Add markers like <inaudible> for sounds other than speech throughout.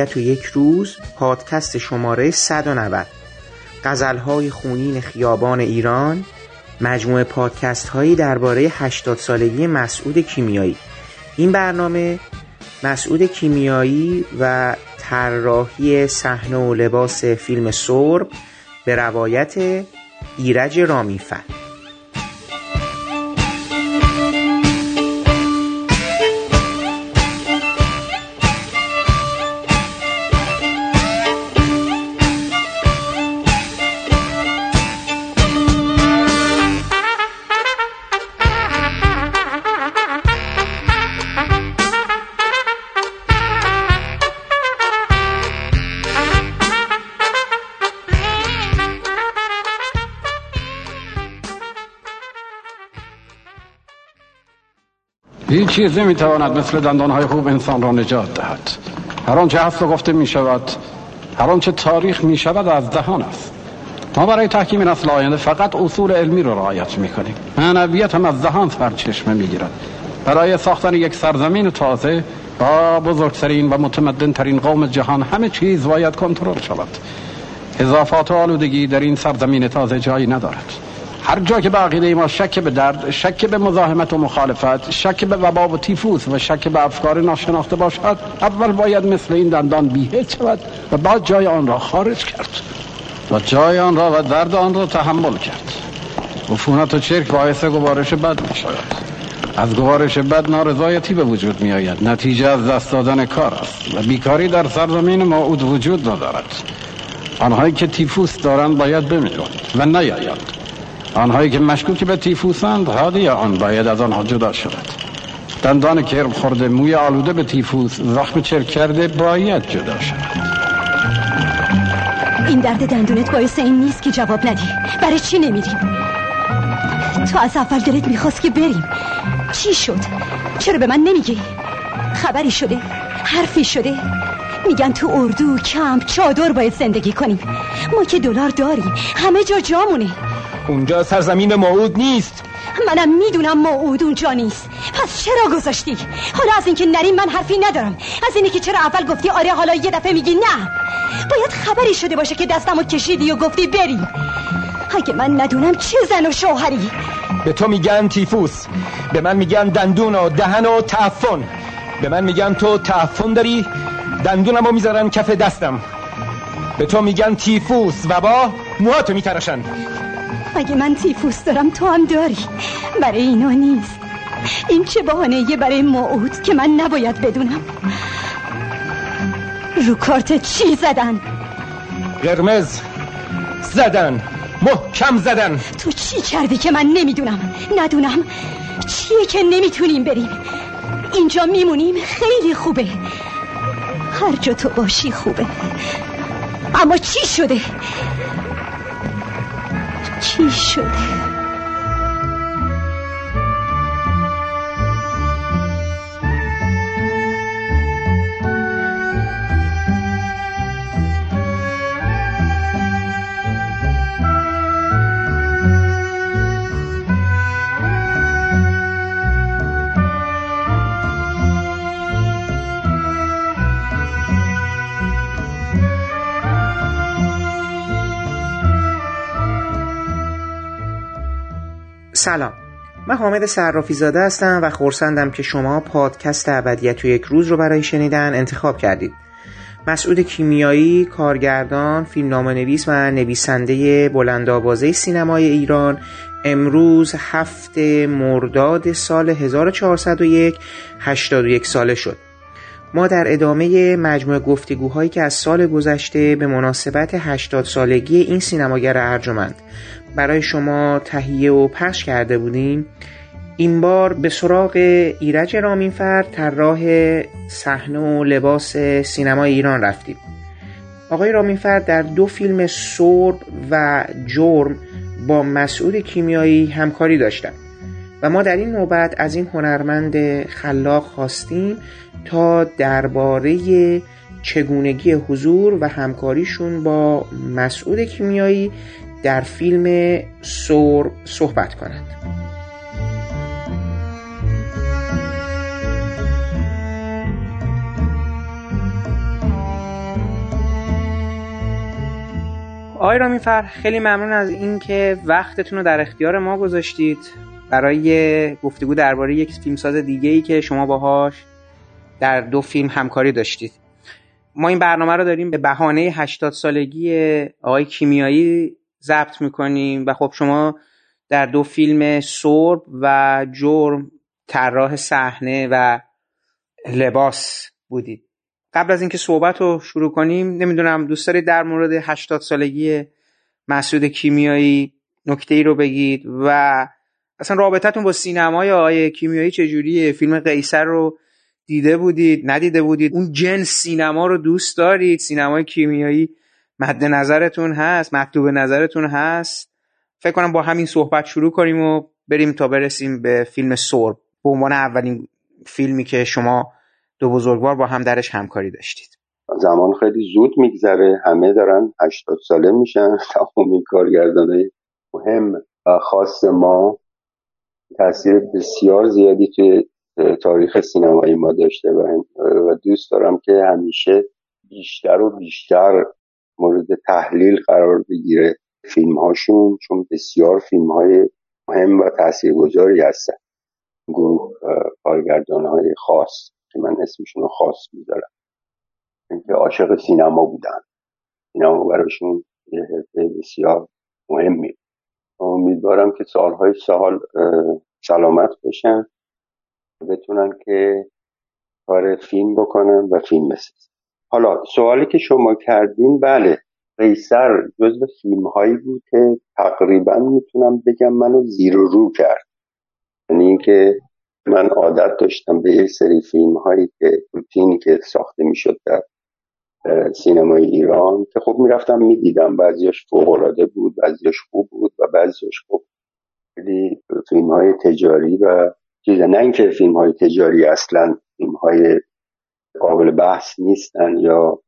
ابدیت و یک روز پادکست شماره 190 های خونین خیابان ایران مجموعه پادکست هایی درباره 80 سالگی مسعود کیمیایی. این برنامه مسعود کیمیایی و طراحی صحنه و لباس فیلم سرب به روایت ایرج رامیفر. هیچ چیز نمی‌تواند مثل دندانهای خوب انسان را نجات دهد. هر آنچه هست و گفته می شود هر آنچه تاریخ می شود از دهان است. ما برای تحکیم نسل آینده فقط اصول علمی را رعایت می کنیم معنویت هم از دهان سرچشمه می گیرد برای ساختن یک سرزمین تازه با بزرگترین و متمدن ترین قوم جهان همه چیز باید کنترل شود. اضافات آلودگی در این سرزمین تازه جایی ندارد. هر جا که به عقیده ما شک به درد شک به مزاحمت و مخالفت شک به وبا و تیفوس و شک به افکار ناشناخته باشد اول باید مثل این دندان بیهت شود و بعد جای آن را خارج کرد و جای آن را و درد آن را تحمل کرد. عفونت و چرک باعث گوارش بد می شود از گوارش بد نارضایتی به وجود می آید نتیجه از دست دادن کار است و بیکاری در سرزمین موعود وجود ندارد. آنهایی که تیفوس دارند باید بمیرند و نیایند آنهایی که مشکوک به تیفوسند حادی آن باید از آنها جدا شود. دندان کرم خورده موی آلوده به تیفوس زخم چرک کرده باید جدا شود. این درد دندونت باعث این نیست که جواب ندی. برای چی نمیریم تو از اول دلت می‌خواست که بریم. چی شد؟ چرا به من نمیگی؟ خبری شده؟ حرفی شده؟ میگن تو اردو کمپ چادر باید زندگی کنیم. ما که دلار داریم. همه جا جامونه. اونجا سرزمین موعود نیست. منم می‌دونم موعود اونجا نیست. پس چرا گذاشتی؟ حالا از اینکه نریم من حرفی ندارم. از اینه که چرا اول گفتی آره حالا یه دفعه میگی نه. باید خبری شده باشه که دستمو کشیدی و گفتی بری. اگه من ندونم چه زن و شوهری؟ به تو میگن تیفوس. به من میگن دندون و دهن و تعفن. به من میگن تو تعفن داری دندونم رو می‌ذارن کف دستم. به تو میگن تیفوس. و با موهاتو میتراشن. اگه من تیفوس دارم؟ تو هم داری. برای اینا نیست. این چه بحانه برای موعود که من نباید بدونم؟ رو کارت چی زدن؟ قرمز زدن. محکم زدن. تو چی کردی که من نمی‌دونم؟ ندونم. چیه که نمی‌تونیم بریم؟ اینجا میمونیم. خیلی خوبه. هر جا تو باشی خوبه. اما چی شده؟ چی شده سلام. من حامد صرافی زاده هستم و خورسندم که شما پادکست ابدیت و یک روز رو برای شنیدن انتخاب کردید. مسعود کیمیایی، کارگردان، فیلم نویس و نویسنده بلندآوازه سینمای ایران امروز هفت مرداد سال 1401 81 ساله شد. ما در ادامه مجموع گفتگوهایی که از سال گذشته به مناسبت 80 سالگی این سینماگر ارجمند. برای شما تهیه و پخش کرده بودیم این بار به سراغ ایرج رامینفر طراح صحنه و لباس سینما ایران رفتیم. آقای رامینفر در دو فیلم سرب و جرم با مسعود کیمیایی همکاری داشتند و ما در این نوبت از این هنرمند خلاق خواستیم تا درباره چگونگی حضور و همکاریشون با مسعود کیمیایی در فیلم سور صحبت کنند آقای رامینفر خیلی ممنون از اینکه وقتتون رو در اختیار ما گذاشتید. برای گفتگو درباره یک فیلمساز دیگه ای که شما باهاش در دو فیلم همکاری داشتید. ما این برنامه رو داریم به بهانه 80 سالگی آقای کیمیایی ضبط می‌کنیم و خب شما در دو فیلم سرب و جرم طراح صحنه و لباس بودید. قبل از اینکه صحبت رو شروع کنیم نمی‌دونم دوست دارید در مورد 80 سالگی مسعود کیمیایی نکته ای رو بگید و اصلا رابطتون با سینمای آقای کیمیایی چجوریه؟ فیلم قیصر رو دیده بودید ندیده بودید؟ اون جنس سینما رو دوست دارید؟ سینمای کیمیایی مد نظرتون هست مطلوب نظرتون هست. فکر کنم با همین صحبت شروع کنیم و بریم تا برسیم به فیلم سرب. به عنوان اولین فیلمی که شما دو بزرگوار با هم درش همکاری داشتید. زمان خیلی زود میگذره. همه دارن 80 ساله میشن. <laughs> تمام کارگردانه مهم و خاص ما تاثیر بسیار زیادی توی تاریخ سینمایی ما داشته و دوست دارم که همیشه بیشتر و بیشتر مورد تحلیل قرار بگیره فیلم هاشون چون بسیار فیلم های مهم و تاثیرگذاری هستن. گروه کارگردان های خاص که من اسمشون رو خاص می‌ذارم. اینکه عاشق سینما بودن. سینما براشون یه حرفه بسیار مهمی. امیدوارم که سالهای سال سلامت بشن بتونن که کار فیلم بکنن و فیلم بسازن. حالا سوالی که شما کردین بله قیصر جزو فیلم هایی بود که تقریبا می‌تونم بگم منو زیر و رو کرد. یعنی اینکه من عادت داشتم به یک سری فیلم هایی که روتینی که ساخته می‌شد در سینمای ایران که خب می‌رفتم می‌دیدم. بعضیش فوق بود بعضیش خوب بود و بعضیش خوب. خیلی فیلم های تجاری و چیزه نه اینکه فیلم های تجاری اصلا فیلم های قابل بحث نیستن یا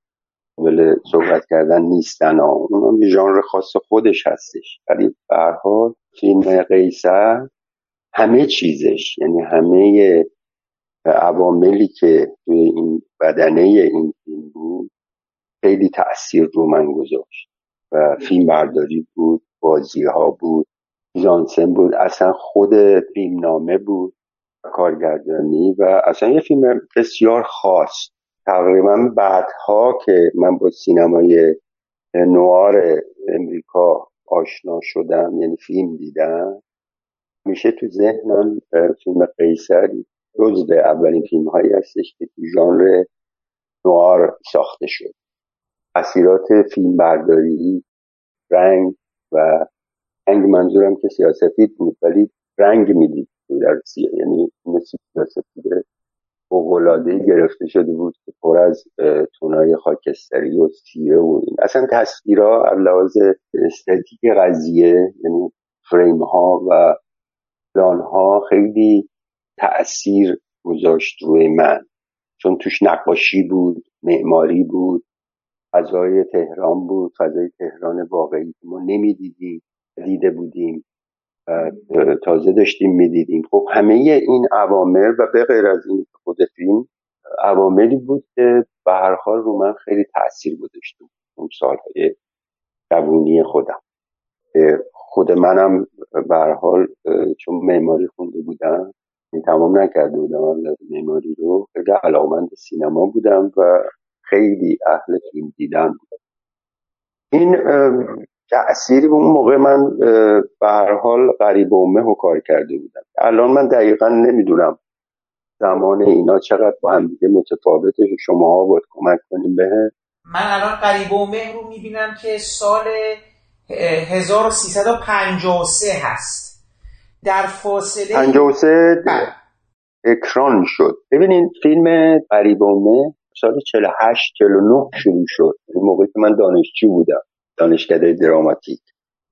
قابل صحبت کردن نیستن. اون یه ژانر خاص خودش هستش. ولی به فیلم قیصر همه چیزش یعنی همه عواملی که توی این بدنه این فیلم بود خیلی تاثیر رو من گذاشت. و فیلم برداری بود بازی ها بود جانسن بود اصلا خود فیلم نامه بود. کارگردانی و اصلا یه فیلم بسیار خاص. تقریبا بعدها که من با سینمای نوار امریکا آشنا شدم یعنی فیلم دیدم میشه تو ذهنم فیلم قیصری جزو اولین فیلم هایی هستش که تو ژانر نوار ساخته شد. اثیرات فیلم برداری رنگ و رنگ منظورم که سیاستی بود ولی رنگ می‌دید. در یعنی مثل سیاسفید فوقالعاده گرفته شده بود که پر از تونای خاکستری و سیره و این. اصلا تصویرها لحاظ استاتیک قضیه یعنی فریم ها و پلان ها خیلی تاثیر گذاشت روی من. چون توش نقاشی بود معماری بود فضای تهران بود فضای تهران واقعی ما نمی‌دیدیم دیده بودیم. تازه داشتیم می‌دیدیم. خب همه این عوامل و به غیر از این خود فیلم عواملی بود که به هر حال رو من خیلی تاثیر گذاشته اون سالهای جوونی خودم. خود منم به هر حال چون معماری خونده بودم تمام نکرده بودم معماری رو خیلی علاقمند سینما بودم و خیلی اهل فیلم دیدن بودم. این تأثیری اون موقع من به هر حال قریب امه کار کرده بودم. الان من دقیقا نمی‌دونم زمان اینا چقدر با هم دیگه متفاوته شما ها باید کمک کنیم به من الان قریب امه رو می‌بینم که سال 1353 هست. در فاصله 53 اکران شد. ببینید فیلم قریبومه سال 48 49 شروع شد. این موقعی که من دانشجو بودم. دانشکده دراماتیک.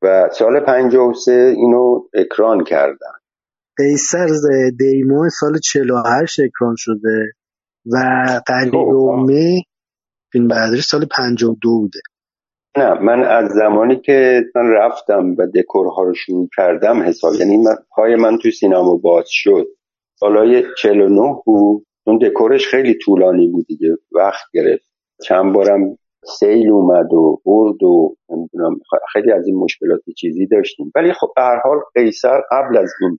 و سال 53 اینو اکران کردن. قیصر دیمو سال 48 اکران شده و قریبومه فیلم برداری سال 52 بوده. نه من از زمانی که من رفتم و دکورها رو شروع کردم حساب یعنی من پای من تو سینما باز شد. سالای 49 بود. اون دکورش خیلی طولانی بود دیگه وقت گرفت. چند بارم سیل اومد و برد و خیلی از این مشکلات چیزی داشتیم. ولی خب به هر حال قیصر قبل از این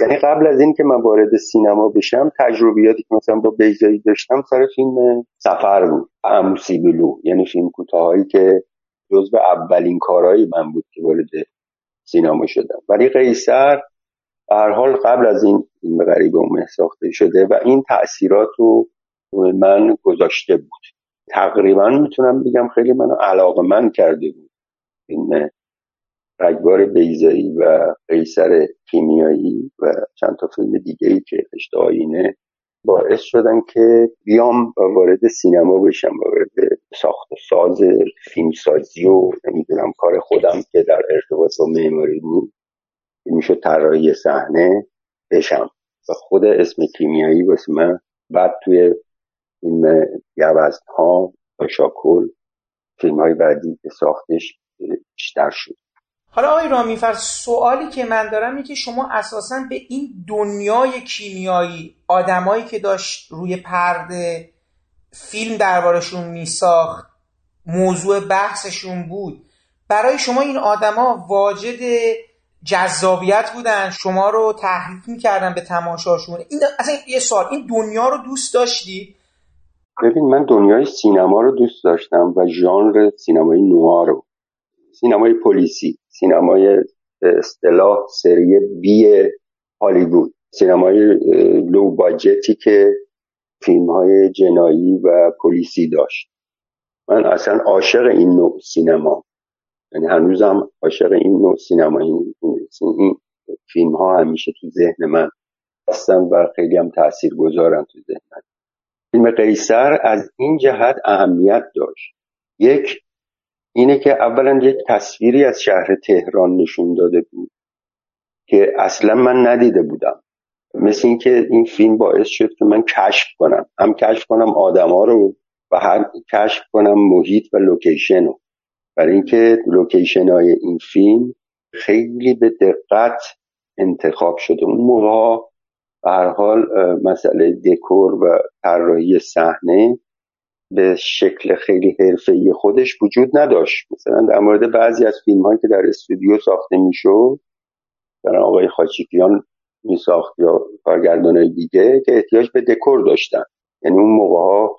یعنی قبل از این که من وارد سینما بشم تجربیاتی که مثلا با بیزایی داشتم سر فیلم سفر بود. اموسی بلو یعنی فیلم کوتاهایی که جزو اولین کارهایی من بود که وارد سینما شدم. ولی قیصر به هر حال قبل از این فیلم غریب اومه ساخته شده و این تاثیرات رو من گذاشته بود. تقریبا می‌تونم بگم خیلی منو علاقه من کرده بود. فیلم رگبار بیزایی و قیصر کیمیایی و چند تا فیلم دیگه ای که اشت آینه باعث شدن که بیام وارد سینما بشم وارد ساخت و ساز فیلمسازی و نمی‌دونم کار خودم که در ارتباط با معماری بود میشه طراحی صحنه بشم. و خود اسم کیمیایی واسه من بعد توی فیلم گوزن ها و شاکل فیلم های بعدی که ساختش بیشتر شد. حالا آقای رامیفر سوالی که من دارم اینه که شما اساسا به این دنیای کیمیایی آدمایی که داشت روی پرده فیلم دربارشون میساخت موضوع بحثشون بود برای شما این آدما واجد جذابیت بودن؟ شما رو تحریک می‌کردن به تماشاشون؟ این اصلا یه سوال این دنیا رو دوست داشتید؟ ببین من دنیای سینما رو دوست داشتم و ژانر سینمای نوار رو. سینمای پلیسی سینمای اصطلاح سری بی هالیوود. سینمای لو باجتی که فیلم های جنایی و پلیسی داشت. من اصلا عاشق این نوع سینما. یعنی هنوزم عاشق این نوع سینما. این, این فیلم ها همیشه تو ذهن من هستن و خیلی هم تأثیر گذارن تو ذهن من. فیلم قیصر از این جهت اهمیت داشت. یک اینه که اولا یک تصویری از شهر تهران نشون داده بود که اصلا من ندیده بودم. مثل اینکه این فیلم باعث شد که من کشف کنم. هم کشف کنم آدما رو و هم کشف کنم محیط و لوکیشن رو. برای اینکه لوکیشن های این فیلم خیلی به دقت انتخاب شده. اون موقع به هر حال مسئله دکور و طراحی صحنه به شکل خیلی حرفه‌ای خودش وجود نداشت. مثلا در مورد بعضی از فیلم هایی که در استودیو ساخته می‌شد در آقای خاچیکیان می ساخت یا کارگردان دیگه که احتیاج به دکور داشتن. یعنی اون موقع ها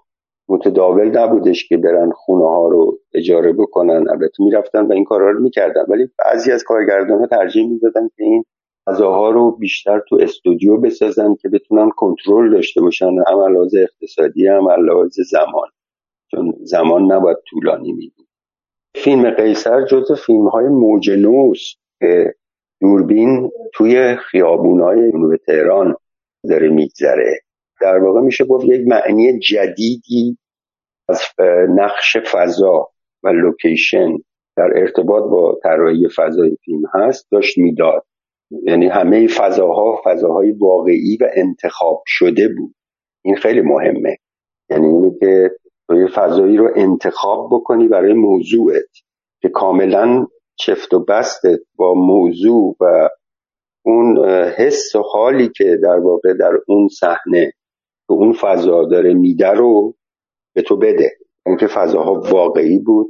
متداول نبودش که برن خونه ها رو اجاره بکنن. البته می‌رفتن و این کارها رو می‌کردن. ولی بعضی از کارگردان ها ترجیح می‌دادن که این فضاها رو بیشتر تو استودیو بسازن که بتونن کنترل داشته باشن هم لحاظ اقتصادی هم لحاظ زمان. چون زمان نباید طولانی میدیم فیلم قیصر جز فیلم های موج که دوربین توی خیابون های جنوب تهران داره میگذره. در واقع میشه گفت یک معنی جدیدی از نقش فضا و لوکیشن در ارتباط با طراحی فضای فیلم هست داشت می‌داد. یعنی همه فضاها فضاهای واقعی و انتخاب شده بود. این خیلی مهمه. یعنی اینه که تو فضایی رو انتخاب بکنی برای موضوعت که کاملا چفت و بستت با موضوع و اون حس و حالی که در واقع در اون صحنه که اون فضا داره میده رو به تو بده. اینکه فضاها واقعی بود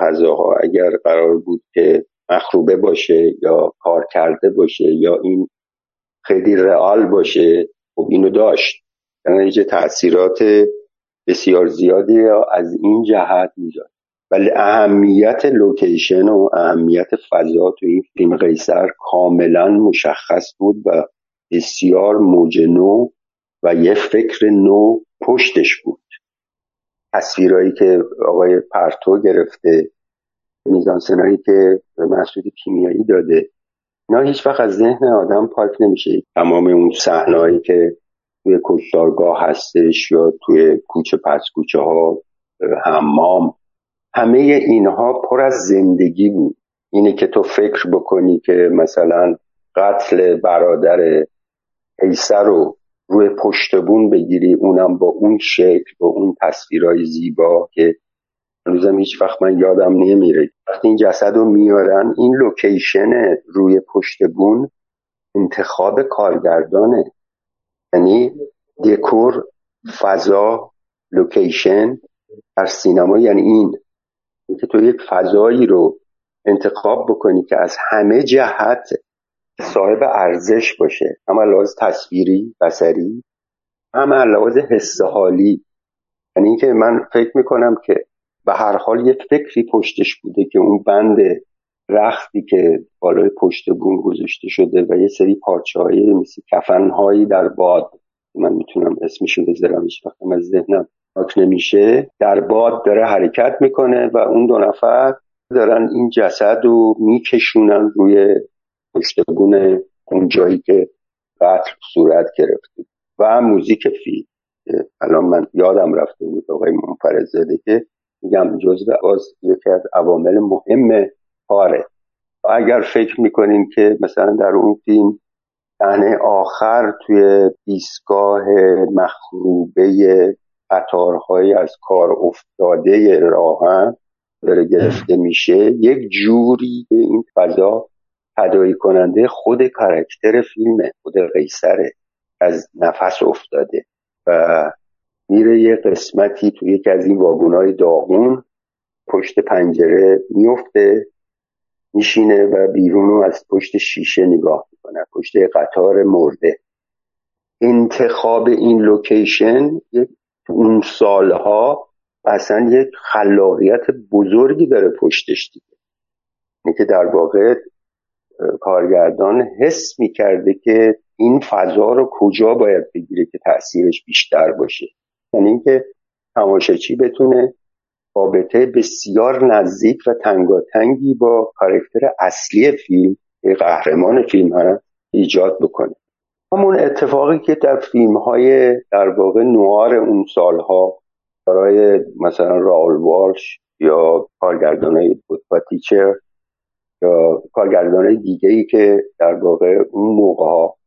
فضاها اگر قرار بود که مخروبه باشه یا کار کرده باشه یا این خیلی رئال باشه خب اینو داشت. یعنی تاثیرات بسیار زیادی از این جهت می‌داد ولی اهمیت لوکیشن و اهمیت فضا تو این فیلم قیصر کاملا مشخص بود و بسیار موج نو و یه فکر نو پشتش بود. تصویرهایی که آقای پرتو گرفته میزانسنایی که مسعود کیمیایی داده. اینا هیچ وقت از ذهن آدم پاک نمیشه. تمام اون صحنه‌ای که توی کشتارگاه هستش یا توی کوچه پس کوچه ها حمام همه اینها پر از زندگی بود. اینه که تو فکر بکنی که مثلا قتل برادر قیصر رو روی پشت بون بگیری اونم با اون شکل با اون تصویرهای زیبا که هنوزم هیچ وقت من یادم نمیره. وقتی این جسد رو میارن این لوکیشن روی پشت بون انتخاب کارگردانه. یعنی دکور فضا لوکیشن در سینما. یعنی این. که تو یک فضایی رو انتخاب بکنی که از همه جهت صاحب ارزش باشه. هم لحاظ تصویری بسری هم لحاظ حس حالی. یعنی اینکه من فکر می‌کنم که به هر حال یک فکری پشتش بوده که اون بند رختی که بالای پشت بون گذاشته شده و یه سری پارچه هایی مثل کفن هایی در باد من می‌تونم اسمشون بذارم هیچ وقتم از ذهنم پاک نمیشه در باد داره حرکت می‌کنه و اون دو نفر دارن این جسد رو میکشونن روی پشتگون اون جایی که قتل صورت گرفته. و موزیک فیلم. الان من یادم رفته بود آقای منفرد زده که میگم جزو باز یکی از عوامل مهم کاره. اگر فکر می‌کنیم که مثلا در اون فیلم صحنه آخر توی ایستگاه مخروبه قطارهایی از کار افتاده راهن داره گرفته میشه یک جوری این فضا تدایی کننده خود کارکتر فیلمه خود قیصره از نفس افتاده و میره یه قسمتی تو یکی از این واگونای داغون پشت پنجره میفته میشینه و بیرون رو از پشت شیشه نگاه می‌کنه. پشت قطار مرده. انتخاب این لوکیشن اون سالها اصلا یک خلاقیت بزرگی داره پشتش دیگه. اینکه در واقع کارگردان حس می‌کرده که این فضا رو کجا باید بگیره که تاثیرش بیشتر باشه. یعنی اینکه تماشاچی بتونه رابطه بسیار نزدیک و تنگاتنگی با کارکتر اصلی فیلم قهرمان فیلم هست ایجاد بکنه. همون اتفاقی که در فیلم های در واقع نوار اون سالها برای مثلا راول والش یا کارگردان های تیچر یا کارگردان دیگه ای که در واقع اون موقع ها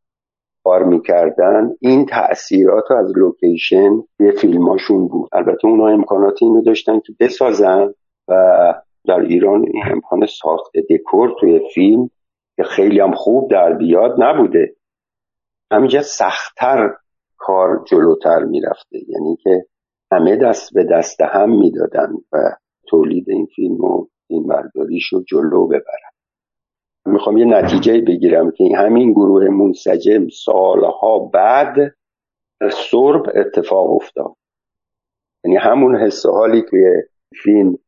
کار می‌کردن این تاثیرات از لوکیشن به فیلماشون بود. البته اونا امکانات اینو داشتن که بسازن و در ایران این امکان ساخت دکور توی فیلم که خیلی هم خوب در بیاد نبوده. همینجا سختتر کار جلوتر می‌رفته. یعنی که همه دست به دست هم می‌دادن و تولید این فیلم و این برداریش رو جلو ببرن. می‌خوام یه نتیجه بگیرم که همین گروه منسجم سالها بعد سرب اتفاق افتاد. یعنی همون حس و حالی که فیلم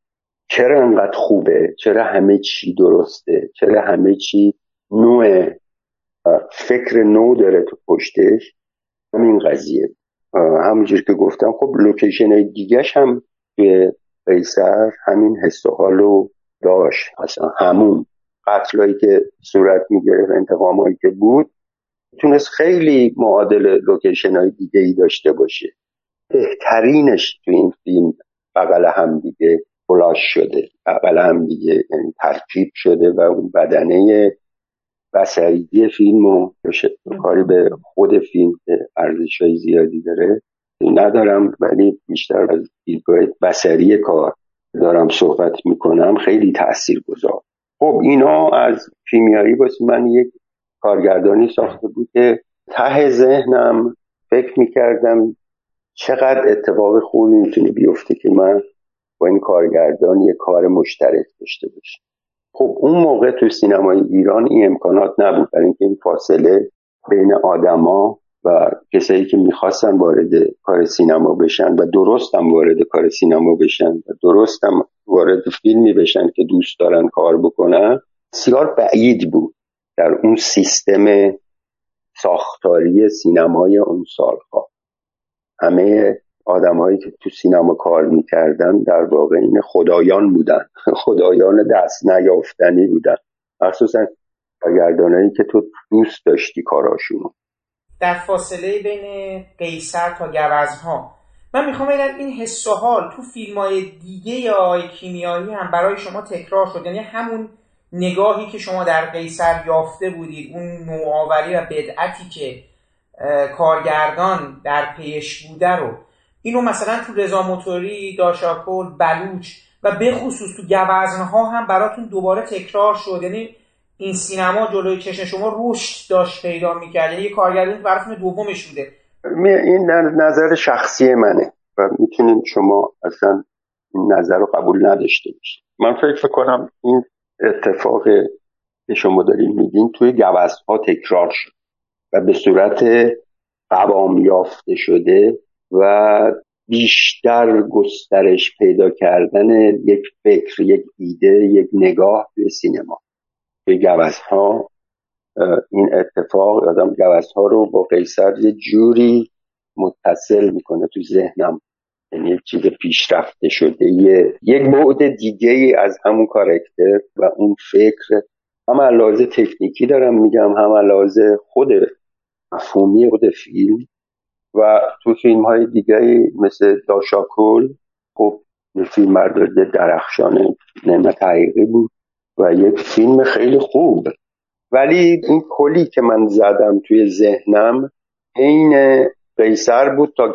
چرا انقدر خوبه؟ چرا همه چی درسته؟ چرا همه چی نوع فکر نو داره تو پشتش؟ همین قضیه. همونجور که گفتم خب لوکیشن دیگهش هم توی قیصر همین حس و حالو داشت. اصلا همون. قتلایی که صورت می‌گرفت انتقامایی که بود تونست خیلی معادل لوکیشن های دیگه ای داشته باشه. بهترینش تو این فیلم بغل هم دیگه بلاش شده. بغل هم دیگه یعنی ترکیب شده و اون بدنه بسریدی فیلم و کاری به خود فیلم که ارزش های زیادی داره ندارم ولی بیشتر از دیدگاه بسری کار دارم صحبت می‌کنم. خیلی تأثیر گذار خب اینا از کیمیایی واسه من یک کارگردانی ساخته بود که ته ذهنم فکر می‌کردم چقدر اتفاق خوبی می‌تونه بیفته که من با این کارگردان یک کار مشترک داشته باشم. خب اون موقع تو سینمای ایران این امکانات نبود. برای اینکه این فاصله بین آدما و کسایی که می‌خواستن وارد کار سینما بشن و درستم وارد کار سینما بشن و درستم وارد فیلمی بشن که دوست دارن کار بکنن بسیار بعید بود در اون سیستم ساختاری سینمای اون سالها. همه آدمهایی که تو سینما کار می‌کردن در واقع این خدایان بودن خدایان دست نیافتنی بودن. مخصوصا کارگردانایی که تو دوست داشتی کاراشونو. در فاصله بین قیصر تا گوزها من می‌خوام بگم این حس و حال تو فیلم های دیگه یا کیمیایی هم برای شما تکرار شد. یعنی همون نگاهی که شما در قیصر یافته بودید اون نوآوری و بدعتی که کارگردان در پیش بوده رو. اینو مثلا تو رضا موتوری داشاکل بلوچ و به خصوص تو گوزنها هم براتون دوباره تکرار شد. یعنی این سینما جلوی چشم شما رشد داشت پیدا می‌کرد. یعنی یه کارگردان براتون دومش بوده. این نظر شخصی منه و می‌تونید شما اصلا این نظر رو قبول نداشته باشید. من فکر کنم این اتفاق که شما دارین میگین توی گوزها تکرار شد و به صورت قوام یافته شده و بیشتر گسترش پیدا کردن یک فکر یک ایده یک نگاه به سینما. به گوزها این اتفاق آدم گوزها رو با قیصر یه جوری متصل می‌کنه تو ذهنم. یعنی یک چیز پیشرفته شده. یه یک بعد دیگه ای از همون کارکتر و اون فکر. هم علاوه تکنیکی دارم میگم هم علاوه خود مفهومی خود فیلم. و تو فیلم های دیگه مثل داشاکل خب فیلم مرداری درخشان نعمت حقیقی بود. و یک فیلم خیلی خوب. ولی این کلی که من زدم توی ذهنم عین قیصر بود تا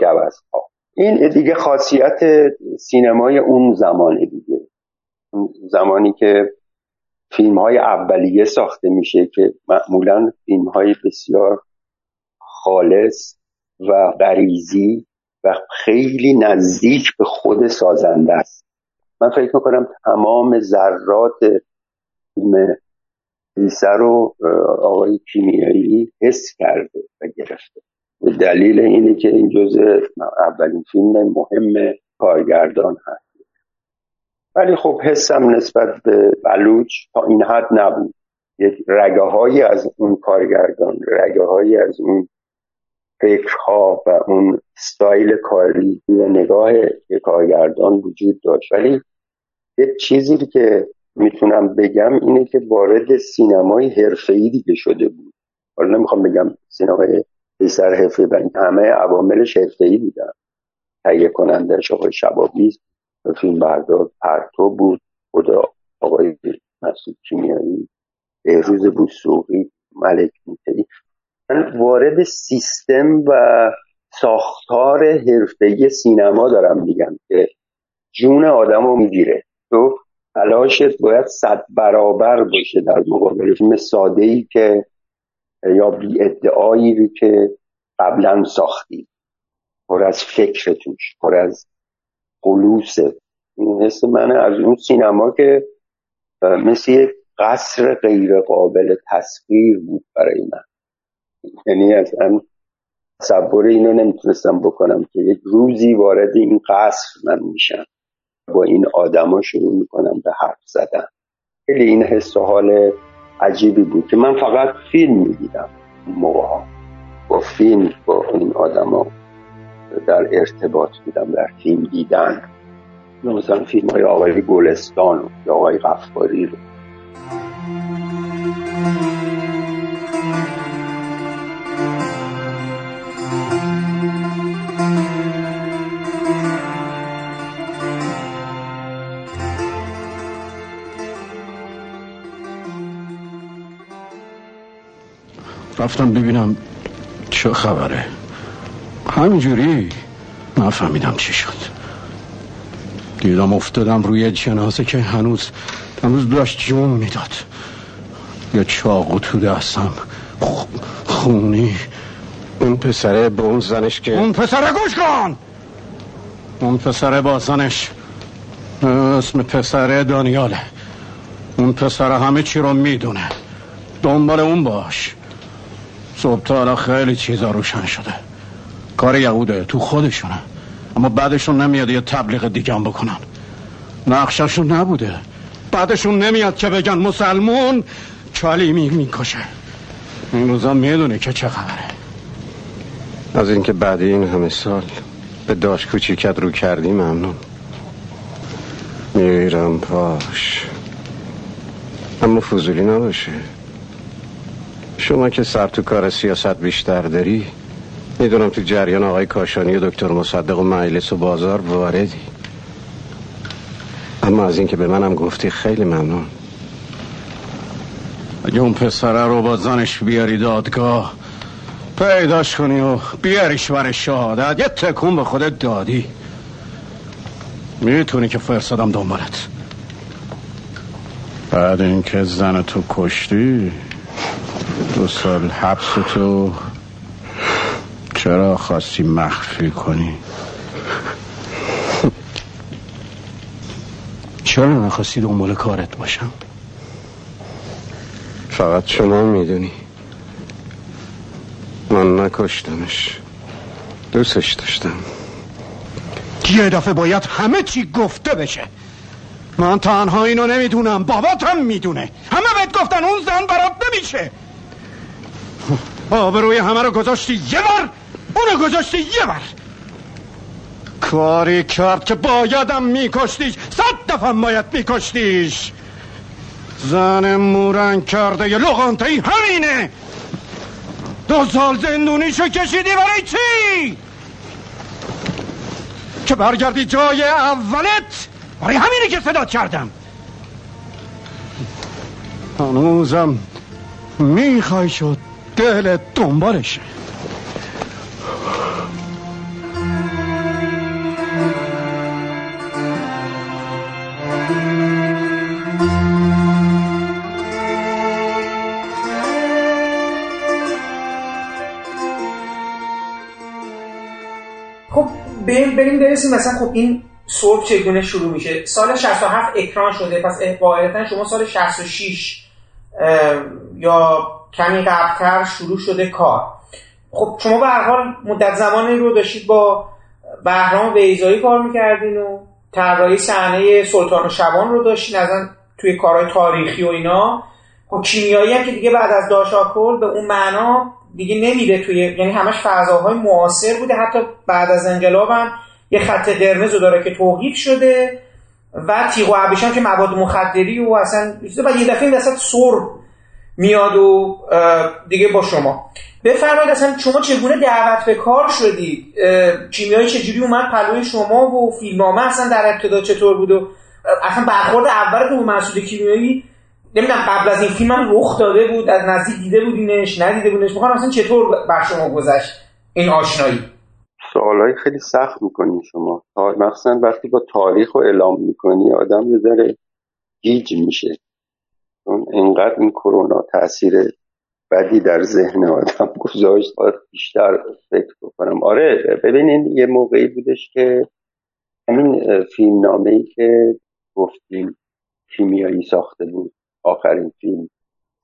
ها این دیگه خاصیت سینمای اون زمانه دیگه. زمانی که فیلم های اولیه ساخته میشه که معمولا فیلم های بسیار خالص و غریزی و خیلی نزدیک به خود سازنده است. من فکر می‌کنم تمام ذرات فیلم لیسه رو آقای کیمیایی حس کرده و گرفته. دلیل اینه که این جزء اولین فیلم مهم کارگردان هست. ولی خب حسم نسبت به بلوچ تا این حد نبود. یک رگه از اون کارگردان رگه از اون فکرها و اون ستایل کاری و نگاه کارگردان وجود داشت. ولی یک چیزی که می‌تونم بگم اینه که وارد سینمای حرفه‌ای دیگه شده بود. حالا نمی‌خوام بگم سینمای سر حرفه و همه عواملش حرفه‌ای بودن. تهیه کنندهش آقای شبابیز فیلم بردار پرتو بود. خدا آقای مسعود کیمیایی بهروز بوسوقی ملک میتری وارد سیستم و ساختار حرفه‌ای سینما دارم میگم که جون آدم رو می‌گیره. تو تلاشت باید صد برابر باشه در مقابل. فیلم ساده ای که یا بی ادعایی که قبلا ساختی پر از فکر توش پر از خلوص. این حس من از اون سینما که مثل یک قصر غیر قابل تصویر بود برای من. یعنی اصلا تصور اینو نمی‌تونستم بکنم که یک روزی وارد این قصر من میشم. با این آدما شروع می‌کنم به حرف زدن. خیلی این حس و حال عجیبی بود که من فقط فیلم می‌دیدم موقع با فیلم با این آدما در ارتباط بودم در فیلم دیدن. مثلا فیلم های آقای گلستان یا آقای غفاری رو. رفتم ببینم چه خبره. همینجوری نفهمیدم چی شد. دیدم افتادم روی جنازه که هنوز هنوز داشت جون می‌داد. یا چاقو تو دستم. خونی. اون پسره با اون زنش که اون پسره گوش کن! اون پسره با زنش. اسم پسره دانیاله. اون پسره همه چی رو می‌دونه. دنبال اون باش. صبح تا خیلی چیزا روشن شده. کار یهوده تو خودشونه. اما بعدشون نمیاد یه تبلیغ دیگه هم بکنن. نقششون نبوده. بعدشون نمیاد که بگن مسلمون کلیمی می‌کشه. این روزا می‌دونه که چه خبره. از اینکه بعد این همه سال به داشت کوچیکت رو کردی ممنون. میرم پاش. اما فضولی نباشه. شما که سر تو کار سیاست بیشتر داری می‌دونم تو جریان آقای کاشانی و دکتر مصدق و مجلس و بازار واردی. اما از اینکه به منم گفتی خیلی ممنون. اگه اون پسره رو با زنش بیاری دادگاه پیداش کنی و بیاریش بر شهادت. یه تکون به خودت دادی. می‌تونی که فرستادم دنبالت. بعد اینکه زن تو کشتی دو سال حبس تو. چرا خواستی مخفی کنی؟ چرا نخواستی دنبال کارت باشم؟ فقط شما می‌دونی. من نکشتمش. دوستش داشتم. یه دفعه باید همه چی گفته بشه. من تنها اینو نمی‌دونم. باباتم می‌دونه. همه بهت گفتن اون زن برات نمیشه. آبروی همه رو گذاشتی یه بار اونو گذاشتی یه بار. کاری کرد که بایدم میکشتیش صد دفعه باید میکشتیش. زن مورن کرده یه لغانتهی همینه. دو سال زندونیشو کشیدی برای چی؟ که برگردی جای اولت؟ برای همینه که صدا کردم. هنوزم می‌خوای شد. دل دنبالشه بریم بریم برسیم. مثلا خب این صلح چگونه شروع میشه؟ سال 67 اکران شده. پس قاعدتا شما سال 66 یا کمی قبلتر شروع شده کار. خب شما به هر حال مدت زمانی رو داشتید با بهرام ویزایی کار می‌کردین و طراحی صحنه سلطان و شبان رو داشتین از توی کارهای تاریخی و اینا. خب کیمیایی هم که دیگه بعد از داشاکل به اون معنا دیگه نمیره توی یعنی همش فضاهای معاصر بوده. حتی بعد از انقلاب هم یه خط قرمز رو داره که توقیف شده و تیغ و که مواد مخدری و اصلا و یه دفعه این وسط سر میاد و دیگه با شما. بفرمایید اصلا شما چگونه دعوت به کار شدید کیمیایی چجوری اومد پلوی شما و فیلمنامه اصلا در ابتدا چطور بود و اصلا برخورد اول که مسئول کیمیایی؟ نمی‌دونم قبل از این فیلم هم رخ داده بود از نزدیک دیده بودینش ندیده بودینش. می‌خوام اصلا چطور بر شما گذشت این آشنایی؟ سوالای خیلی سخت می‌کنی شما. مخصوصا وقتی با تاریخ رو اعلام می‌کنی آدم یه ذره گیج میشه. چون انقدر این کرونا تاثیر بدی در ذهن آدم گذاشت باید بیشتر فکر بکنم. آره ببینین یه موقعی بودش که همین فیلم نامه ای که گفتیم کیمیایی ساخته بود آخرین فیلم.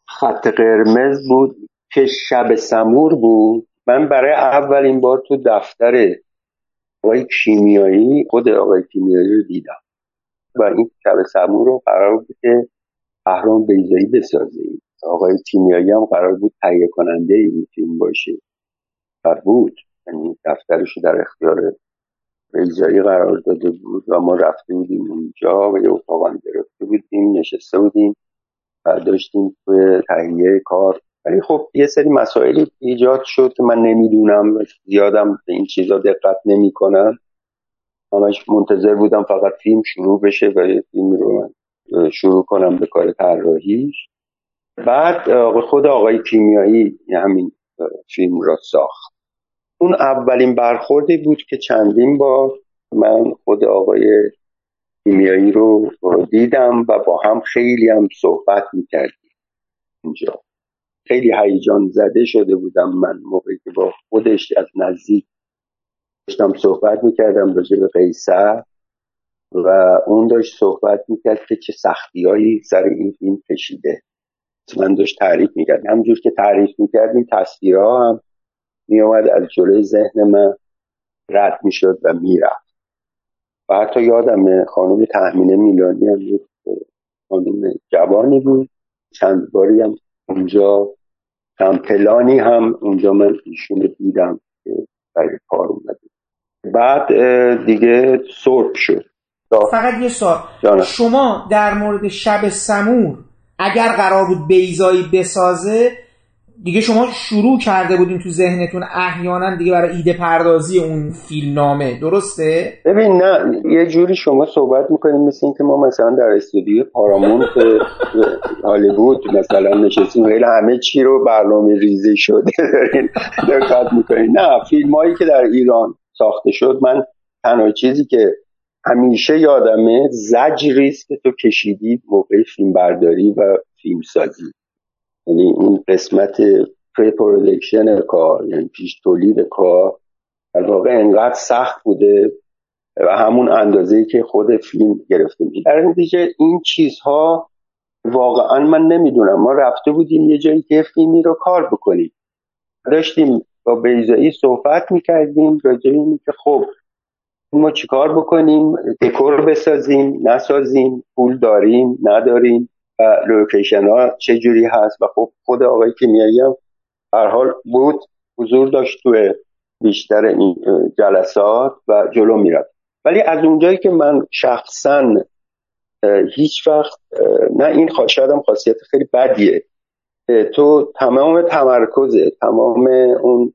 خط قرمز بود که شب سمور بود. من برای اولین بار تو دفتر آقای کیمیایی خود آقای کیمیایی رو دیدم. و این شب سمور رو قرار بود که اهرام بیزایی بسازه. آقای کیمیایی هم قرار بود تهیه کننده این فیلم باشه. و بود. یعنی دفترش در اختیار بیزایی قرار داده بود و ما رفته بودیم اونجا و یه اتاق گرفته بودیم نشسته بودیم و داشتیم توی تهیه کار. ولی خب یه سری مسائلی ایجاد شد که من نمی‌دونم زیادم به این چیزا دقت نمی‌کنم. همش منتظر بودم فقط فیلم شروع بشه و یه فیلم رو من شروع کنم به کار طراحیش بعد خود آقای کیمیایی همین فیلم را ساخت. اون اولین برخوردی بود که چندین بار من خود آقای کیمیایی رو دیدم و با هم خیلی هم صحبت می‌کردیم اینجا. خیلی هیجان زده شده بودم من موقعی که با خودش از نزدیک داشتم صحبت می‌کردم راجع به قیصر. و اون داشت صحبت می‌کرد که چه سختیهایی سر این فیلم کشیده. من داشت تعریف می‌کرد. همجور که تعریف می‌کرد این تصویرها هم میومد از جلوی ذهن من رد می‌شد و می‌رفت. و حتی یادم خانم تحمینه میلانی هم یک خانم جوانی بود. چند باری هم اونجا پلانی هم اونجا من ایشون دیدم که برای کار اومده. بعد دیگه صرف شد. فقط یه سوال. شما در مورد شب سمور اگر قرار بود بیزایی بسازه دیگه شما شروع کرده بودین تو ذهنتون احیانا دیگه برای ایده پردازی اون فیلمنامه درسته؟ ببین نه. یه جوری شما صحبت می‌کنیم مثل اینکه ما مثلا در استودیو پارامونت هالیوود مثلا نشستیم خیلی همه چی رو برنامه ریزی شده دارین دقت می‌کنیم نه فیلم هایی که در ایران ساخته شد من تنها چیزی که همیشه یادمه زجریست که تو کشیدی موقع فیلم برداری و فیلم سازی یعنی اون قسمت پری پرودکشن کار یعنی پیش تولید کار در واقع انقدر سخت بوده و همون اندازه که خود فیلم گرفته میشه در نتیجه این چیزها واقعا من نمی‌دونم. ما رفته بودیم یه جایی که فیلمی رو کار بکنیم. داشتیم با بیزایی صحبت می‌کردیم راجع که خب ما چیکار بکنیم دکور بسازیم نسازیم پول داریم نداریم و لوکیشن ها چه جوری هست و خب خود آقای کیمیایی هم هر حال بود حضور داشت توی بیشتر این جلسات و جلو میرد ولی از اونجایی که من شخصا هیچ وقت نه این شاید خاصیت خیلی بدیه. تو تمام تمرکزه تمام اون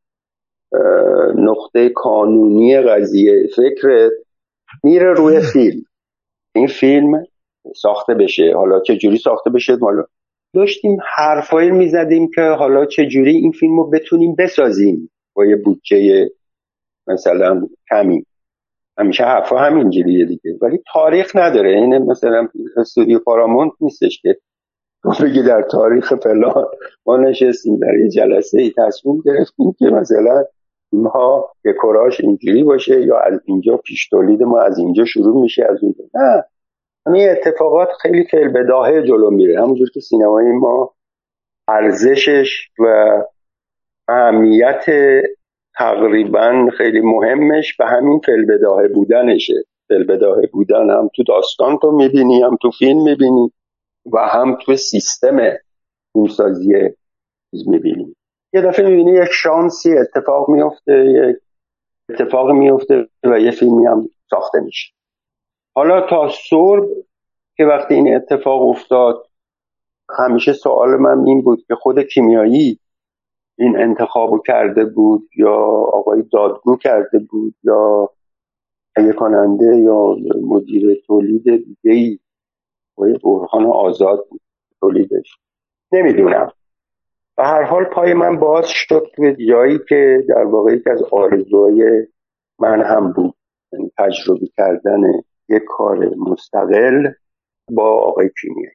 نقطه کانونی قضیه فکرت میره روی فیلم. این فیلم ساخته بشه. حالا چه جوری ساخته بشه؟ حالا داشتیم حرفایی می‌زدیم که حالا چه جوری این فیلم رو بتونیم بسازیم با یه بودجه مثلا کمی. همیشه حرفا همینجوریه دیگه. ولی تاریخ نداره. این مثلا استودیو پارامونت نیستش که بگی در تاریخ فلان ما نشستیم در یه جلسه ای تصمیم گرفتیم که مثلا اینها دکوراش اینجوری باشه یا از اینجا پیش تولید ما از اینجا شروع میشه از اونجا. نه. این اتفاقات خیلی فعل بداهه جلو میره. همونجور که سینمای ما ارزشش و اهمیت تقریبا خیلی مهمش به همین فعل بداهه بودنشه. فعل بداهه بودن هم تو داستان تو می‌بینی هم تو فیلم می‌بینی و هم تو سیستم فیلمسازی می‌بینی. یه دفعه می‌بینی یک شانسی اتفاق میفته یک اتفاق میفته و یه فیلمی هم ساخته میشه. حالا تا صرب که وقتی این اتفاق افتاد همیشه سوال من این بود که خود کیمیایی این انتخابو کرده بود یا آقای دادگو کرده بود یا تهیه کننده یا مدیر تولید دیگه ای آقای برهان آزاد بود تولیدش. نمی‌دونم. و هر حال پای من باز شد توی جایی که در واقع یکی از آرزوهای من هم بود. یعنی تجربه کردن یک کار مستقل با آقای کیمیایی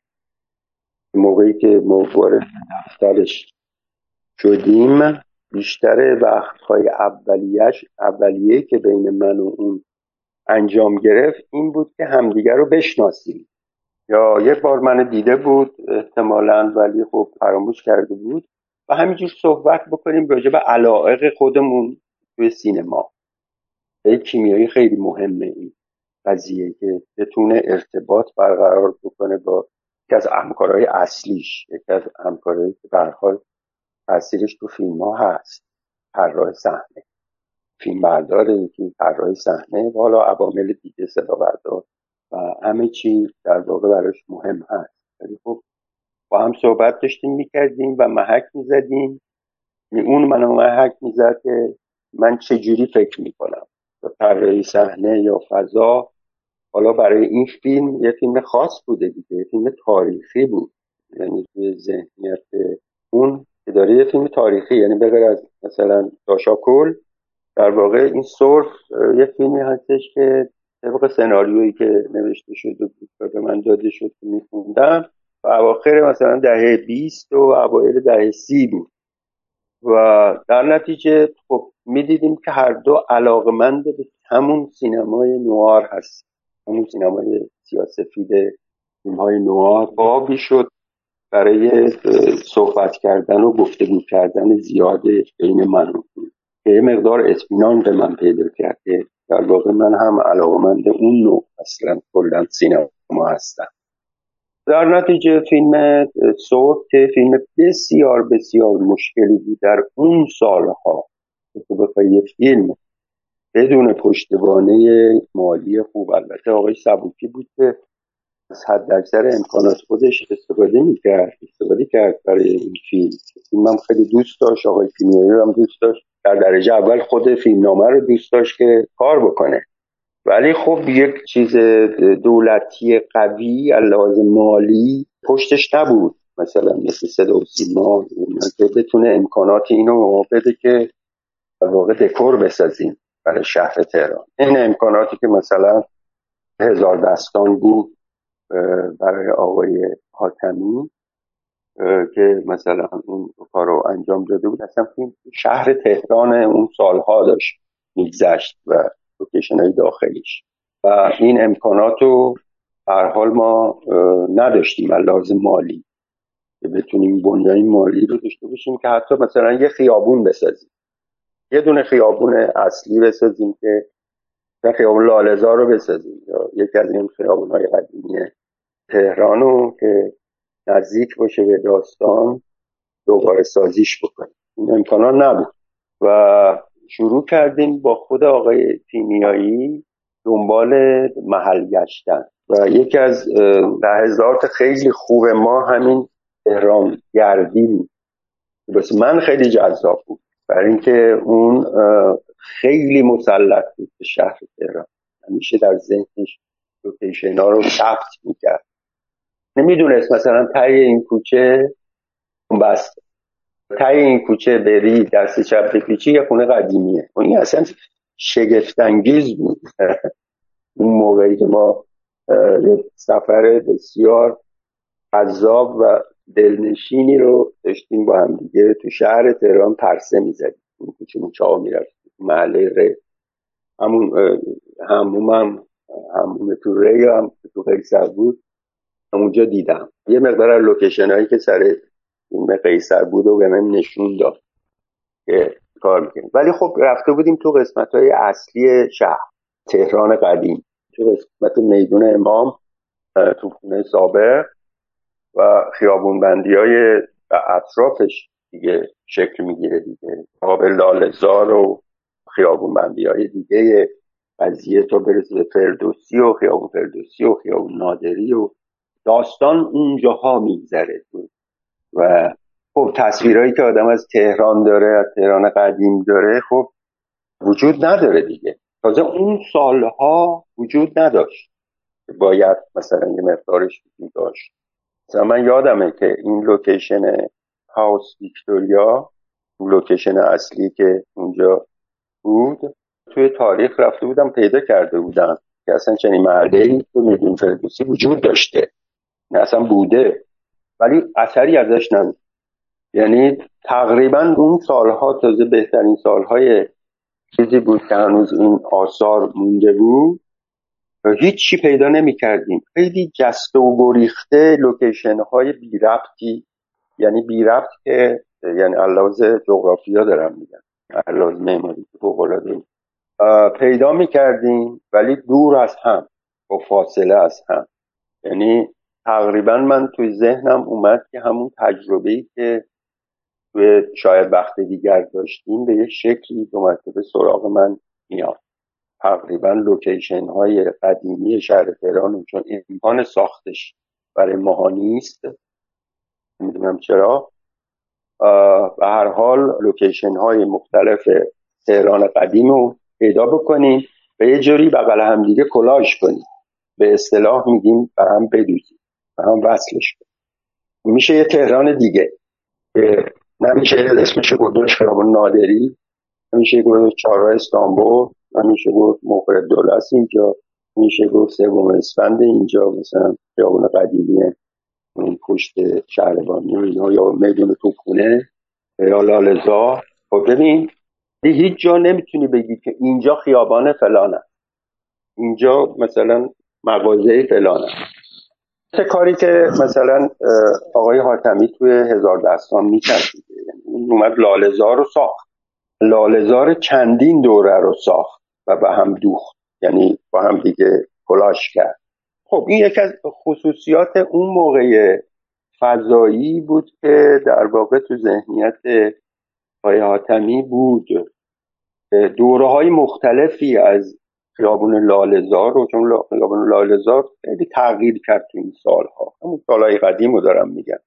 موقعی که ما وارد دفترش شدیم بیشتر وقتهای اولیش اولیه که بین من و اون انجام گرفت این بود که همدیگر رو بشناسیم. یا یک بار من دیده بود احتمالا ولی خب فراموش کرده بود. و همینجور صحبت بکنیم راجع به علائق خودمون توی سینما. کیمیایی خیلی مهمه این قضیه که بتونه ارتباط برقرار بکنه با یکی از همکارهای اصلیش. یکی از همکارهایی که به حال تاثیرش تو فیلم ها هست. طراح صحنه. فیلم بردار یکی طراح صحنه. و حالا عوامل دیگه صدا بردار و همه چی در واقع براش مهم هست. ولی خب با هم صحبت داشتیم می‌کردیم و محک می‌زدیم. اون منو محک می‌زد که من چه جوری فکر می‌کنم؟ طراحی صحنه یا فضا؟ حالا برای این فیلم یه فیلم خاص بوده دیگه یه فیلم تاریخی بود. یعنی به ذهنیت اون که داره یه فیلم تاریخی یعنی بغیر از مثلا داشاکل در واقع این سرف یه فیلمی هستش که طبق سناریویی که نوشته بود و به من داده شد که میخوندم و اواخر مثلا دهه 20 و اوایل دهه سی بود. و در نتیجه خب می‌دیدیم که هر دو علاقمند به همون سینمای نوار هست. همون سینمای سیاسفید فیلم های نوار بابی شد برای صحبت کردن و گفتگو کردن زیاد بین من که یه مقدار اطمینان به من پیدا کرد که در واقع من هم علاقمند اون نوع اصلا کلا سینما هستم. در نتیجه فیلم سورت که فیلم بسیار بسیار مشکلی بود در اون سالها. تو بخوای یه فیلم بدون پشتوانه مالی خوب البته آقای سبوکی بود که از حد اکثر امکانات خودش استفاده می‌کرد استفاده کرد برای این فیلم. فیلم هم خیلی دوست داشت آقای کیمیایی هم دوست داشت. در درجه اول خود فیلمنامه رو دوست داشت که کار بکنه. ولی خب یک چیز دولتی قوی لحاظ مالی پشتش نبود. مثلا مثل صدا و سیما که بتونه امکانات اینو بده که در واقع دکور بسازیم برای شهر تهران. این امکاناتی که مثلا هزار دستان بود برای آقای حاتمی. که مثلا اون کار رو انجام داده بود. اصلا شهر تهران اون سالها داشت میگذشت و لوکیشن های داخلیش. و این امکانات رو هر حال ما نداشتیم. لازم مالی. که بتونیم بنیای مالی رو داشته باشیم که حتی مثلا یه خیابون بسازیم. یه دونه خیابون اصلی بسازیم که خیابون لالزار رو بسازیم. یا یکی از این خیابون های قدیمی تهران رو که نزدیک باشه به داستان دوباره سازیش بکنیم. این امکانات نبود. و شروع کردیم با خود آقای تیمیایی دنبال محل گشتن. و یکی از لحظات خیلی خوب ما همین تهران گردی بس من خیلی جذاب بود. برای اینکه اون خیلی مسلط بود به شهر تهران. همیشه در ذهنش لوکیشن ها رو ثبت می‌کرد. نمی‌دونست مثلا تای این کوچه بست تای این کوچه بری دست چپ بپیچی یه خونه قدیمیه. و این اصلا شگفتانگیز بود. <laughs> اون موقعی که ما سفر بسیار عذاب و دلنشینی رو داشتیم با هم دیگه. تو شهر تهران پرسه می‌زدیم. اون کوچه چاه می‌رفتیم. محله ره همون هموم هم هموم تو ری هم تو قیصر بود. اونجا دیدم. یه مقدار لوکیشن هایی که سر این قیصر بود و به من نشون داد که کار می‌کنیم. ولی خب رفته بودیم تو قسمت های اصلی شهر تهران قدیم. تو قسمت میدون امام تو خونه سابق و خیابون بندی های اطرافش دیگه شکل می‌گیره دیگه. قابل لالزار و خیابون بندی های دیگه. قضیه تو برسه به فردوسی و خیابون فردوسی و خیابون نادری و داستان اونجاها میگذره. و خب تصویرهایی که آدم از تهران داره از تهران قدیم داره خب وجود نداره دیگه. تازه اون سالها وجود نداشت. باید مثلا یه مقدارش وجود داشت. مثلا من یادمه که این لوکیشن هاوس ویکتوریا لوکیشن اصلی که اونجا بود توی تاریخ رفته بودم پیدا کرده بودم که اصلا چنین محله تو میدون فردوسی وجود داشته. اصلا بوده. ولی اثری ازش نبود. یعنی تقریبا اون سالها تازه بهترین سالهای چیزی بود که هنوز این آثار مونده بود. هیچی پیدا نمی کردیم خیلی جسته و گریخته لوکیشن های بی ربطی. یعنی بی ربط که یعنی علاوز جغرافیا دارم میگن علاوز معماری پیدا می کردیم ولی دور از هم با فاصله از هم. یعنی تقریبا من توی ذهنم اومد که همون تجربه ای که توی شاید وقت دیگر داشتیم به یه شکلی دو مرتبه سراغ من میاد. تقریبا لوکیشن های قدیمی شهر تهران چون امکان ساختش برای ماها نیست. نمی‌دونم چرا. به هر حال لوکیشن های مختلف تهران قدیم رو پیدا بکنیم. و یه جوری بغل همدیگه کلاژ کنیم. به اصطلاح میگیم به هم بدوزیم. هم وصلش میشه یه تهران دیگه. نمیشه اسمش گذاشت خیابان نادری نمیشه گذاشت چهارراه استانبول نمیشه گفت موقع دولت اینجا میشه گفت سوم اسفند اینجا مثلا خیابان قدیمی اون پشت شهربانی یا میدون توپخونه یا لالزار خب ببین هیچ جا نمی‌تونی بگی که اینجا خیابان فلانه. اینجا مثلا مغازه فلانه. چه کاری که مثلا آقای حاتمی توی هزار دستان می‌کرد؟ یعنی اومد لالزار رو ساخت. لالزار چندین دوره رو ساخت و به هم دوخت. یعنی با هم دیگه کلاش کرد. خب این یکی از خصوصیات اون موقع فضایی بود که در واقع تو ذهنیت آقای حاتمی بود. دوره های مختلفی از خیابون لالزار رو چون خیابون لالزار خیلی تغییر کرد تو این سالها. همون سالهای قدیم رو دارم میگم.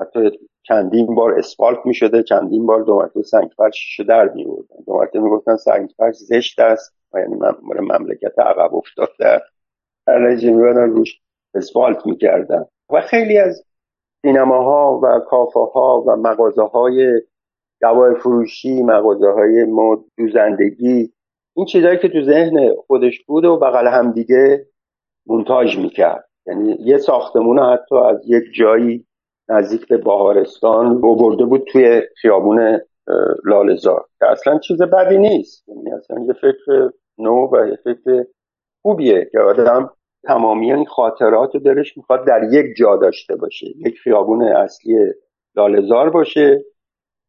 حتی چندین بار اسفالت می‌شده چندین بار دو مرتبه سنگ فرش در میوردن. دو مرتبه می‌گفتن سنگ فرش زشت است یعنی مملکت عقب افتاده. نتیجه میبردن روش اسفالت می‌کردن. و خیلی از سینماها و کافه ها و مغازه های دوای فروشی مغازه های دوزندگی این چیزهایی که تو ذهن خودش بود و بغل هم دیگه مونتاژ می‌کرد. یعنی یه ساختمون حتی از یک جایی نزدیک به باهارستان برده بود توی خیابون لالزار که اصلا چیز بدی نیست. یعنی اصلا یه فکر نو و یه فکر خوبیه که آدم تمامی این خاطرات رو دلش می‌خواد در یک جا داشته باشه. یک خیابون اصلی لالزار باشه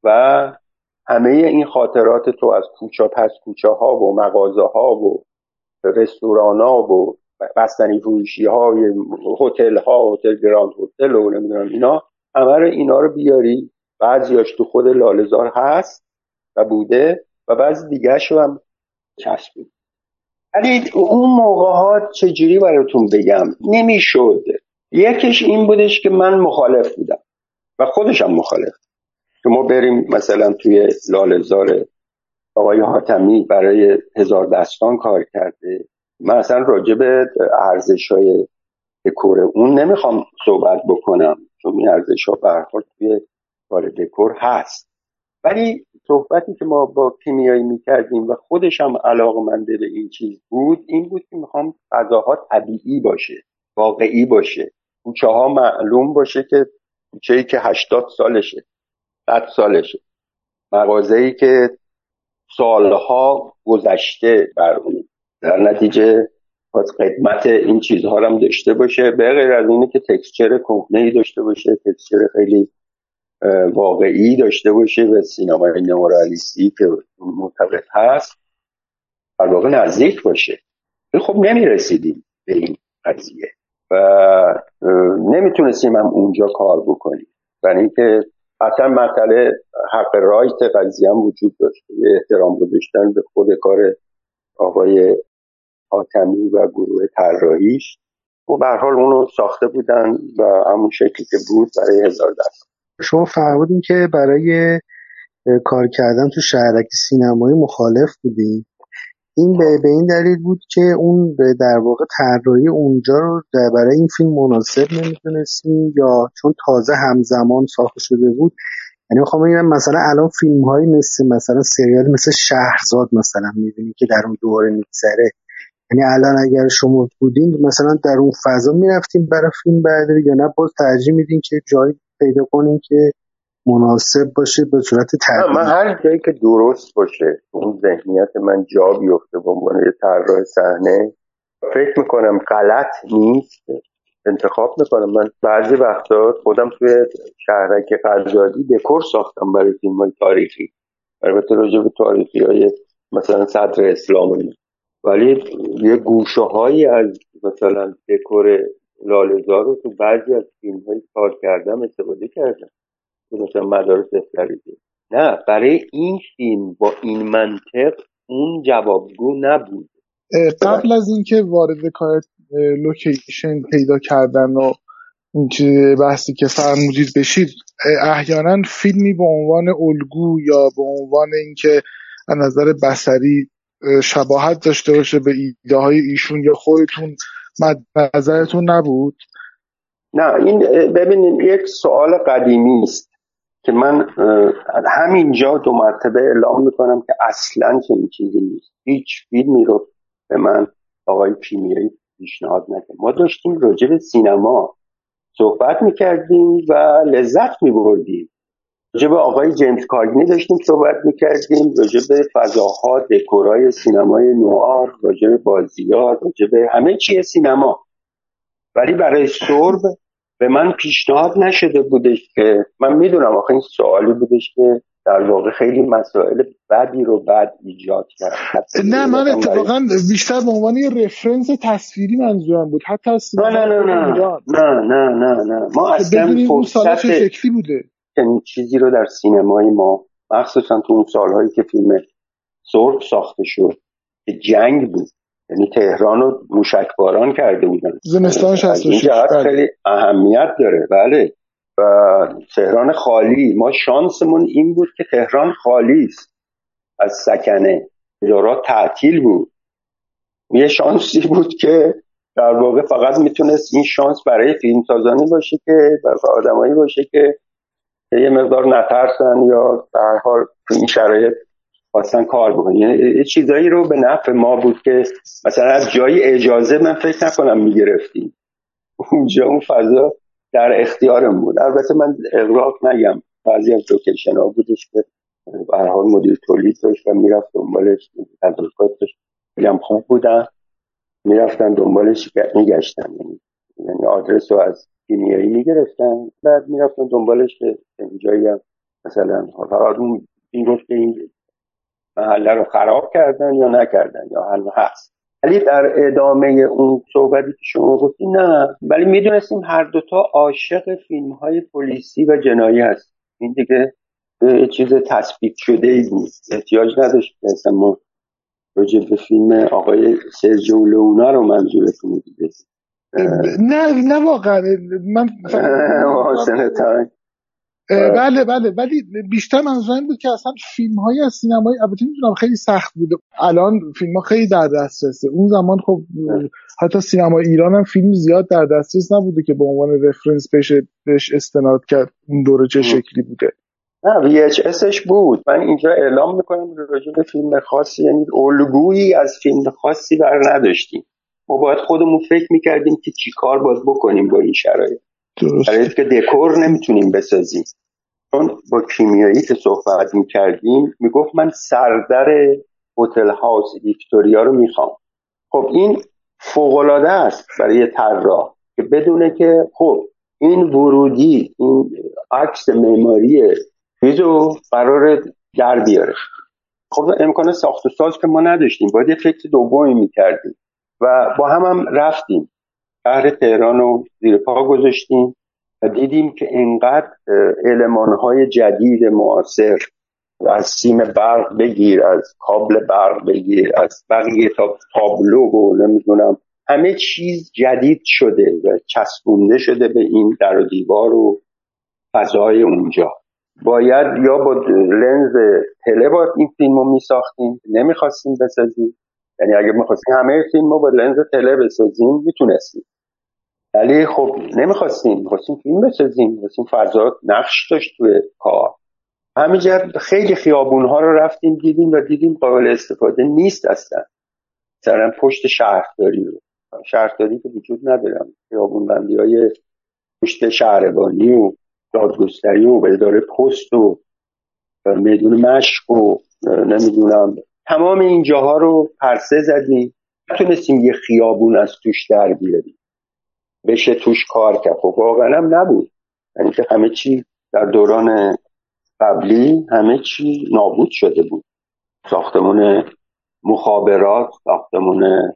و همه این خاطرات تو از کوچه پس کوچه ها و مغازه ها و رستوران ها و بستنی فروشی های هتل ها هتل گراند هتل و نمی‌دونم اینا همه رو اینا رو بیاری. بعضیاش تو خود لالزار هست و بوده و بعضی دیگه هم چسبید ولی اون موقع ها چجوری براتون بگم؟ نمی‌شد. یکیش این بودش که من مخالف بودم و خودشم مخالف که ما بریم مثلا توی لالزار آقای حاتمی برای هزار دستان کار کرده. من اصلا راجع به ارزش های دکور اون نمی‌خوام صحبت بکنم چون این ارزش ها برخورد توی کار دکور هست. ولی صحبتی که ما با کیمیایی می‌کردیم و خودش هم منده به این چیز بود این بود که می‌خوام غذاها طبیعی باشه واقعی باشه. کوچه ها معلوم باشه که کوچه ای که هشتاد سالشه. صد سالشه مغازه ای که سالها گذشته بر اون. در نتیجه از قدمت این چیزها هم داشته باشه. به غیر از اینه که تکسچر کهنه ای داشته باشه تکسچر خیلی واقعی داشته باشه و سینمای نئورالیستی که مرتبط هست در واقع نزدیک باشه. خب نمی‌رسیدیم به این قضیه و نمی‌تونستیم هم اونجا کار بکنیم. برای اینکه اصلا مسئله حق رایت قضیه هم وجود داشت. احترام گذاشتن به خود کار آقای حاتمی و گروه طراحیش. و به حال اونو ساخته بودن و همون شکلی که بود برای هزار دست شما فرمودین که برای کار کردن تو شهرک سینمایی مخالف بودین. این به, این دلیل بود که اون در واقع طراحی اونجا رو برای این فیلم مناسب نمی‌تونستیم یا چون تازه همزمان ساخته شده بود. یعنی می‌خوام بگم مثلا الان فیلم هایی مثل مثلا سریال مثل شهرزاد مثلا می‌بینی که در اون دوره میگذره. یعنی الان اگر شما بودین مثلا در اون فضا می‌رفتیم برای فیلم برداری یا نه باز ترجیح میدین که جایی پیدا کنین که مناسب باشه به صورت طبیعی من هر جایی که درست باشه اون ذهنیت من جا بیفته به عنوان یه طراح صحنه فکر می‌کنم غلط نیست. انتخاب می‌کنم. من بعضی وقتا خودم توی شهرک قضادی دکور ساختم برای فیلم های تاریخی. البته راجع به تاریخی های مثلا صدر اسلام ولی یه گوشه هایی از مثلا دکور لالزار رو تو بعضی از فیلم های کار کردم استفاده کردم. مثلا مدارس افتریدی نه برای این فیلم با این منطق اون جوابگو نبود. قبل از اینکه وارد کار لوکیشن پیدا کردن و این بحثی که فرمودید بشید احیانا فیلمی به عنوان الگو یا به عنوان اینکه از نظر بسری شباهت داشته باشه به ایده های ایشون یا خودتون نظرتون نبود؟ نه این ببینید یک سوال قدیمی است. که من همینجا دو مرتبه اعلام می‌کنم که اصلا چنین چیزی نیست. هیچ فیلمی رو به من آقای کیمیایی پیشنهاد نکرد. ما داشتیم راجع به سینما صحبت می‌کردیم و لذت میبردیم. راجع به آقای جیمز کاگنی داشتیم صحبت می‌کردیم. راجع به فضاها دکورای سینمای نوار راجع به بازیات راجع به همه چیه سینما. ولی برای سرب به من پیشنهاد نشده بودش که من می‌دونم آخه این سوالی بودش که در واقع خیلی مسائل بدی رو بعد ایجاد کرد. نه من اتفاقا بیشتر به عنوان رفرنس تصویری منظورم بود. حتی نه نه نه نه نه نه نه نه. ما خب اصلا فرصت شکلی بوده؟ چنین چیزی رو در سینمای ما مخصوصا تو اون سالهایی که فیلم سرب ساخته شد که جنگ بود. یعنی تهران رو موشکباران کرده بودن. زمستان 66 بله. خیلی اهمیت داره. بله. و تهران خالی. ما شانسمون این بود که تهران خالی است. از سکنه. ادارات تعطیل بود. یه شانسی بود که در واقع فقط می‌تونست این شانس برای فیلم سازانی باشه که آدمایی باشه که یه مقدار نترسن یا در حال این شرایط خواستن کار بکنن. یعنی چیزایی رو به نفع ما بود که مثلا از جایی اجازه من فکر نکنم می‌گرفتیم اونجا اون فضا در اختیارم بود. البته من اغراق نگم. بعضی از لوکیشن ها بودش که به حال مدیر تولید داشت و می‌رفت دنبالش تدارکاتش هم خوب بودن. می‌رفتن دنبالش میگشتن. یعنی آدرس رو از کیمیایی می‌گرفتن. بعد می‌رفتن دنبالش که اینجایی هم مثلا فقط اون این گفت که این محله رو خراب کردن یا نکردن یا هل هست. ولی در ادامه اون صحبتی که شما گفتی نه. ولی می‌دونستیم هر دوتا عاشق فیلم های پلیسی و جنایی هست این دیگه چیز تثبیت شده ای بود احتیاج نداشت که ما راجع به فیلم آقای سرجو لونا رو منظورتون دیده نه نه واقعا. من <laughs> بله بله. ولی بیشتر منظور این بود که اصلا فیلم های از سینمایی البته می‌دونم خیلی سخت بوده الان فیلم ها خیلی در دسترسه. اون زمان خب حتی سینما ایران هم فیلم زیاد در دسترس نبوده که به عنوان رفرنس بشه بهش استناد کرد. اون دوره چه شکلی بوده. نه VHSش بود. من اینجا اعلام می‌کنم راجع به فیلم خاصی. یعنی الگویی از فیلم خاصی بر نداشتیم. ما باید خودمون فکر می‌کردیم که چی کار باید بکنیم با این شرایط. شرایط که دکور نمی‌تونیم بسازیم. چون با کیمیایی که صحبت می‌کردیم می‌گفت من سردر هتل هاوس ویکتوریا رو می‌خوام. خب این فوقالعاده است برای طراح که بدونه که خب این ورودی این عکس معماری چیزو قرار در بیاره. خب امکان ساخت و ساز که ما نداشتیم. باید یه فکر دومی می‌کردیم و با هم هم رفتیم. شهر تهران رو زیر پا گذاشتیم و دیدیم که اینقدر های جدید معاصر از سیم برق بگیر از کابل برق بگیر از بقیه تا تابلو و نمی‌دونم همه چیز جدید شده و چسبونده شده به این در و دیوار و فضای اونجا. باید یا با لنز تله باید این فیلم رو میساختیم نمی‌خواستیم بسازیم. یعنی اگه می‌خواستیم همه فیلم رو با لنز تله بسازیم می‌تونستیم. ولی خب نمی‌خواستیم می‌خواستیم فیلم بسازیم می‌خواستیم فضا نقش داشت توی کار. همینجا خیلی خیابون ها رو رفتیم دیدیم و دیدیم قابل استفاده نیست اصلا. مثلا پشت شهرداری رو. شهرداری که وجود ندارم خیابون بندی های پشت شهربانی و دادگستری و اداره پست و میدون مشق و نمی‌دونم. تمام این جاها رو پرسه زدیم. نتونستیم یه خیابون از توش در بیاریم. بشه توش کار کرد. خب واقعا هم نبود. یعنی که همه چی در دوران قبلی همه چی نابود شده بود. ساختمون مخابرات ساختمون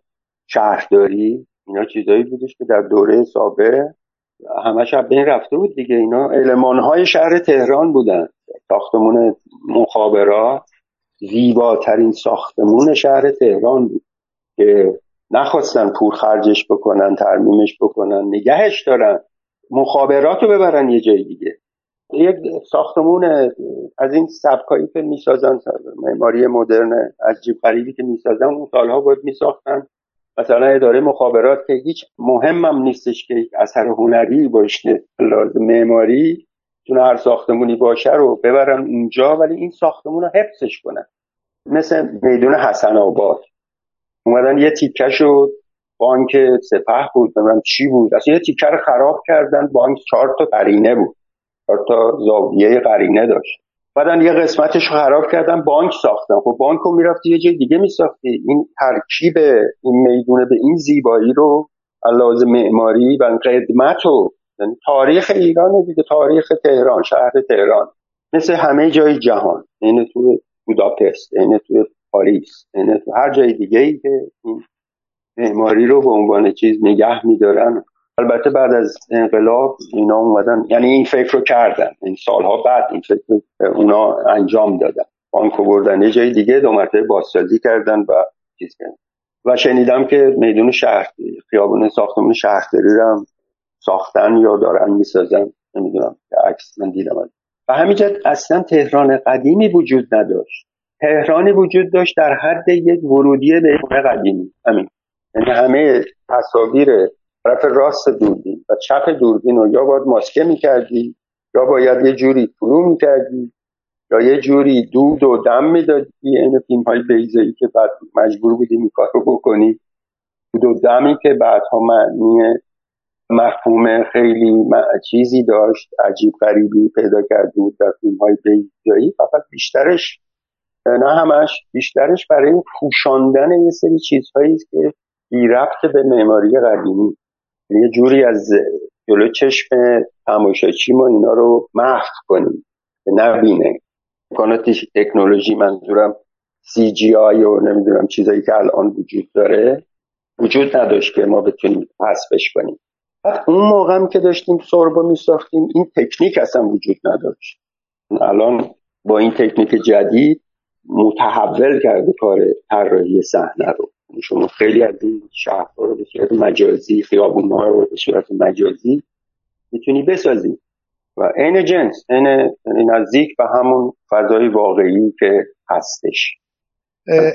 شهرداری اینا چیزایی بودش که در دوره سابق همه شب بین رفته بود دیگه. اینا های شهر تهران بودن. ساختمون مخابرات زیباترین ساختمون شهر تهران بود که نخواستن پول خرجش بکنن ترمیمش بکنن نگهش دارن. مخابرات رو ببرن یه جای دیگه. یک ساختمون از این سبکایی که می‌سازن معماری مدرن عجیب غریبی که می‌سازن اون سالها باید میساختن. مثلا اداره مخابرات که هیچ مهمم نیستش که اثر هنری باشه لازم معماری چون هر ساختمونی باشه رو ببرن اونجا ولی این ساختمون رو حفظش کنن. مثل میدون حسن آباد. اومدن یه تیکه شد بانک سپه بود من چی بود. اصلا یه تیکه رو خراب کردن بانک چهار تا قرینه بود. چهار تا زاویه قرینه داشت. بعدن یه قسمتش رو خراب کردن بانک ساختن. خب بانک رو می‌رفتی یه جای دیگه میساختی. این ترکیب این می‌دونه به این زیبایی رو علاوه معماری و قدمت و یعنی تاریخ ایران دیگه تاریخ تهران شهر تهران. مثل همه جای جهان. این تو بوداپست این تو پاریس. این تو هر جای دیگه ای که این معماری رو به عنوان چیز نگه میدارن. البته بعد از انقلاب اینا اومدن یعنی این فکر رو کردن. این سالها بعد این فکر اونا انجام دادن. بانک بردن یه جای دیگه دو مرتبه بازسازی کردن و چیز کردیم و شنیدم که میدون شهر خیابون ساختمون شهرداری رو ساختن یا دارن می‌سازن. نمی‌دونم. عکس من دیدم. و همینجا اصلا تهران قدیمی وجود نداشت. تهرانی وجود داشت در حد یک ورودی میمونه قدیمی. همین. یعنی همه تصاویر طرف راست دوربین و چپ دوربین رو یا باید ماسکه می‌کردی یا باید یه جوری فرو می‌کردی یا یه جوری دود و دم می‌دادی. این فیلم های بیزایی که بعد مجبور بودی این رو بکنی. دود و دمی که بعدها معنی مفهوم خیلی چیزی داشت عجیب غریبی پیدا کرده بود در فیلم های بیزایی فقط بیشترش نه همش بیشترش برای پوشاندن یه سری چیزهایی که بی رفت به معماری قدیمی. یه جوری از جلو چشم تماشاچی ما اینا رو محو کنیم. نبینه امکانات تکنولوژی منظورم سی جی آی و نمی‌دونم چیزایی که الان وجود داره وجود نداشت که ما بتونیم حذفش کنیم. اون موقع هم که داشتیم سوربو می ساختیم این تکنیک اصلا وجود نداشت. الان با این تکنیک جدید متحول کرده کار طراحی صحنه رو. شما خیلی از این شهرها رو به صورت مجازی خیابون ها رو به صورت مجازی می‌تونی بسازی. و عین جنس عین نزدیک به همون فضای واقعی که هستش.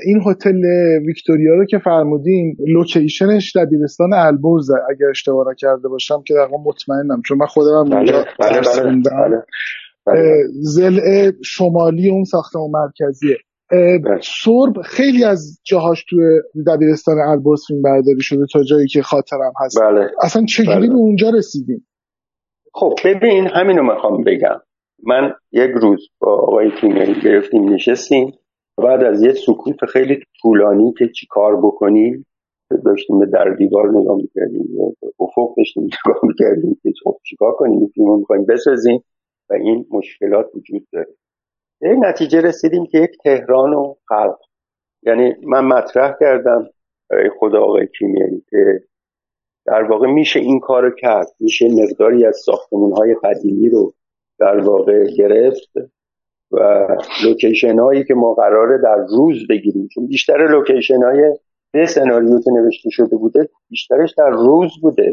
این هتل ویکتوریا رو که فرمودین لوکیشنش دبیرستان البرز اگر اشتباه کرده باشم که در مطمئنم چون من خودم هم اونجا بله بله بله بله. شمالی اون ساختمان مرکزیه. بله. سرب خیلی از جاهاش تو دبیرستان البرز فیلم برداری شده تا جایی که خاطرم هست. بله. اصلا چجوری بله. به اونجا رسیدیم؟ خب ببین همینو می‌خوام بگم. من یک روز با آقای کیمیایی گرفتیم نشستیم. بعد از یه سکوت خیلی طولانی که چی کار بکنیم داشتیم به در دیوار نگاه می‌کردیم افق داشتیم نگاه می‌کردیم که خب چیکار کنیم فیلم می‌خوایم بسازیم. و این مشکلات وجود داره. به نتیجه رسیدیم که یک تهرانو خلق یعنی من مطرح کردم برای خدا آقای کیمیایی که در واقع میشه این کارو کرد. میشه مقداری از ساختمون های قدیمی رو در واقع گرفت و لوکیشن هایی که ما قراره در روز بگیریم. چون بیشتر لوکیشن های به سناریو که نوشته شده بوده بیشترش در روز بوده.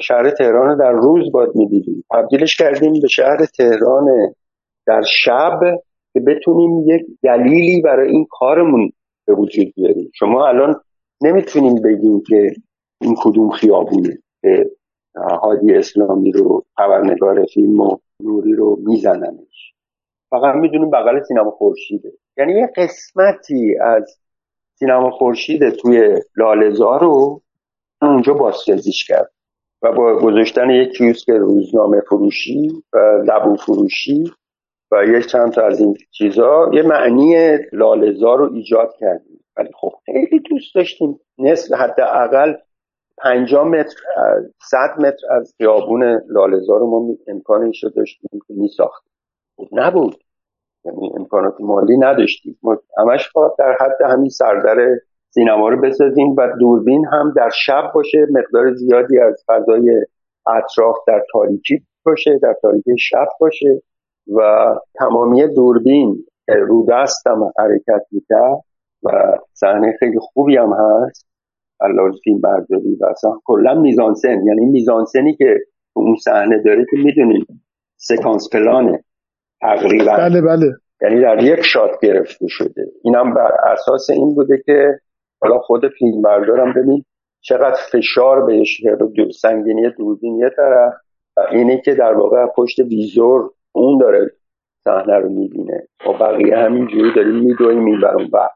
شهر تهران در روز باید می‌دیدیم. تبدیلش کردیم به شهر تهران در شب که بتونیم یک دلیلی برای این کارمون به وجود بیاریم. شما الان نمی‌تونیم بگیم که این کدوم خیابونه که هادی اسلامی رو خبرنگار فیلم و نوری رو میزننش. فقط می‌دونیم بغل سینما خورشیده. یعنی یه قسمتی از سینما خورشید توی لالزار رو اونجا بازسازیش کرد. و با گذاشتن یک کیوسک روزنامه فروشی و لبو فروشی و یک چند تا از این چیزا یه معنی لالزار رو ایجاد کردیم. ولی خب خیلی دوست داشتیم. نصف حداقل 50 متر 100 متر از خیابون لالزار رو ما امکانش رو داشتیم که می ساختیم. خب نبود. یعنی امکانات مالی نداشتیم. ما همش در حد همین سردر سینما رو بسازیم و دوربین هم در شب باشه مقدار زیادی از فضای اطراف در تاریکی باشه در تاریکی شب باشه و تمامی دوربین رو دستم حرکت می‌کرد و صحنه خیلی خوبی هم هست. علاوه فیلم برداری و اصلا کلا میزانسن یعنی میزانسنی که اون صحنه داره که می‌دونید سکانس پلانه تقریبا بله بله. یعنی در یک شات گرفته شده. اینم بر اساس این بوده که حالا خود فیلم بردارم ببین چقدر فشار بهش سنگینی دوربین یه طرف و اینه که در واقع پشت ویزور اون داره صحنه رو می‌بینه. و بقیه همینجوری داریم میدویم این برون و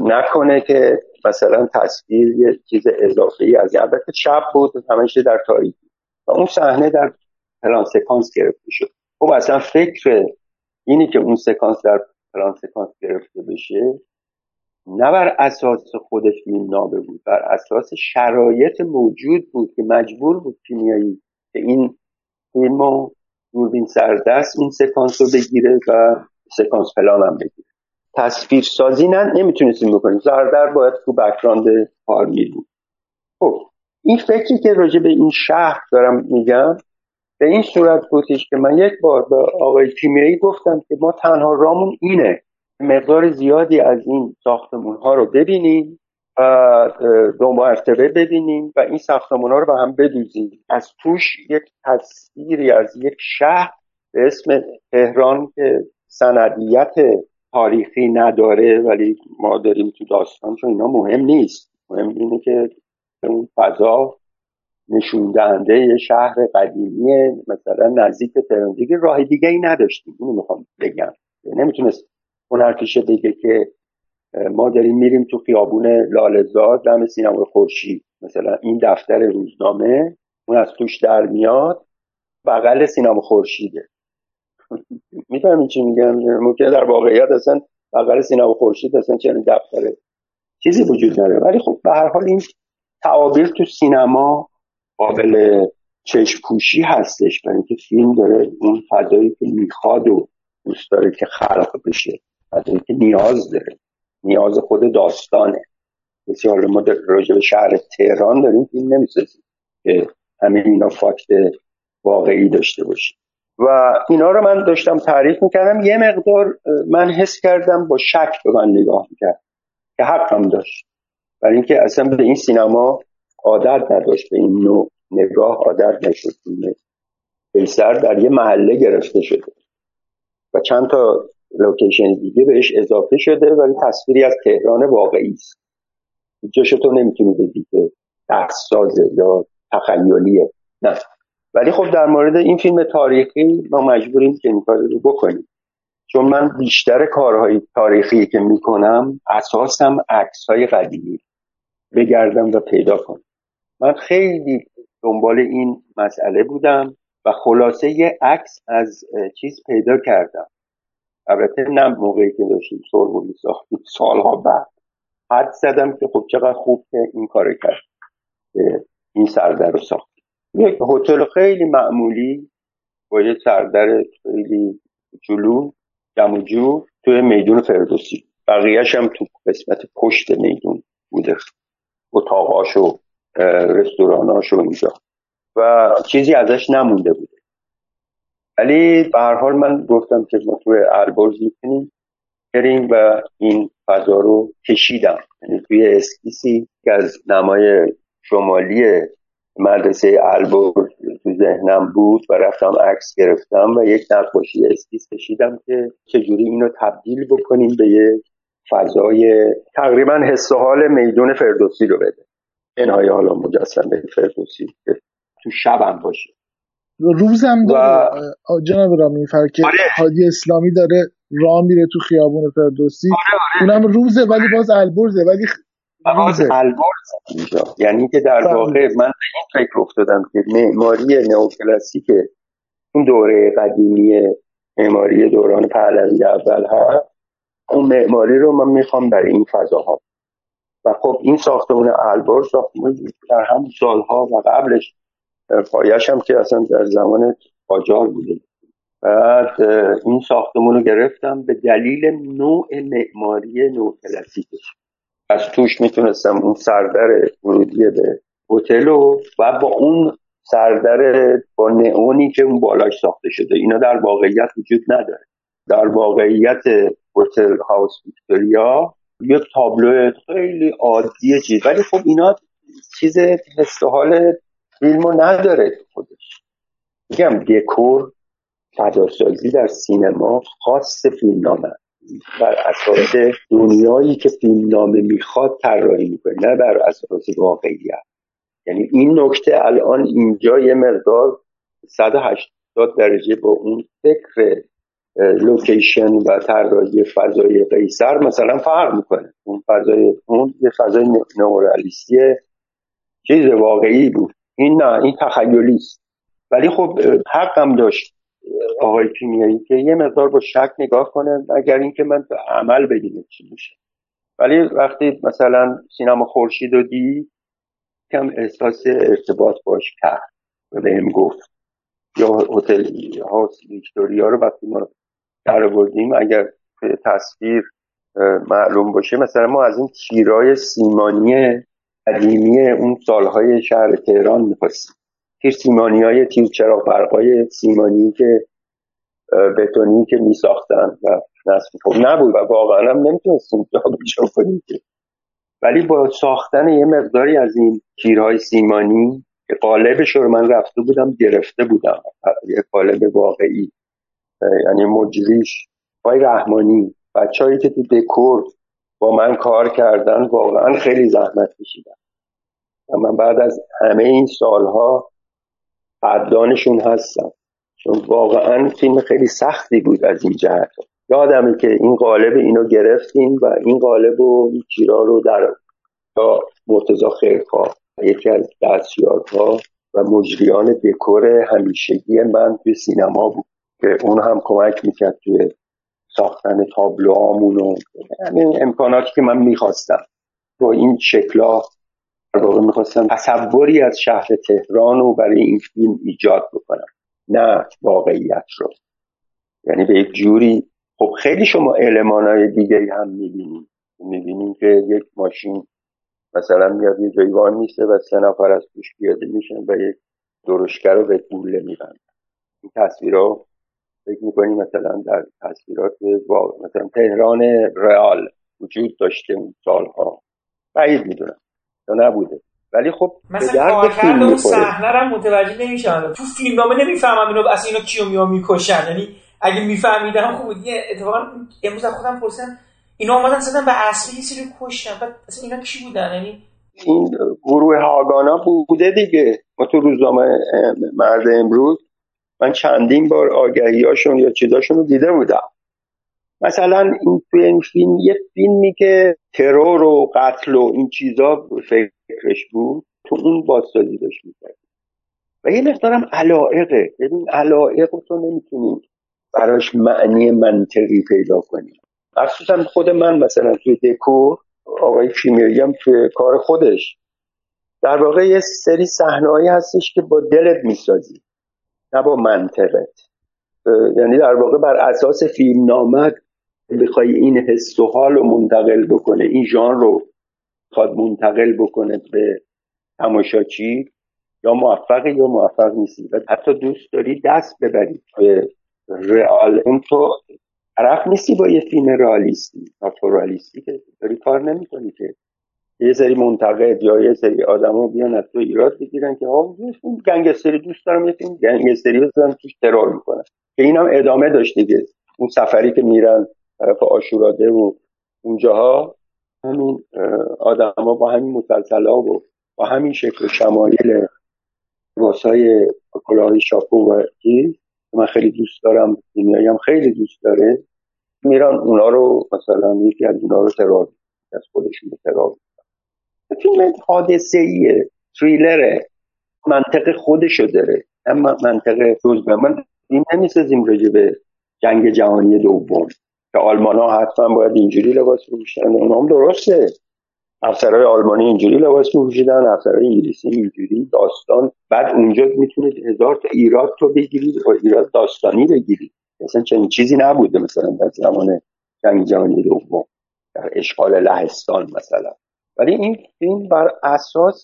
نکنه که مثلا تصویر یه چیز اضافه ای از البته شب بود همیشه در تاریکی و اون صحنه در پلان سکانس گرفته شد. خب اصلا فکر اینی که اون سکانس در پلان سکانس گرفته بشه نه بر اساس خودش فیلم نابه بود بر اساس شرایط موجود بود که مجبور بود کیمیایی که این فیلم رو دوربین سردست این سکانس رو بگیره و سکانس پلان هم بگیره. تصویر سازی نه نمی‌تونستیم بکنیم. زردر باید تو بکراند کار بود. خب این فکری که راجع به این شهر دارم میگم به این صورت بودش که من یک بار به آقای کیمیایی گفتم که ما تنها رامون اینه مقدار زیادی از این ساختمون ها رو ببینیم و دو مرتبه ببینیم و این ساختمون ها رو به هم بدوزیم. از توش یک تصویری از یک شهر به اسم تهران که سندیت تاریخی نداره ولی ما داریم تو داستان چون اینا مهم نیست. مهم اینه که اون فضا نشون دهنده یه شهر قدیمی مثلا نزدیک تهران. دیگه راه دیگه ای نداشتیم. اینو می‌خوام بگم. نمی‌تونست هنرپیشه بگه که ما داریم میریم تو خیابون لالزار دم سینما خورشید. مثلا این دفتر روزنامه اون از توش در میاد بغل سینما خورشیده. <laughs> می‌فهمین چی میگم؟ ممکنه در واقعیت اصلا بغل سینما خورشید اصلا چنین دفتره چیزی وجود نداره. ولی خب به هر حال این تعابیر تو سینما قابل چشم پوشی هستش. برای اینکه فیلم داره اون فضایی که می‌خواد و دوست داره که خلق بشه. فضایی که نیاز داره نیاز خود داستانه. بسیار ما راجع به شهر تهران داریم فیلم نمی‌سازیم که همه اینا فاکت واقعی داشته باشه و اینا رو من داشتم تعریف می‌کردم. یه مقدار من حس کردم با شک به من نگاه می‌کرد که حقم داشت. برای اینکه اصلا به این سینما عادت نداشت به این نوع نگاه عادت نشد. قیصر در یه محله گرفته شده. و چند تا لوکیشن دیگه بهش اضافه شده ولی تصویری از تهران واقعی است. جاش تو نمی‌تونی بگی که یا تخیلیه. نه. ولی خب در مورد این فیلم تاریخی ما مجبوریم که این کار رو بکنیم. چون من بیشتر کارهای تاریخی که می‌کنم اساسم عکس های قدیمی. بگردم و پیدا کنم. من خیلی دنبال این مسئله بودم و خلاصه یه عکس از چیز پیدا کردم. البته نه موقعی که داشتیم سرمونی ساختیم سالها بعد. حد زدم که خب چقدر خوب که این کار کرد. این سردر رو ساخت. یک هتل خیلی معمولی با یه سردر خیلی جلو جمع جو توی میدون فردوسی. بقیهش هم تو قسمت پشت میدون بوده. اتاقاش و رستوراناش و اینجا. و چیزی ازش نمونده بوده. ولی به هر حال من گفتم که ما توی البرز می‌تونیم بریم و این فضا رو کشیدم. یعنی توی اسکیسی که از نمای شمالی مدرسه البرز تو ذهنم بود و رفتم عکس گرفتم و یک نقاشی اسکیس کشیدم که چجوری اینو تبدیل بکنیم به یک فضای تقریبا حس حال میدون فردوسی رو بده. های حالا مجسمه فردوسی که تو شبم باشه. روزم داره و... جناب رامی که آره. حادی اسلامی داره راه میره تو خیابون فردوسی آره آره. اونم روزه ولی باز البرزه ولی باز البرز اینجا یعنی که در. واقع من به این فکر افتادم که معماری نئوکلاسیک اون دوره قدیمی معماری دوران پهلوی اول هست اون معماری رو من می‌خوام در این فضاها و خب این ساختمون البرز ساختمون در هم سالها و قبلش پایش هم که اصلا در زمان قاجار بوده. بعد این ساختمون رو گرفتم به دلیل نوع معماری نوع کلاسیکش از توش می‌تونستم اون سردر ورودی به هتل و و با اون سردر با نئونی که اون بالاش ساخته شده. اینا در واقعیت وجود نداره. در واقعیت هتل هاوس ویکتوریا یک تابلو خیلی عادی چیز. ولی خب اینا چیز حس حال فیلمو نداره خودش. میگم دکور فضاسازی در سینما خاص فیلمنامه. بر اساس دنیایی که فیلمنامه می‌خواد طراحی می‌کنه نه بر اساس واقعیت. یعنی این نکته الان اینجا یه مقدار 180 درجه با اون فکر لوکیشن و طراحی فضای قیصر مثلا فرق می‌کنه. اون فضای اون یه فضای نورالیستی چیز واقعی بود. این نه این تخیلی است. ولی خب حقم داشت آقای کیمیایی که یه مقدار با شک نگاه کنه اگر اینکه من به عمل ببینم چی میشه. ولی وقتی مثلا سینما خورشید رو دید کم احساس ارتباط باش کرد. و بهم گفت. یا هتل هاوس ویکتوریا رو وقتی ما در بردیم اگر تصویر معلوم باشه مثلا ما از این تیرای سیمانی قدیمی اون سالهای شهر تهران می‌خواستیم. تیر سیمانی های تیر چراغ برقای سیمانی که بتونی که میساختن و نصب خب نبود و واقعا هم نمی‌تونستیم جا کنیم ولی با ساختن یه مقداری از این تیرهای سیمانی که قالبش رو من رفته بودم گرفته بودم. یه قالب واقعی. یعنی مجریش. پای رحمانی بچههایی که تو دکور با من کار کردن واقعا خیلی زحمت کشیدن. و من بعد از همه این سالها قدردانشون هستم. چون واقعا فیلم خیلی سختی بود از این جهت. یادمه که این قالب اینو گرفتیم و این قالب و چیرا رو در تا مرتزا خیرخواه یکی از دستیارها و مجریان دکور همیشگی من توی سینما بود که اون هم کمک می‌کرد توی ساختن تابلوهامون و همین امکاناتی که من می‌خواستم. با این شکلا در واقع می‌خواستم تصوری از شهر تهران رو برای این فیلم ایجاد بکنم. نه واقعیت رو. یعنی به یک جوری خب خیلی شما علمان های دیگه هم می‌بینیم می‌بینیم که یک ماشین مثلا میاد یه جایی وان میسته و سه نفر از توش پیاده میشن و یک درشگر رو به گوله میبندن. این تصویرها فکر می‌کنی مثلا در تصویرات مثلا تهران رئال وجود داشته اون سالها؟ بعید می‌دونم. یا نبوده. ولی خب مثلا کارکرد اون صحنه هم متوجه نمیشن. تو فیلمنامه نمی‌فهمم اینو اصلا اینا کیو میو می‌کشن. یعنی اگه میفهمیدم خوب بود اتفاقا امروز خودم پرسیدم اینا اومدن زدن به اصلی یه سری کشتن. بعد اصلا اینا کی بودن؟ یعنی این گروه هاگانا بوده دیگه. ما تو روزنامه مرد امروز من چندین بار آگهیاشون یا چیزاشون رو دیده بودم. مثلا این توی این فیلم یه فیلمی که ترور و قتل و این چیزا فکرش بود تو اون بازسازی داشت می‌کرد و یه مقدارم علائقه ببین علائق تو نمی‌تونی براش معنی منطقی پیدا کنی. مخصوصا خود من مثلا توی دکور آقای کیمیایی هم توی کار خودش. در واقع یه سری صحنه‌ای هستش که با دلت می‌سازی. نه با منطقت. یعنی در واقع بر اساس فیلم نامت بخوای این حس و حال رو منتقل بکنه این ژان رو خواد منتقل بکنه به تماشاچی یا موفقی یا موفق نیستی. و حتی دوست داری دست ببری. به رئال اون تو طرف نیستی با یه فیلم رئالیستی ناتورالیستی که داری کار نمی‌کنی که یه سری منتقد یا یه سری آدما بیان از تو ایراد بگیرن که ها فیلم گنگستری دوست دارم یه فیلم گنگستری بزنم توش ترور می‌کنن. که این هم ادامه داشت دیگه. اون سفری که میرن طرف آشوراده و اونجاها همین آدما با همین مسلسل ها و با همین شکل و شمایل واسای کلاه شاپو و چیز من خیلی دوست دارم دنیایی هم خیلی دوست داره میرن اونا رو مثلا یکی از اونا رو ترور از خودشون ترور فیلم حادثه ایه تریلره. منطق خودشو داره اما منطق روز من این نمی‌سازیم راجع به جنگ جهانی دوم. که آلمان ها حتما باید اینجوری لباس بپوشن. اونا هم درسته. افسرهای آلمانی اینجوری لباس میپوشیدن افسرهای انگلیسی اینجوری. داستان بعد اونجا می‌تونه هزار تا ایراد تو بگیری و ایراد داستانی بگیری مثلا چنین چیزی نبوده مثلا در زمان جنگ جهانی دوم. در اشغال لهستان مثلا. ولی این فیلم بر اساس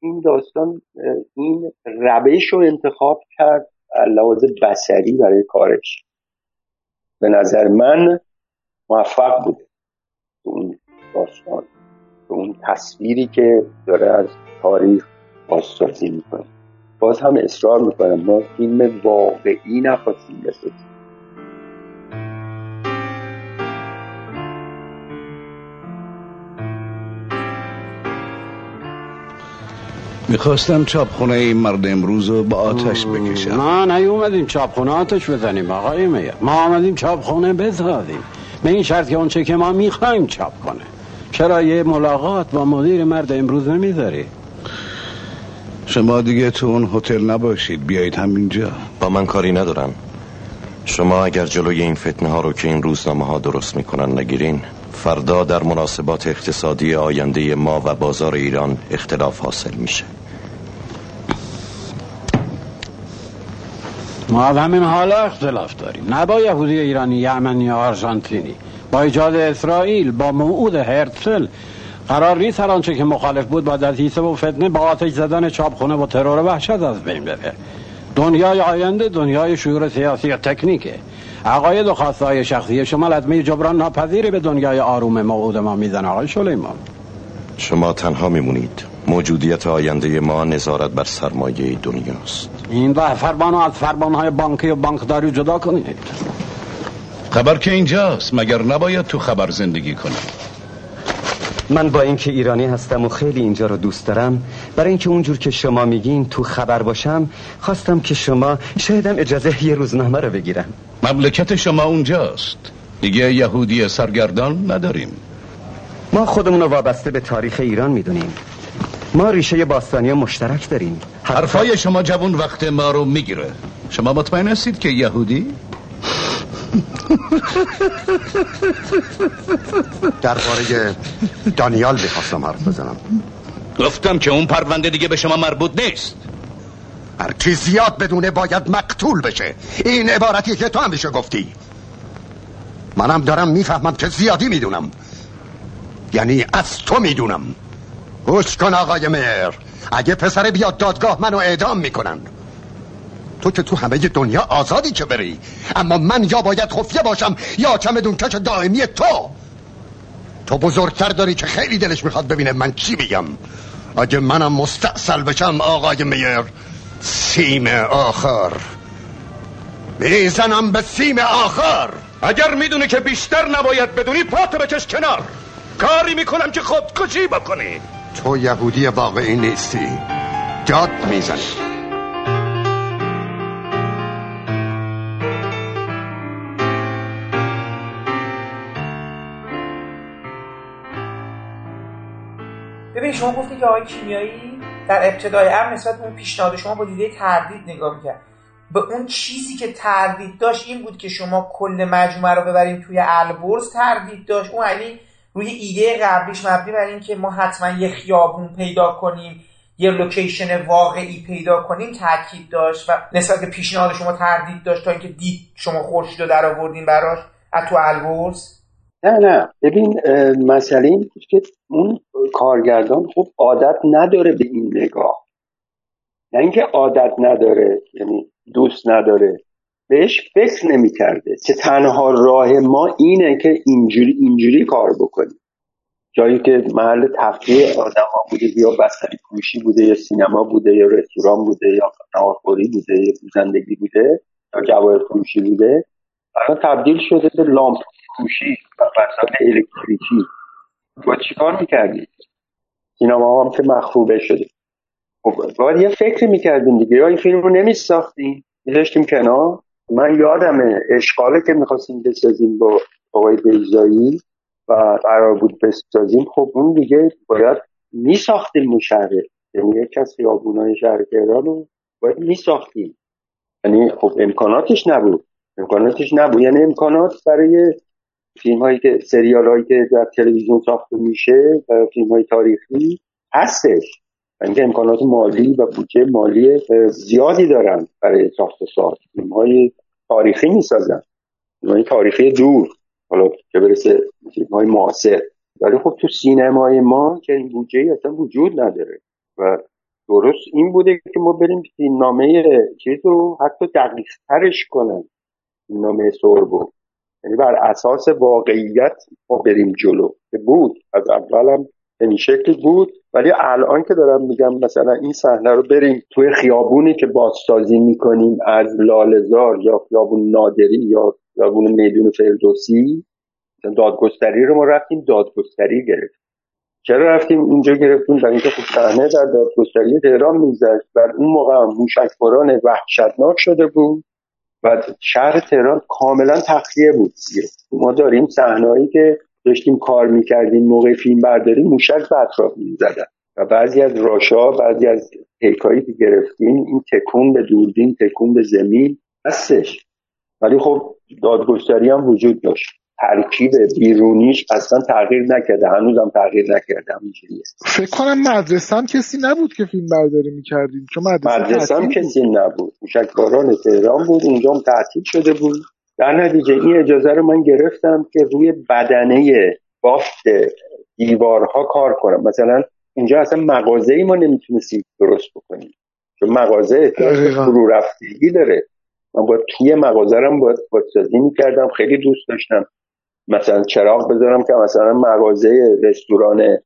این داستان این روش رو انتخاب کرد لحاظ بسری برای کارش. به نظر من موفق بوده اون داستان به اون تصویری که داره از تاریخ بازسازی می‌کنه. باز هم اصرار می‌کنم ما فیلم واقعی نخواستیم بسازیم. می‌خواستم چاپخونه این مرد امروز رو با آتش بکشم. ما نیومدیم چاپخونه آتش بزنیم آقای میر ما آمدیم چاپخونه بزادیم. به این شرط که اونچه که ما می‌خوایم چاپ کنه. چرا یه ملاقات با مدیر مرد امروز نمی‌ذاری؟ شما دیگه تو اون هتل نباشید بیایید همینجا. با من کاری ندارم. شما اگر جلوی این فتنه ها رو که این روزنامه ها درست می‌کنن نگیرین. فردا در مناسبات اقتصادی آینده ما و بازار ایران اختلاف حاصل میشه. ما همین حالا اختلاف داریم. نه با یهودی ایرانی یمنی آرژانتینی. با ایجاد اسرائیل با موعود هرتل. قرار نیست هر آنچه که مخالف بود با دستیسه و فتنه با آتش زدن چاپخونه و ترور وحشت از بین بره. دنیای آینده دنیای شعور سیاسی و تکنیکه. عقاید و خواستهای شخصی شما لطمه جبران ناپذیری به دنیای آروم موعود ما می‌زنه آقای سلیمان. شما تنها میمونید. موجودیت آینده ما نظارت بر سرمایه دنیاست. این ده فرمان از فرمانهای بانکی و بانکداری جدا کنید. خبر که اینجاست مگر نباید تو خبر زندگی کنم؟ من با اینکه ایرانی هستم و خیلی اینجا رو دوست دارم برای اینکه اونجور که شما میگین تو خبر باشم خواستم که شما شایدم اجازه یه روزنامه رو بگیرم. مملکت شما اونجاست. دیگه یهودی سرگردان نداریم. ما خودمون رو وابسته به تاریخ ایران می‌دونیم. ما ریشه باستانی مشترک داریم. حرفای شما جوون وقت ما رو می‌گیره. شما مطمئن هستید که یهودی؟ درباره دانیال می‌خواستم حرف بزنم. گفتم که اون پرونده دیگه به شما مربوط نیست. هر کی زیاد بدونه باید مقتول بشه. این عبارتی که تو همیشه گفتی. منم دارم می‌فهمم که زیادی می‌دونم. یعنی از تو می‌دونم. گوش کن آقای مهر. اگه پسر بیاد دادگاه منو اعدام می‌کنن تو که تو همه دنیا آزادی که بری. اما من یا باید خفیه باشم یا چمدون کش دائمی تو. تو بزرگتر داری که خیلی دلش می‌خواد ببینه من چی میگم. اگه منم مستاصل بشم آقای میر سیم آخر. می‌زنم به سیم آخر. اگر می‌دونی که بیشتر نباید بدونی پاتو بکش کنار. کاری می‌کنم که خودکشی بکنی. تو یهودی واقعی نیستی. داد می‌زنی. شما گفتی که آقای کیمیایی در ابتدای امر نسبت اون پیشنهاد شما با دیده تردید نگاه می‌کرد. به اون چیزی که تردید داشت این بود که شما کل مجموعه رو ببریم توی البرز تردید داشت. اون یعنی روی ایده قبلیش مبنی بر این که ما حتما یه خیابون پیدا کنیم یه لوکیشن واقعی پیدا کنیم تاکید داشت و نسبت به پیشنهاد شما تردید داشت تا اینکه دید شما خورشید رو در آوردین براش از تو البرز. نه نه. ببین مسئله این که اون کارگردان خوب عادت نداره به این نگاه. نه اینکه عادت نداره یعنی دوست نداره بهش فکر نمی‌کرده. که تنها راه ما اینه که اینجوری اینجوری کار بکنیم. جایی که محل تفریح آدم ها بوده یا بستری فروشی بوده یا سینما بوده یا رستوران بوده یا نهارخوری بوده یا زندگی بوده یا جواهر فروشی بوده الان تبدیل شده به لامپ. فروشی و وسایل الکتریکی. با چیکار می‌کردید سینما هم که مخروبه شده خب باید یه فکر می‌کردیم دیگه. یا این فیلم رو نمیساختیم میذاشتیم کنار. من یادمه اشغاله که می‌خواستیم بسازیم با آقای بیزایی و قرار بود بسازیم. خب اون دیگه باید میساختیم اون شهره یعنی یکی از خیابونای شهر تهران رو باید میساختیم. یعنی خب امکاناتش نبود. امکاناتش نبود. یعنی امکانات برای فیلم هایی که سریال هایی که در تلویزیون ساخته میشه و فیلم های تاریخی هستش. اینکه امکانات مالی و بودجه مالی زیادی دارن برای ساخت ساخت فیلم های تاریخی می‌سازن. فیلم های تاریخی دور. حالا که برسه فیلم های معاصر. ولی خب تو سینمای ما که این بودجه اصلا وجود نداره. و درست این بوده که ما بریم نامه چیز رو حتی دقیق ترش کنن. نامه سوربو یعنی بر اساس واقعیت ما بریم جلو. که بود. از اولم این شکل بود. ولی الان که دارم میگم مثلا این صحنه رو بریم توی خیابونی که بازسازی می‌کنیم از لالزار یا خیابون نادری یا خیابون میدون فردوسی دادگستری رو ما رفتیم دادگستری گرفتیم. چرا رفتیم؟ اونجا گرفتیم در اینکه خب صحنه در دادگستری تهران میگذشت. و اون موقع هم موشکبران وحشتناک شده بود. و شهر تهران کاملا تخلیه بود ما داریم صحنه‌ای که داشتیم کار می‌کردیم موقع فیلم برداری موشک به اطراف می‌زدن. و بعضی از راشا بعضی از پیکایی که گرفتیم این تکون به دوربین تکون به زمین هستش ولی خب دادگستری هم وجود داشت. ترکیب بیرونیش اصلا تغییر نکرده. هنوزم تغییر نکرده. همینجوریه فکر کنم مدرسه هم کسی نبود که فیلم برداری می‌کردیم چون مدرسه, مدرسه هم کسی نبود. موشکباران تهران بود. اونجا هم تعطیل شده بود. در نتیجه این اجازه رو من گرفتم که روی بدنه بافت دیوارها کار کنم. مثلا اینجا اصلا مغازه ای ما نمی‌تونستیم درست بکنیم. چون مغازه احتیاج فرو رفتگی داره. من باید توی مغازرم باید بازسازی می‌کردم. خیلی دوست داشتم. مثلا چراغ بذارم که مثلا مغازه رستوران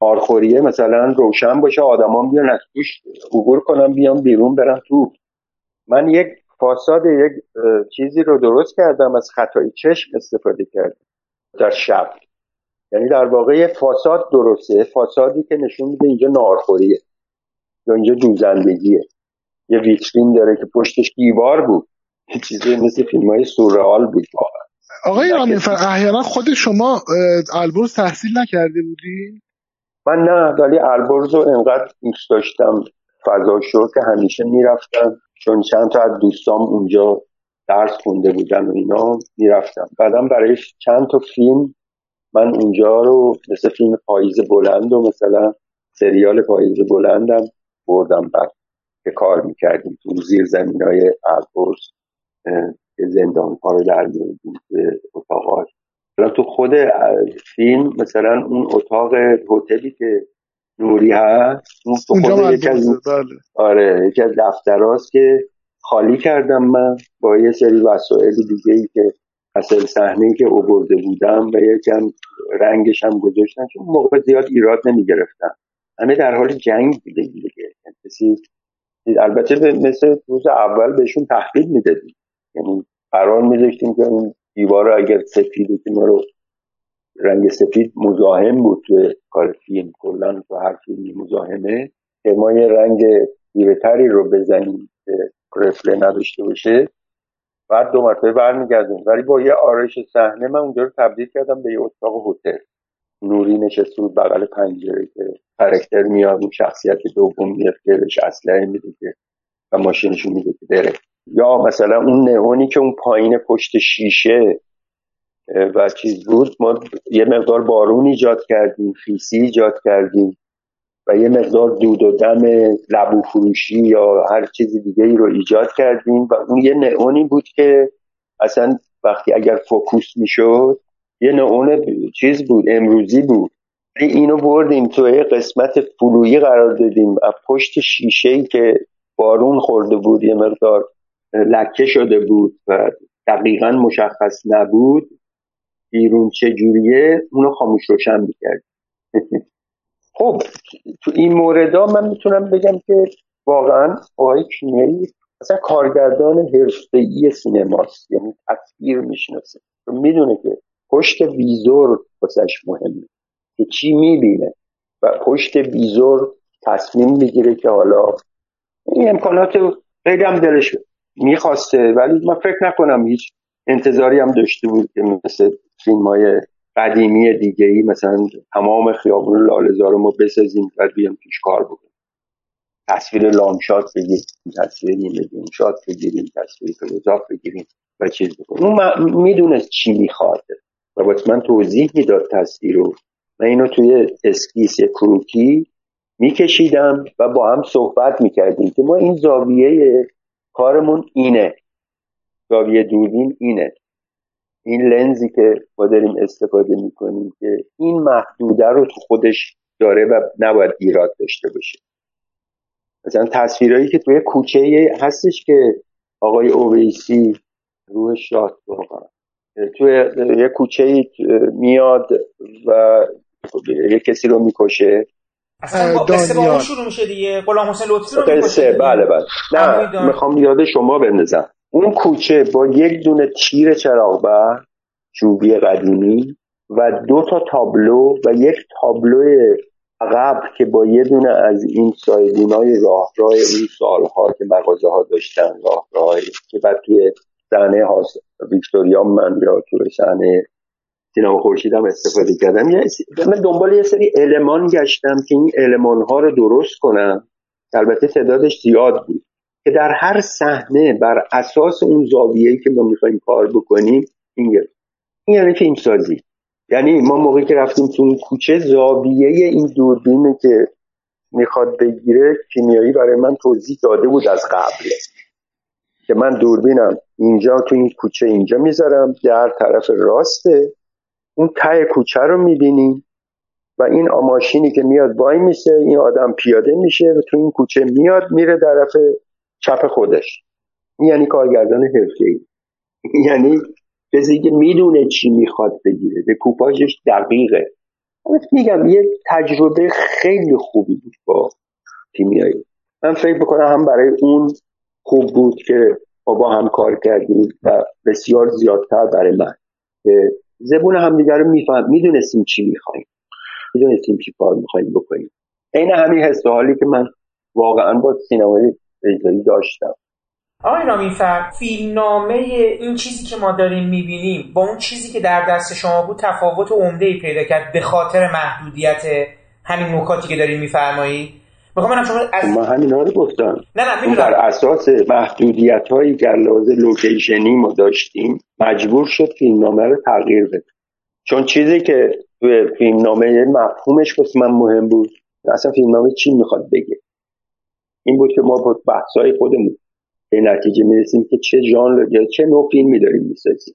آرخوریه مثلا روشن باشه آدمان بیان از توش عبور کنم بیام بیرون برم تو. من یک فاساد یک چیزی رو درست کردم از خطای چشم استفاده کردم در شب. یعنی در واقع فاساد درسته فاسادی که نشون میده اینجا نارخوریه یا اینجا دوزندگیه. یه ویترین داره که پشتش دیوار بود. یه چیزی مثل فیلم های سورئال بود. آقای آنیفر احیانا خود شما البرز تحصیل نکرده بودی؟ من نه ولی البرز رو انقدر دوست داشتم. فضا شد که همیشه می‌رفتم. چون چند تا از دوستام اونجا درس خونده بودن و اینا می‌رفتم. بعدم برای چند تا فیلم من اونجا رو مثل فیلم پاییز بلند و مثلا سریال پاییز بلندم بردم بعد که کار می‌کردیم تو زیر زمین های البرز زندان ها رو در به اتاقاش تو خود فیلم مثلا اون اتاق هتلی که نوری هست اون تو خود یکی از بله. آره یکی از دفتراست که خالی کردم من با یه سری وسایل دیگه ای که اصل صحنه که اوورده بودم و یکم رنگش هم گذاشتم چون موقع زیاد ایراد نمی گرفتم همه در حال جنگ بوده دیگه. یعنی البته مثل روز اول بهشون تحویل می‌دادیم. یعنی قرار میذاشتیم که اون دیوار اگر سفیده که ما رو رنگ سفید مزاحم بود توی کار فیلم. کلا تو هر فیلمی مزاحمه که ما یه رنگ تیرهتری رو بزنیم که رفله نداشته باشه. بعد دو مرتبه برمیگردیم ولی با یه آرش صحنه من اونجا رو تبدیل کردم به یه اتاق هتل. نوری نشسته بود بغل پنجره که کرکتر میاد اون شخصیت دوم میاد که بهش اسلحه میده که و ماشینشون میده که بره. یا مثلا اون نهونی که اون پایین پشت شیشه و چیز بود ما یه مقدار بارون ایجاد کردیم خیسی ایجاد کردیم و یه مقدار دود و دم لبو فروشی یا هر چیز دیگه ای رو ایجاد کردیم و اون یه نئونی بود که اصلا وقتی اگر فوکوس می‌شد یه نئون چیز بود امروزی بود. اینو بردیم توی قسمت فلویی قرار دادیم. از پشت شیشه ای که بارون خورده بود یه مقدار. لکه شده بود و دقیقا مشخص نبود بیرون چجوریه اونو خاموش روشن می‌کرد. <laughs> خب تو این موردا من می‌تونم بگم که واقعا آقای کیمیایی اصلا کارگردان حرفه‌ای سینماست یعنی تصویر می‌شناسه. می‌دونه که پشت ویزور واسش مهمه که چی می‌بینه. و پشت ویزور تصمیم می‌گیره که حالا این امکانات خیلی هم دلش می‌خواسته ولی من فکر نکنم هیچ انتظاری هم داشته بود که مثل فیلم های قدیمی دیگه ای مثلا تمام خیابون لالزار رو ما بسازیم و بیام پیش کار بکنیم. تصویر long shot بگیریم تصویر نیمه shot بگیریم تصویر close-up بگیریم و چیز بکنیم. اون می‌دونست چی می‌خواد. و باید من توضیح می‌داد تصویر رو. من اینو توی اسکیس کروکی میکشیدم و با هم صحبت می‌کردیم که ما این زاویه کارمون اینه. زاویه دوربین اینه. این لنزی که ما داریم استفاده می‌کنیم که این محدوده رو تو خودش داره و نباید ایراد داشته باشه. مثلا تصویرهایی که توی کوچه هستش که آقای اویسی روح شاد واقعا. توی یه کوچه میاد و یه کسی رو می‌کشه. اصلا با قصه با اون شروع میشه دیگه. غلام حسین لطفی رو قصه بله بله. نه می‌خوام یاد شما بندازم. اون کوچه با یک دونه تیر چراغ بر چوبی قدیمی و دو تا تابلو و یک تابلو عقب که با یه دونه از این سایبونای راه راه اون سالها که مغازه ها داشتن راه راه که بعد توی صحنه ویکتوریا من یا توی صحنه سینما خورشید هم استفاده کردم. من دنبال یه سری المان گشتم که این المان ها رو درست کنم. البته تعدادش زیاد بود. که در هر صحنه بر اساس اون زاویه‌ای که ما می‌خوایم کار بکنیم این این یعنی فیلم سازی یعنی ما موقعی که رفتیم تو اون کوچه زاویه این دوربینه که می‌خواد بگیره کیمیایی برای من توضیح داده بود از قبل. که من دوربینم اینجا تو این کوچه اینجا می‌ذارم در طرف راسته. اون ته کوچه رو می‌بینیم و این ماشینی که میاد وای میشه این آدم پیاده میشه و تو این کوچه میاد میره طرف چپ خودش. یعنی کارگردان حرفه‌ای. <laughs> یعنی کسی که می‌دونه چی می‌خواد بگیره به کوپاژش دقیقه. میگم یه تجربه خیلی خوبی بود با کیمیایی. من فکر بکنم هم برای اون خوب بود که با هم کار کردیم و بسیار زیادتر برای من. که زبون همدیگر رو میفهم می‌دونستیم چی می‌خوایم. می‌دونستیم چی کار می‌خوایم بکنیم. عین همین حس حالی که من واقعا با سینمای ایتالی داشتم. آقای نامیفر فیلمنامه این چیزی که ما داریم می‌بینیم با اون چیزی که در دست شما بود تفاوت عمده ای پیدا کرد به خاطر محدودیت همین نکاتی که داریم میفرمایید؟ می‌خوام شما از ما همین رو گفتم. نه نه اون بر اساس محدودیت هایی که لحاظ لوکیشنی ما داشتیم مجبور شد فیلمنامه رو تغییر بده. چون چیزی که توی فیلمنامه مفهومش واسه من مهم بود اصلا فیلمنامه چی می‌خواد بگه؟ این بود که ما با بحثای خودمون به نتیجه می‌رسیم که چه ژانر یا چه نوع فیلمی داریم می‌سازیم.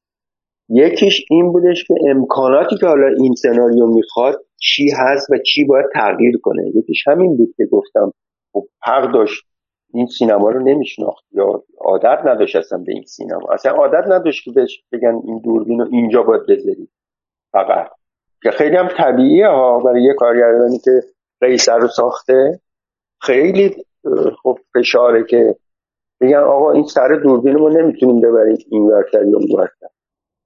یکیش این بودش که امکاناتی که حالا این سناریو می‌خواد چی هست و چی باید تغییر کنه. یکیش همین بود که گفتم خب حق داشت این سینما رو نمیشناخت یا عادت نداشت اصلا به این سینما. اصلا عادت نداشت که بهش بگن این دوربین رو اینجا باید بذاری. فقط. که خیلی هم طبیعیه ها برای یه کارگردانی که قیصر رو ساخته خیلی خب فشاره که بگن آقا این سر دوربین ما نمی‌تونیم ببریم این ورتر یا اون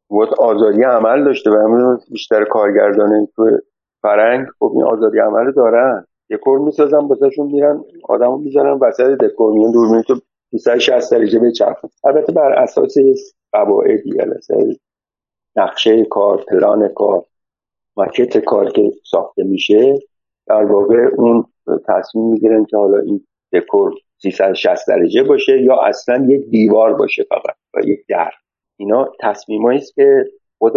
بود آزادی عمل داشته و همین بیشتر کارگردان تو فرنگ خب این آزادی عمل دارن. دکور می‌سازن باسهشون میرن آدمو می‌ذارن وسط دکور میان دوربین تو 360 درجه به چرخ البته بر اساس قواعدی نقشه کار پلان کار ماکت کار که ساخته میشه در واقع اون تصمیم می‌گیرن که حالا این دکور 360 درجه باشه یا اصلا یک دیوار باشه فقط و یک در. اینا تصمیمایی است که خود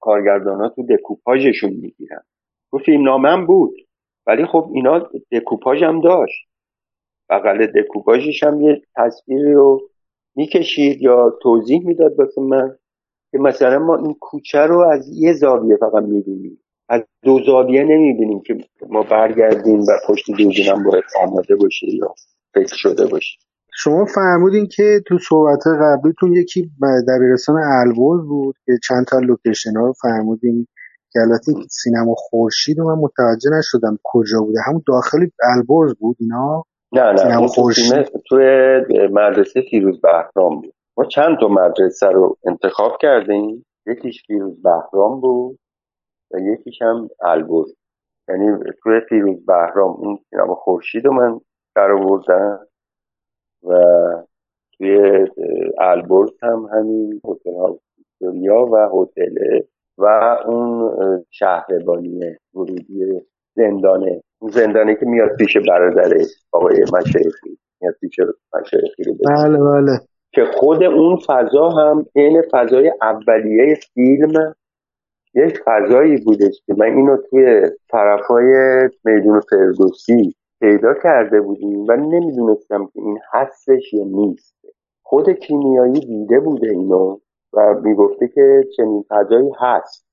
کارگردان ها تو دکوپاژشون می‌گیرن. تو فیلم هم بود ولی خب اینا دکوپاژ هم داشت. بغل دکوپاژش هم یه تصویری رو می‌کشید یا توضیح می‌داد واسه من که مثلا ما این کوچه رو از یه زاویه فقط می‌بینیم. از دو زاویه نمی‌بینیم که ما برگردیم و پشت دوربین هم باید آماده باشه یا فکر شده باشه شما فرمودین که تو صحبت قبلیتون یکی دبیرستان البرز بود که چند تا لوکیشن ها رو فرمودین که البته سینما خورشید و من متوجه نشدم کجا بوده. همون داخل البرز بود اینا؟ نه نه سینما خورشید. تو مدرسه فیروز بهرام بود. ما چند تا مدرسه رو انتخاب کردیم. یکیش فیروز بهرام بود و یکیش هم البرز. یعنی توی فیروز بهرام اون سینما خورشید رو من در آوردم و توی البرز هم همین هتل ها و هتل و اون شهربانی ورودی زندانه. اون زندانه که میاد پیش برادر آقای مشایخی میاد پیش مشایخی رو بله بله. که خود اون فضا هم این فضای اولیه فیلم یک فضایی بودش که من اینو توی طرفای میدون فردوسی پیدا کرده بودیم و نمی‌دونستم که این هستش یا نیست. خود کیمیایی دیده بوده اینو و می‌گفته که چنین فضایی هست.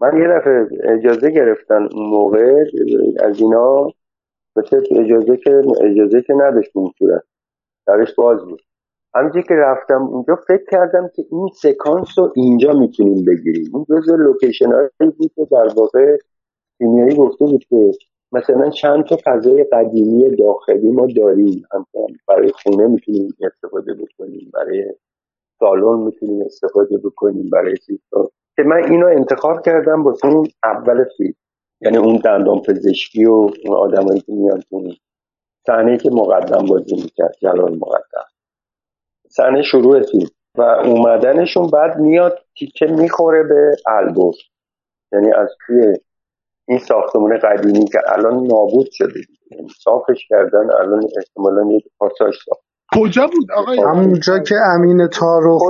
من یه دفعه اجازه گرفتن اون موقع از اینا مثل اجازه که اجازه که نداشت اون صورت. درش باز بود. همینجور که رفتم اونجا فکر کردم که این سکانس رو اینجا می‌تونیم بگیریم. اون جزء لوکیشن هایی بود که در واقع کیمیایی گفته بود که مثلا چند تا فضای قدیمی داخلی ما داریم. برای خونه می‌تونیم استفاده بکنیم برای سالن می‌تونیم استفاده بکنیم برای سیستم که من اینو انتخاب کردم با اون اول فیلم. یعنی اون دندان پزشکی و اون آدمایی که میان تو صحنه که مقدم بازی می‌کرد جلال مقدم. صحنه شروع فیلم. و اومدنشون بعد میاد تیکه می‌خوره به البرز. یعنی از توی این ساختمون قدیمی که الان نابود شده. صافش کردن الان احتمالا یه پاساژ ساخت. کجا بود آقای؟ همونجا که امین تارخ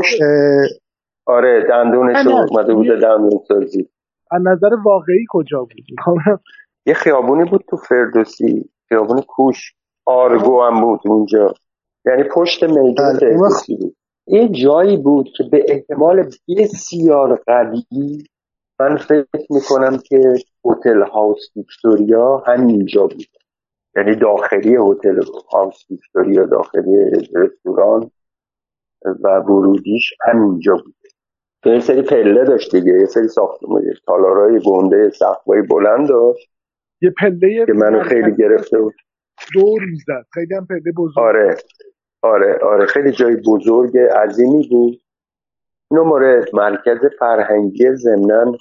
آره دندونش اومده بوده دندون سازی از نظر واقعی کجا بود؟ یه خیابونی بود تو فردوسی خیابون کوش. آرگو هم بود اونجا. یعنی پشت میدان فردوسی بود. یه جایی بود که به احتمال بسیار قوی من فکر می‌کنم که هتل هاوس ویکتوریا همینجا بود. یعنی داخلی هتل هاوس ویکتوریا داخلی رستوران و ورودیش همینجا بوده که یه سری پله داشت دیگه یه سری ساختمون تالارای گنده سقفای بلند داشت. یه پله که منو خیلی گرفته بود. دور می‌زد. خیلی هم پله بزرگ. آره. آره آره. خیلی جای بزرگ عظیمی بود. مورد مرکز فرهنگی ضمنا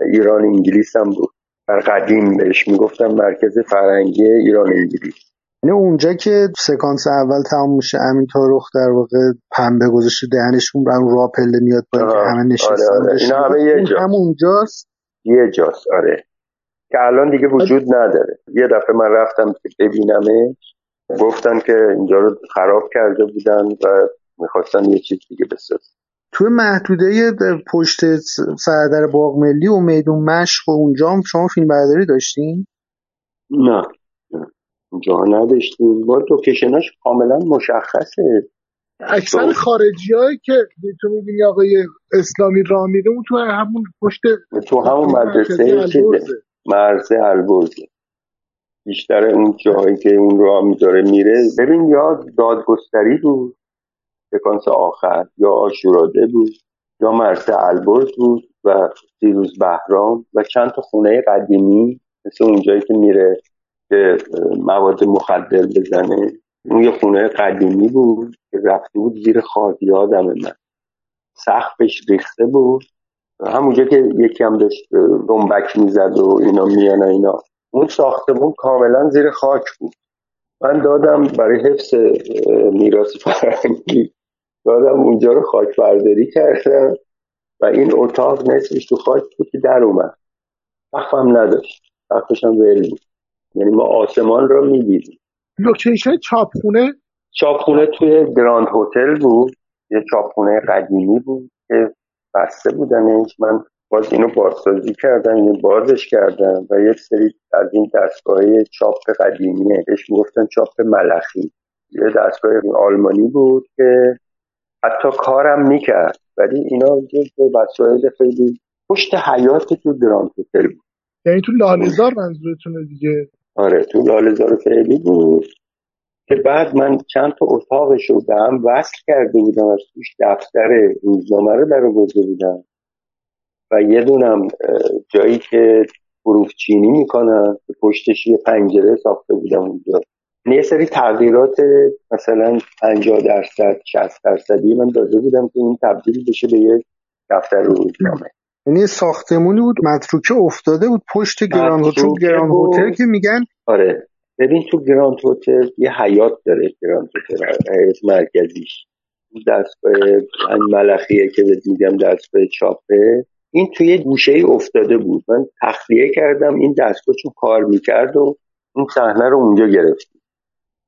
ایران انگلیس هم بود. در قدیم بهش می‌گفتم مرکز فرهنگی ایران انگلیس. یعنی اونجا که سکانس اول تمام میشه امین تاروخ در واقع پنبه گذاشته دهنشون رو را پله میاد پایین که همه نشستن آره. آره. اینا همه یه جاست. همونجاست یه جاست آره. که الان دیگه وجود نداره. یه دفعه من رفتم که ببینمه گفتن که اینجا رو خراب کرده بودن و می‌خواستن یه چیز دیگه بسازن. توی محدوده پشت سردر باغ ملی و میدون مشق و اونجا هم شما فیلم برداری داشتین؟ نه. اونجا نداشتیم. با لوکیشناش کاملا مشخصه. اکثر خارجی هایی که تو می‌بینی آقای اسلامی راه میره اون تو همون پشت تو همون مدرسه چیزه. مرزه البرزه بیشتر اون جاهایی که اون راه میداره میره. ببین یا دادگستری بود. سکانس آخر یا آشوراده بود یا مرسه البرز بود و دیروز بهرام و چند تا خونه قدیمی مثل اونجایی که میره که مواد مخدر بزنه. اون یه خونه قدیمی بود که رفته بود زیر خاک یادم من. سخفش ریخته بود. همونجا که یکی هم داشت دنبک می‌زد و اینا میان اینا. اون ساختمون کاملا زیر خاک بود. من دادم برای حفظ میراث فرهنگی. دادم اونجا رو خاک برداری کردم و این اتاق نصفش تو خاک بود که در اومد. سقفم نداشت. سقفش هم ول بود. یعنی ما آسمان رو می‌دیدیم. لوکیشن چاپخونه؟ چاپخونه توی گراند هتل بود. یه چاپخونه قدیمی بود که بسته بودنش. من باز اینو بازسازی کردم اینو بازش کردم و یک سری از این دستگاه چاپ قدیمیه. بهش می‌گفتن چاپ ملخی. یه دستگاه آلمانی بود که حتی کارم می‌کرد. ولی اینا جز وسایل خیلی پشت حیات تو گراند هتل بود. یعنی تو لالزار منظورتونه دیگه؟ آره تو لالزار فعلی بود. که بعد من چند تا اتاقش رو به هم وصل کرده بودم از توش دفتر روزنامه رو در بودم. و یه دونم جایی که حروف چینی می‌کنن که پشتش یه پنجره ساخته بودم اونجا. یه سری تغییرات مثلا 50 درصد 60 درصدی من داده بودم که این تبدیل بشه به یه دفتر روزنامه. یعنی ساختمونی بود متروکه افتاده بود پشت گراند هتل گراند هتل که میگن آره. ببین تو گراند هتل یه حیاط داره گراند هتل حیاط مرکزیش. دستگاه ملخیه که بهت میگم دستگاه چاپه این توی گوشه ای افتاده بود. من تخلیه کردم این دستگاه چون کار می‌کرد و این صحنه رو اونجا گرفتیم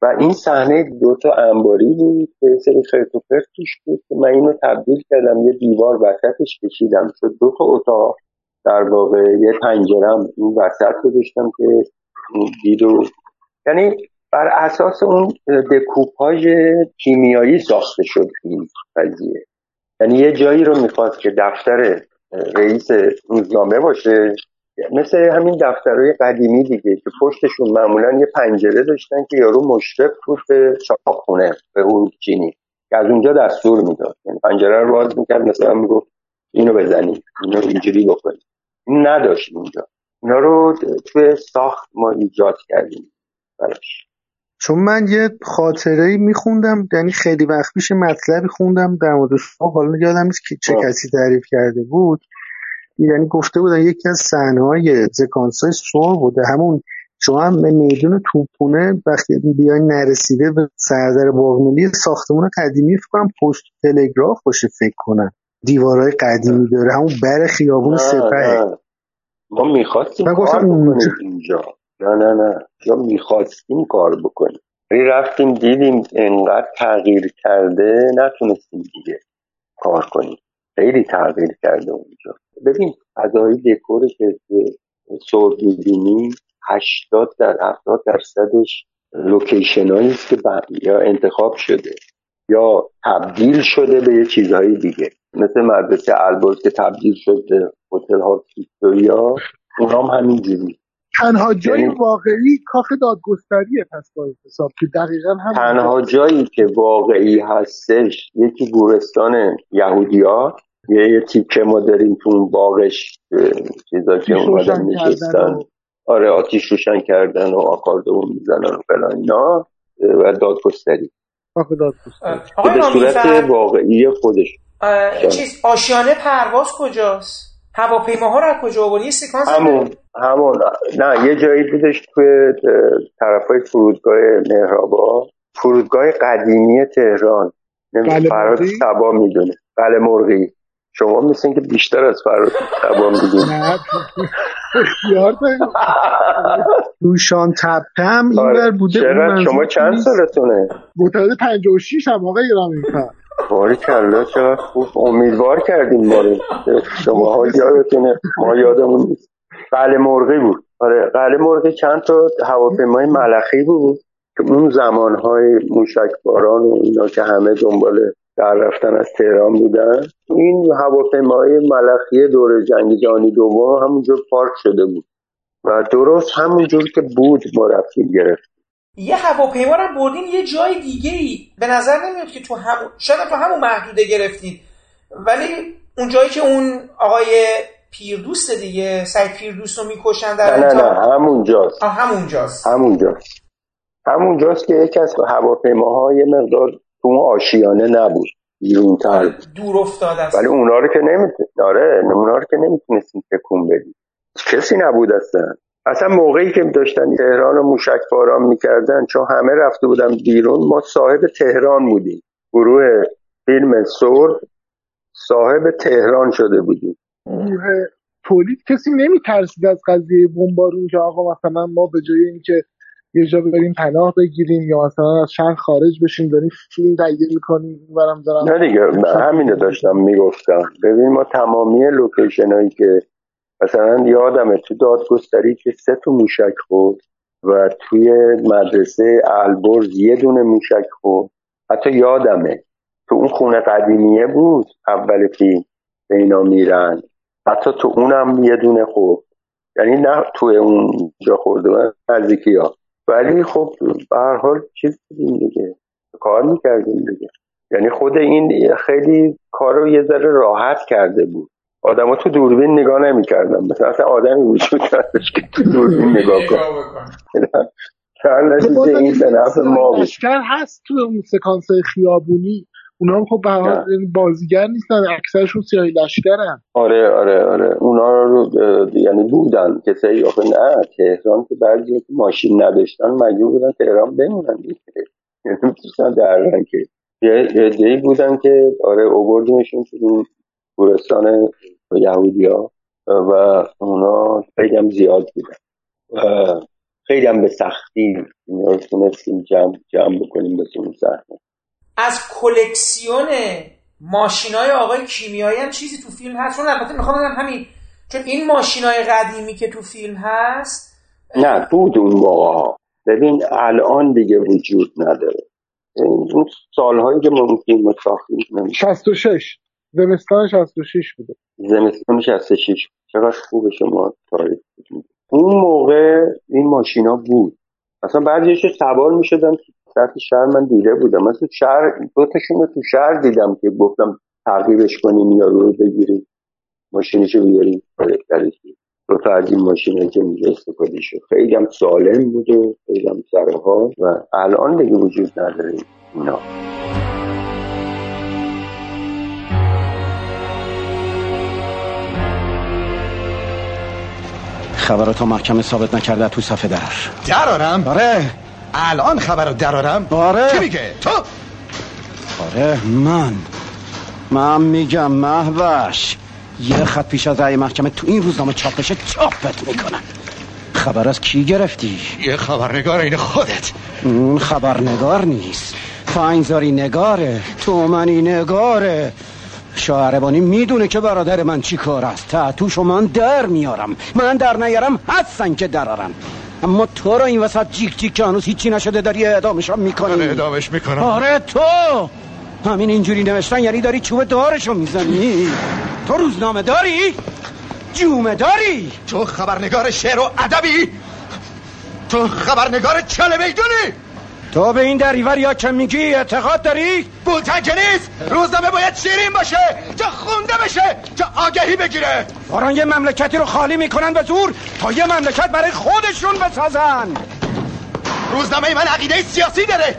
و این صحنه دو تا انباری بود که سری خرت و پرت بود که من اینو تبدیل کردم یه دیوار وسطش کشیدم. شد دو تا اتاق در واقع یه پنجرم این وسط گذاشتم که دید و یعنی بر اساس اون دکوپاژ کیمیایی ساخته شد این قضیه. یعنی یه جایی رو می‌خواست که دفتر رئیس روزنامه باشه مثل همین دفترهای قدیمی دیگه که پشتشون معمولا یه پنجره داشتن که یارو مشرف بود به چاپخونه به حروف چینی. که از اونجا دستور می‌داد. یعنی پنجره رو باز می‌کرد مثلا می‌گفت اینو بزنید اینو اینجوری بکنید این نداشت اونجا اینا رو توی ساخت ما ایجاد کردیم. براش. چون من یه خاطره میخوندم یعنی خیلی وقت پیش مطلبی خوندم در مورد حالا یادم نیست که چه کسی تعریف کرده بود. یعنی گفته بودن یکی از صحنه های سکانس های سور بوده. همون شما هم به میدون توپونه وقتی بیای نرسیده به سردر باغملی ساختمون قدیمی فکر کنم پشت تلگراف باشه فکر کنم. دیوارهای قدیمی داره همون بر خیابون سپه ما می‌خواستیم کار بکنیم اینجا. نه نه نه. یا می‌خواستیم کار بکنیم. ولی رفتیم دیدیم انقدر تغییر کرده نتونستیم دیگه کار کنیم. خیلی تغییر کرده اونجا. ببین فضای دکور که سور می‌بینی هشتاد در هفتاد درصدش لوکیشن است که یا انتخاب شده یا تبدیل شده به یه چیزهای دیگه. مثل مدرسه البرز که تبدیل شد به هتل ها اونام همینجوری. تنها جای یعنی- واقعی کاخ دادگستریه پس با حساب که دقیقا هم تنها جایی که واقعی هستش یکی گورستان یهودیا یه, یه تیکه ما داریم تو اون باغش چیزا که اومدن نشستن. و- آره آتیش روشن کردن و آکاردون می‌زنن و فلان اینا و دادگستری. کاخ دادگستری. به صورت واقعی خودش. چیز آشیانه پرواز کجاست؟ هواپیماها رو از کجا آوردی؟ یه سکانس همون همون. نه یه جایی بودش توی طرفای فرودگاه مهرآباد فرودگاه قدیمی تهران. فراد؟ سبا می‌دونه. قلعه مرغی. شما مثل که بیشتر از فراد سبا می‌دونه تپه هم این آره. بوده اون چقدر؟ شما چند. سالتونه؟ معتقد 56 هم آقای رامیفر باری کلا چقدر خوب. امیدوار کردیم ما رو شما ها یادتونه. ما یادمون نیست. قلعه مرغی بود. آره قلعه مرغی چند تا هواپیمای ملخی بود. که اون زمانهای موشکباران و اینا که همه دنبال در رفتن از تهران بودن. این هواپیمای ملخی دور جنگ جهانی دوم همونجور پارک شده بود. و درست همونجور که بود ما رفتیم گرفت یه هواپیما رو هم بردین یه جای دیگه ای به نظر نمیاد که تو همون شاید هم تو همون محدوده گرفتید ولی اون جایی که اون آقای پیردوست دیگه سعید پیردوست رو می‌کشن در نه نه نه همونجاست همونجاست همونجاست همونجاست که یکی از هواپیماها یه مقدار تو آشیانه نبود. بیرونتر. دور افتاده است. ولی اونا رو که نمیتون آره اونا رو که نمی‌تونستیم تکون بدیم. کسی نبود اصلا. اصلا موقعی که داشتن تهران رو موشک باران می‌کردن چون همه رفته بودن بیرون ما صاحب تهران بودیم. گروه فیلم سرد صاحب تهران شده بودیم. تولید کسی نمیترسید از قضیه بمبارون که آقا مثلا ما به جای اینکه یه جا بریم پناه بگیریم یا مثلا از شهر خارج بشیم داریم فیلم تهیه می‌کنیم اینورم دارم. نه دیگه من همینو داشتم می‌گفتم. ببین ما تمامی لوکیشن هایی که مثلا یادمه تو دادگستری که سه تا موشک خورد و توی مدرسه البرز یه دونه موشک خورد. حتی یادمه تو اون خونه قدیمیه بود اول فیلم به اینا میرن. حتی تو اونم یه دونه خورد. یعنی نه توی اون جا خورده من نزدیکی ها. ولی خب به هر حال چیز بودیم دیگه. کار می‌کردیم دیگه. یعنی خود این خیلی کار رو یه ذره راحت کرده بود. آدما تو دوربین نگاه نمی‌کردن. مثلا اصلا آدمی وجود نداشت که تو دوربین <laughs> نگاه کنه. در <laughs> نتیجه این به نفع ما بود. هست تو اون سکانس خیابونی. اونا هم خب به یعنی بازیگر نیستن اکثرشون سیاهی لشکرن. آره آره آره. اونا رو یعنی بودن. کسایی آخه نه تهران که بعضی که ماشین نداشتن مجبور بودن تهران بمونن دیگه. یعنی درن که یه یه عده‌ای بودن که آره اووردیمشون تو گورستان یهودیا و اونا خیلی هم زیاد بودن. و خیلی هم به سختی اینا رو تونستیم جمع, جمع بکنیم به اون صحنه از کلکسیون ماشینای آقای کیمیایی هم چیزی تو فیلم هست. چون البته می‌خوام بگم همین چون این ماشینای قدیمی که تو فیلم هست نه بود اون موقع. ببین الان دیگه وجود نداره. این- اون سالهایی که ما اون فیلم رو ساختیم نمیشه 66 زمستان 66 بوده. زمستان 66 چقدر خوبه شما تاریخ. اون موقع این ماشینا بود. اصلا بعضیش سوار می‌شدم سطح شهر. من دیده بودم. مثلا شهر دو تاشون رو تو شهر دیدم که گفتم تعقیبش کنیم یا رو بگیریم. ماشینشو بیاریم. دو تا از این ماشین که اینجا استفاده شد. خیلی هم سالم بود و خیلی هم سرها و الان دیگه وجود نداره اینا. خبراتو محکمه ثابت نکرده تو صفحه در. درارم؟ آره. الان خبر درارم؟ آره. کی میگه؟ تو؟ آره من. من میگم محوش یه خط پیش از رأی محکمه تو این روزنامه چاپ بشه چاپت می‌کنم. خبر از کی گرفتی؟ یه خبرنگار این خودت. اون خبرنگار نیست. فاینزاری نگاره تومنی نگاره. شاهربانی می‌دونه که برادر من چی کار است. تحتوشو من در میارم. من در نیارم هستن که درارن اما تو رو این وسط جیک جیک که هنوز هیچی نشده داری اعدامش هم می‌کنی. من اعدامش می‌کنم. آره تو! همین اینجوری نوشتن یعنی داری چوب دارشو می‌زنی. تو روزنامه داری؟ جومه داری؟ تو خبرنگار شعر و ادبی؟ تو خبرنگار چله می‌دونی؟ تو به این دریور یا که میگی اعتقاد داری؟ بوتن نیست. روزنامه باید شیرین باشه. که خونده بشه. که آگهی بگیره. دارن یه مملکتی رو خالی می‌کنن به زور تا یه مملکت برای خودشون بسازن. روزنامه من عقیده سیاسی داره.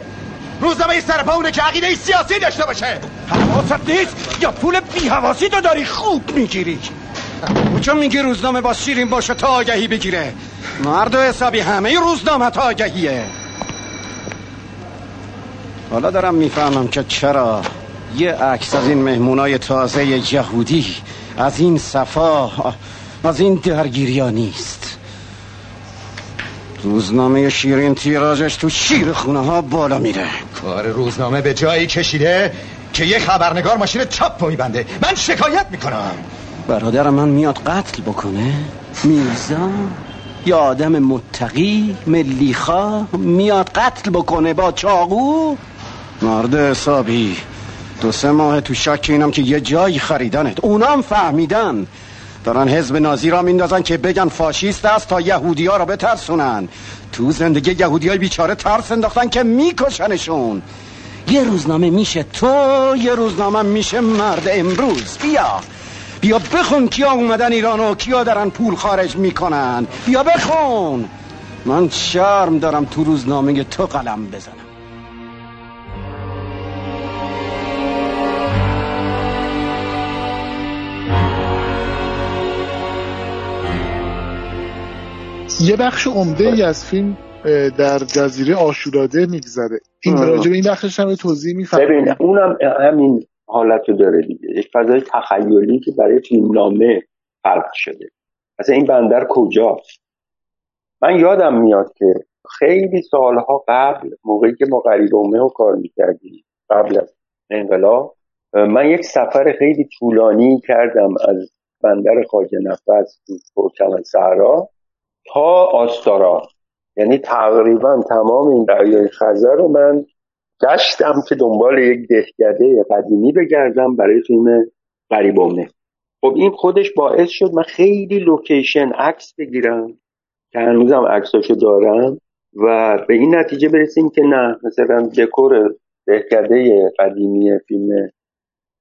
روزنامه سرپا اونه که عقیده سیاسی داشته باشه. حواست نیست؟ یا پول بیهواسی تو داری؟ خوب می‌گیری. چون میگی روزنامه با شیرین باشه تا آگهی بگیره؟ مرد و حسابی همه روزنامه تا آگهیه. حالا دارم می‌فهمم که چرا یه عکس از این مهمونای تازه یهودی از این صفا از این درگیریا نیست. روزنامه شیرین تیراژش تو شیر خونه ها بالا میره. کار روزنامه به جایی کشیده که یه خبرنگار ماشین چاپ میبنده. من شکایت می‌کنم. برادر من میاد قتل بکنه. میرزا یا آدم متقی ملیخا میاد قتل بکنه با چاقو. مرد حسابی. دو سه ماه تو شک اینم که یه جایی خریدنت. اونام فهمیدن. دارن حزب نازی را میندازن که بگن فاشیست است تا یهودی ها را بترسونن. تو زندگی یهودی های بیچاره ترس انداختن که میکشنشون. یه روزنامه میشه تو یه روزنامه میشه مرد امروز. بیا. بیا بخون کیا اومدن ایران و کیا دارن پول خارج می‌کنن. بیا بخون. من شرم دارم تو روزنامه تو قلم بزنم. یه بخش عمده ای از فیلم در جزیره آشوراده میگذره. این راجع به این بخشش هم توضیح می‌فهمم ببین اونم همین حالت رو داره دیگه. یک فضای تخیلی که برای فیلمنامه خلق شده. اصلا این بندر کجاست؟ من یادم میاد که خیلی سالها قبل موقعی که ما غریب رو کار می‌کردیم قبل از انقلاب من یک سفر خیلی طولانی کردم از بندر خاک نفس تو ترکمن صحرا تا آستارا. یعنی تقریبا تمام این دریای خزر رو من گشتم که دنبال یک دهکده قدیمی بگردم برای فیلم قریبومه خب این خودش باعث شد من خیلی لوکیشن عکس بگیرم که هنوزم عکساشو دارم و به این نتیجه برسیم که نه مثلا دکور دهکده قدیمی فیلم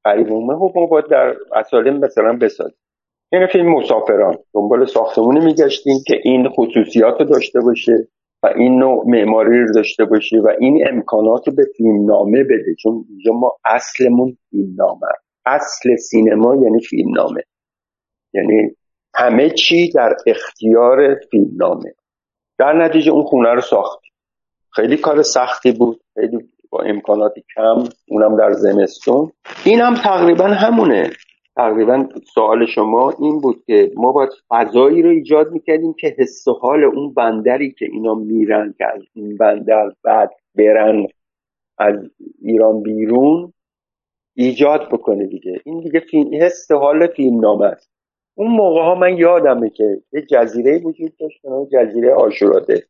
قریبومه خب ما باید در اسالم مثلا بسازیم. این فیلم مسافران. دنبال ساختمونی میگشتیم که این خصوصیات رو داشته باشه و این نوع معماری رو داشته باشه و این امکانات رو به فیلم نامه بده. چون اینجا ما اصلمون فیلم نامه اصل سینما یعنی فیلم نامه یعنی همه چی در اختیار فیلم نامه در نتیجه اون خونه رو ساختیم. خیلی کار سختی بود. خیلی با امکانات کم. اونم در زمستون. این هم تقریبا همونه. تقریبا سوال شما این بود که ما باید فضایی رو ایجاد می‌کردیم که حس و حال اون بندری که اینا میرن که از این بندر بعد برن از ایران بیرون ایجاد بکنه دیگه. این دیگه فیلم حس حال فیلم نامه است. اون موقع ها من یادمه که یه جزیره وجود داشت جزیره آشوراده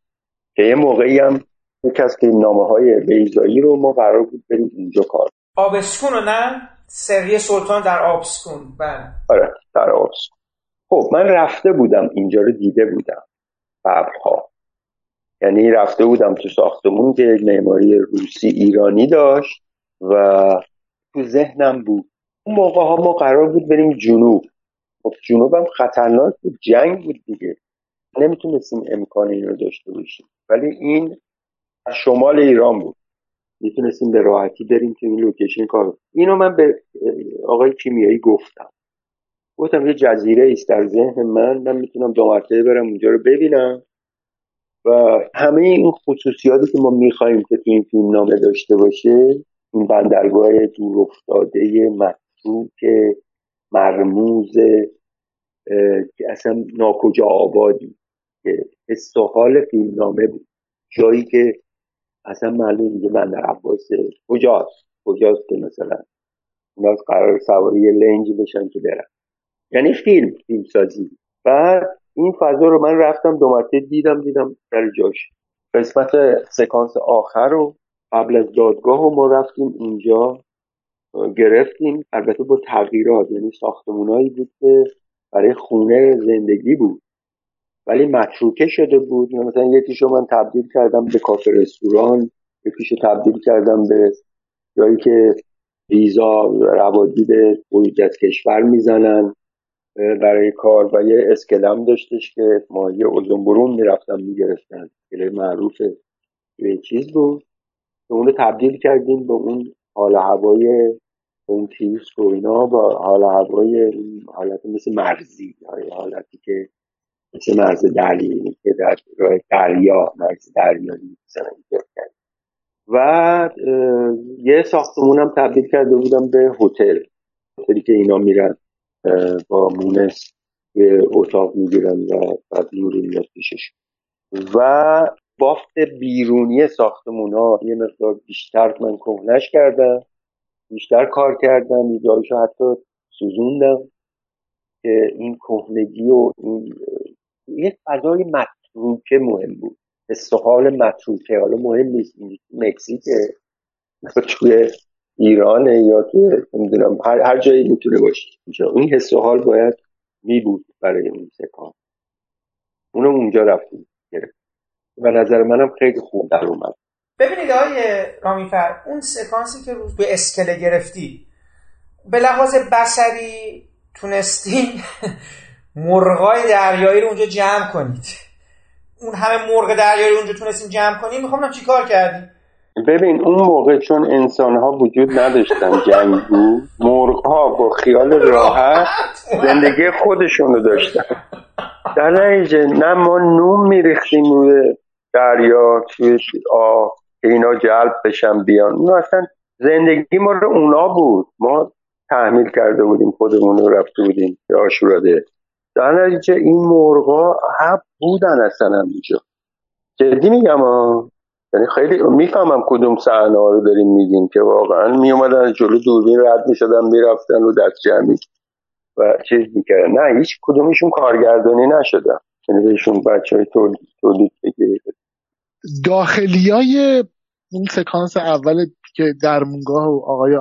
که یه موقعی هم یک از فیلم نامه های بیزایی رو ما قرار بود بریم اونجا کار آبسکون نه؟ سری سلطان در آبسکون. بله. آره در آبسکون. خب من رفته بودم اینجا رو دیده بودم قبلها. یعنی رفته بودم تو ساختمون که یک معماری روسی ایرانی داشت و تو ذهنم بود. اون موقع ها ما قرار بود بریم جنوب. خب جنوب هم خطرناک بود جنگ بود دیگه. نمی‌تونستیم امکان این رو داشته باشیم. ولی این شمال ایران بود. می‌تونستیم به راحتی بریم که این لوکیشن کار. اینو من به آقای کیمیایی گفتم. گفتم یه جزیره است در ذهن من من می‌تونم دو مرتبه برم اونجا رو ببینم. و همه این خصوصیاتی که ما می‌خوایم که تو این فیلم نامه داشته باشه این بندرگاه دور افتاده متروک مرموز که اصلا ناکجا آبادی که حس حال فیلم نامه بود. جایی که اصلا معلوم میگه من در عباس کجاست؟ کجاست که مثلا اونا قرار سواری لنج بشن که برن. یعنی فیلم فیلم سازی بعد این فضا رو من رفتم دو مرتبه دیدم دیدم در جاش. قسمت سکانس آخر رو قبل از دادگاه و ما رفتیم اونجا گرفتیم. البته با تغییرات یعنی ساختمونایی بود که برای خونه زندگی بود. ولی متروکه شده بود. مثلا یکیشو من تبدیل کردم به کافه رستوران یکیشو تبدیل کردم به جایی که ویزا روادید خروج از کشور می‌زنن برای کار. و یه اسکلم داشتش که ما یه اوزون برون می‌رفتم می‌گرفتن. اسکله معروف یه چیز بود. که اونو تبدیل کردیم به اون حال هوای اون تیوس و اینا با حال هوای حالت مثل مرزی حالتی که مثل مرز دلی که در راه دریا مرز دریایی مثلا و یه ساختمونم تبدیل کرده بودم به هتل. هتلی که اینا میرن با مونس به اتاق می‌گیرن و بعد نوری میاد پیشش. و بافت بیرونی ساختمون ها یه مقدار بیشتر من کهنش کردم بیشتر کار کردم یه حتی سوزوندم که این کهنگی و این یه فضای متروکه مهم بود. استحال متروکه حالا مهم نیست مکزیکه توی ایرانه یا توی نمی‌دونم هر, هر جایی می‌تونه باشه. این حس و حال باید می بود برای اون سکان اونو اونجا رفتیم و نظر منم خیلی خوب در اومد. ببینید آقای رامیفر اون سکانسی که روز به اسکله گرفتی به لحاظ بسری تونستی مرغای دریایی رو اونجا جمع کنید. اون همه مرغ دریایی اونجا تونستین جمع کنید می‌خوام چی کار کردی ببین اون موقع چون انسان ها وجود نداشتن جنگو مرغ ها با خیال راحت زندگی خودشون رو داشتن. در نتیجه نه ما نوم میریختیم روی دریا توی آه اینا جلب بشن بیان. اون اصلا زندگی ما رو اونا بود. ما تحمیل کرده بودیم خودمون رو رفته بودیم آشوراده در نتیجه این مرغا هب بودن اصلا اینجا جدی میگم یعنی خیلی می‌فهمم کدوم صحنه ها رو داریم میگیم که واقعا میومدن جلو دوربین رد می‌شدن می‌رفتن و دست جمعی. و چیز می‌کردن. نه هیچ کدومشون کارگردانی نشدن. یعنی بهشون بچه های تولید داخلی های این سکانس اول که درمونگاه و آقای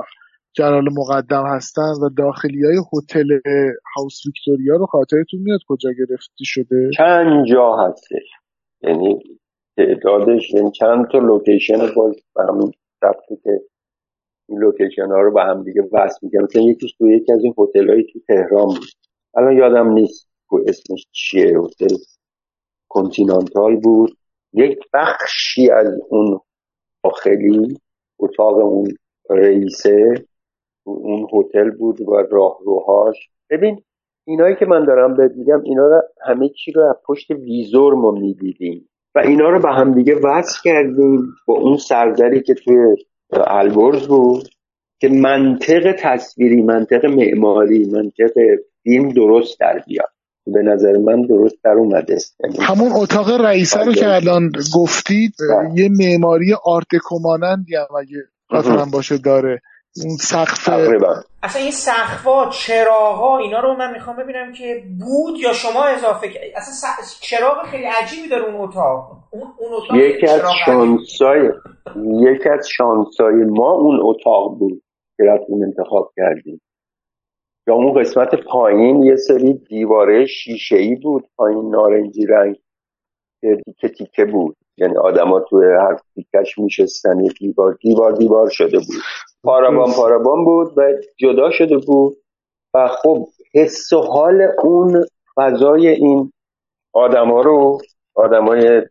جلال مقدم هستن و داخلی های هتل هاوس ویکتوریا رو خاطرتون میاد کجا گرفتی شده؟ چند جا هستش. یعنی تعدادش یعنی چند تا لوکیشن باز به همون که این لوکیشن ها رو به هم دیگه وصل میگم مثلا یکیش تو یکی از این هتل هایی تو تهران بود. الان یادم نیست کو اسمش چیه. هتل کنتینانتال بود. یک بخشی از اون داخلی اتاق اون رئیسه اون هتل بود و راهروهاش. ببین اینایی که من دارم بهت میگم اینا رو همه چی رو از پشت ویزور ما می‌دیدیم. و اینا رو به هم دیگه وصل کردیم با اون سردری که توی البرز بود که منطق تصویری منطق معماری منطق فیلم درست در بیاد. به نظر من درست در اومده. همون اتاق رئیسه رو که الان گفتید بله. یه معماری آرتکو مانندی هم اگه باشه داره. این سقف اصلا این سقفا چراغا اینا رو من می‌خوام ببینم که بود یا شما اضافه کرد اصلا چراغ خیلی عجیبی داره اون اتاق. اون, اتاق یکی از شانسای یکی از شانسای ما اون اتاق بود که رفتیم انتخاب کردیم. یا اون قسمت پایین یه سری دیواره شیشه ای بود پایین نارنجی رنگ که تیکه تیکه بود. یعنی آدما توی هر تیکش میشستن یک دیوار دیوار دیوار شده بود. پارابان پارابان بود و جدا شده بود و خب حس و حال اون فضای این آدما رو آدمای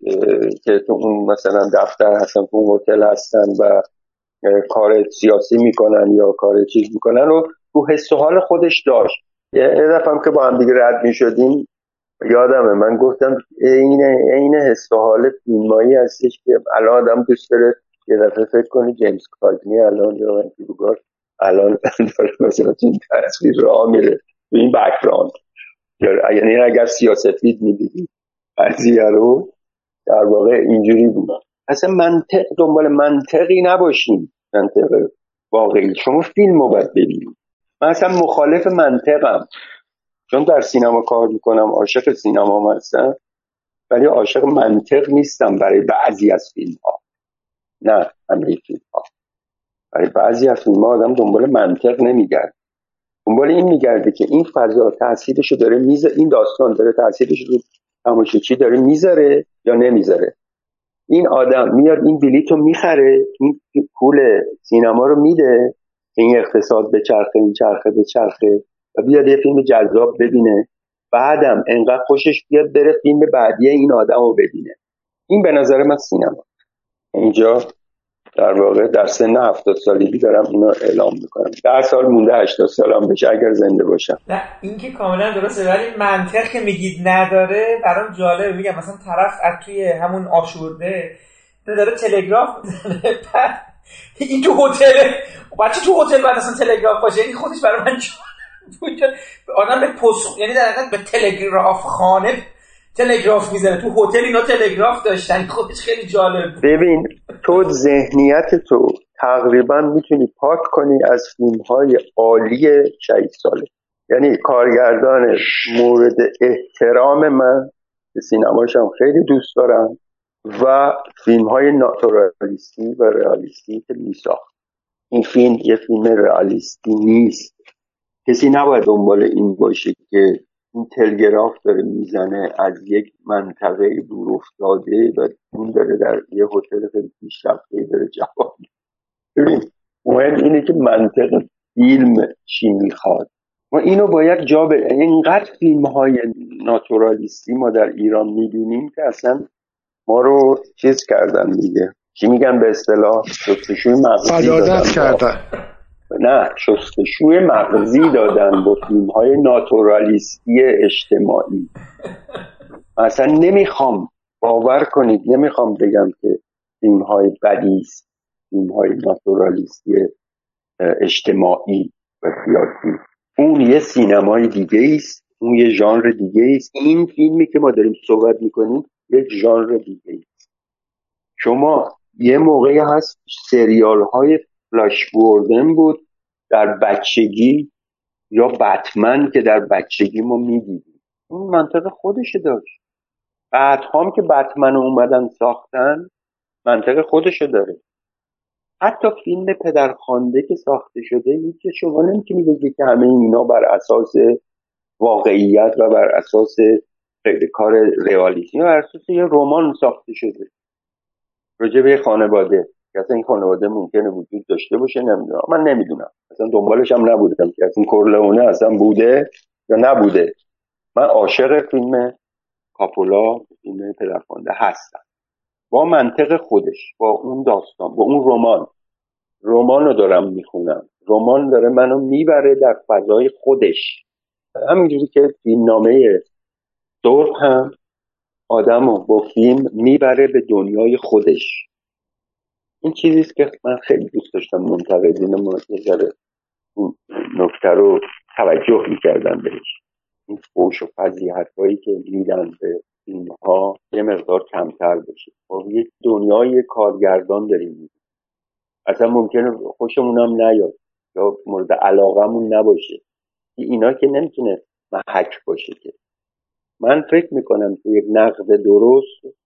که تو اون مثلا دفتر هستن تو اون هتل هستن و کار سیاسی می‌کنن یا کار چیز می‌کنن رو تو حس و حال خودش داشت. یه دفعه که با هم دیگه رد می‌شدیم یادمه من گفتم این این حس و حال فیلمایی هستش که الان آدم دوست داره یه دفعه فکر کنی جیمز کاردنی الان یا انتیبوگار الان <laughs> داره مثلا این تصویر راه میره تو این بکراند یعنی اگر سیاستفید می‌دیدی قضیه رو در واقع اینجوری بود. اصلا منطق دنبال منطقی نباشیم منطق واقعی. شما فیلم رو باید ببینید. من اصلا مخالف منطقم. چون در سینما کار می‌کنم عاشق سینما هستم ولی عاشق منطق نیستم برای بعضی از فیلم ها نه همه فیلم ها برای بعضی از فیلم آدم دنبال منطق نمیگرد دنبال این میگرده که این فضا تاثیرش داره میز این داستان داره تاثیرش رو تماشاچی داره می‌ذاره یا نمی‌ذاره. این آدم میاد این بلیط رو می‌خره این پول سینما رو میده این اقتصاد به چرخه این چرخه به چرخه. و بیاد یه فیلم جذاب ببینه. بعدم انقدر خوشش بیاد بره فیلم بعدی این آدم رو ببینه. این به نظر من سینما. اینجا در واقع در سن هفتاد سالگی دارم اینا اعلام می‌کنم. ده سال مونده هشتاد سالم بشه اگر زنده باشم. نه این که کاملا درسته ولی منطق که میگید نداره برام جالبه. میگم مثلا طرف از توی همون آشورده داره تلگراف این تو هتل. بچه تو هتل بعد اصلا تلگراف باشه. یعنی خودش برای من آدم به پست یعنی در به تلگراف خانه تلگراف می‌زنه. تو هتل اینا تلگراف داشتن. خودش خیلی جالب ببین تو ذهنیت تو تقریبا می‌تونی پاک کنی از فیلم های عالی شهید ساله یعنی کارگردان مورد احترام من به سینماشم خیلی دوست دارم و فیلم های ناتورالیستی و رئالیستی که میساخت. این فیلم یه فیلم رئالیستی نیست. کسی نباید دنبال این باشه که این تلگراف داره می‌زنه از یک منطقه دور افتاده و اون داره در یه هتل خیلی پیشرفته داره جواب ببین مهم اینه که منطق فیلم چی می‌خواد. ما اینو باید جا به اینقدر فیلم های ناتورالیستی ما در ایران می‌بینیم که اصلا ما رو چیز کردن دیگه. چی میگن به اصطلاح؟ شستشوی مغزی کردن. نه شستشوی مغزی دادن با فیلم های ناتورالیستی اجتماعی. اصلا نمی‌خوام باور کنید نمی‌خوام بگم که فیلم های بدی است فیلم های ناتورالیستی اجتماعی و سیاسی. اون یه سینمای دیگه است اون یه ژانر دیگه است. این فیلمی که ما داریم صحبت می‌کنیم یک ژانر دیگه است. شما یه موقعی هست سریال های فلاش بوردن بود. در بچگی یا بتمن که در بچگی ما می‌دیدیم. اون منطق خودش داشت. بعد هم که بتمن اومدن ساختن منطق خودش داره. حتی فیلم پدرخوانده که ساخته شده هیچ شما نمی‌تونی بگی که همه اینا بر اساس واقعیت و بر اساس کار رئالیستی بر اساس یه رمان ساخته شده. راجع به خانواده. که اصلا این خانواده ممکنه وجود داشته باشه نمی‌دونم. من نمی‌دونم. اصلا دنبالش هم نبودم که این کورلئونه اصلا بوده یا نبوده. من عاشق فیلم کاپولا فیلم پدرخوانده هستم. با منطق خودش با اون داستان با اون رمان. رمان رو دارم می‌خونم. رمان داره منو می‌بره در فضای خودش. همینجوری که فیلم نامه دور هم آدم رو با فیلم می‌بره به دنیای خودش. این چیزی که من خیلی دوست داشتم منتقدین ما یه اون نکته رو توجه می‌کردن بهش. این فوش و هایی که میدن به اینها یه مقدار کمتر بشه. ما یک دنیای کارگردان داریم. اصلا ممکنه خوشمون هم نیاد یا مورد علاقمون نباشه. اینا که نمی‌تونه محک باشه که. من فکر می‌کنم که یک نقد درست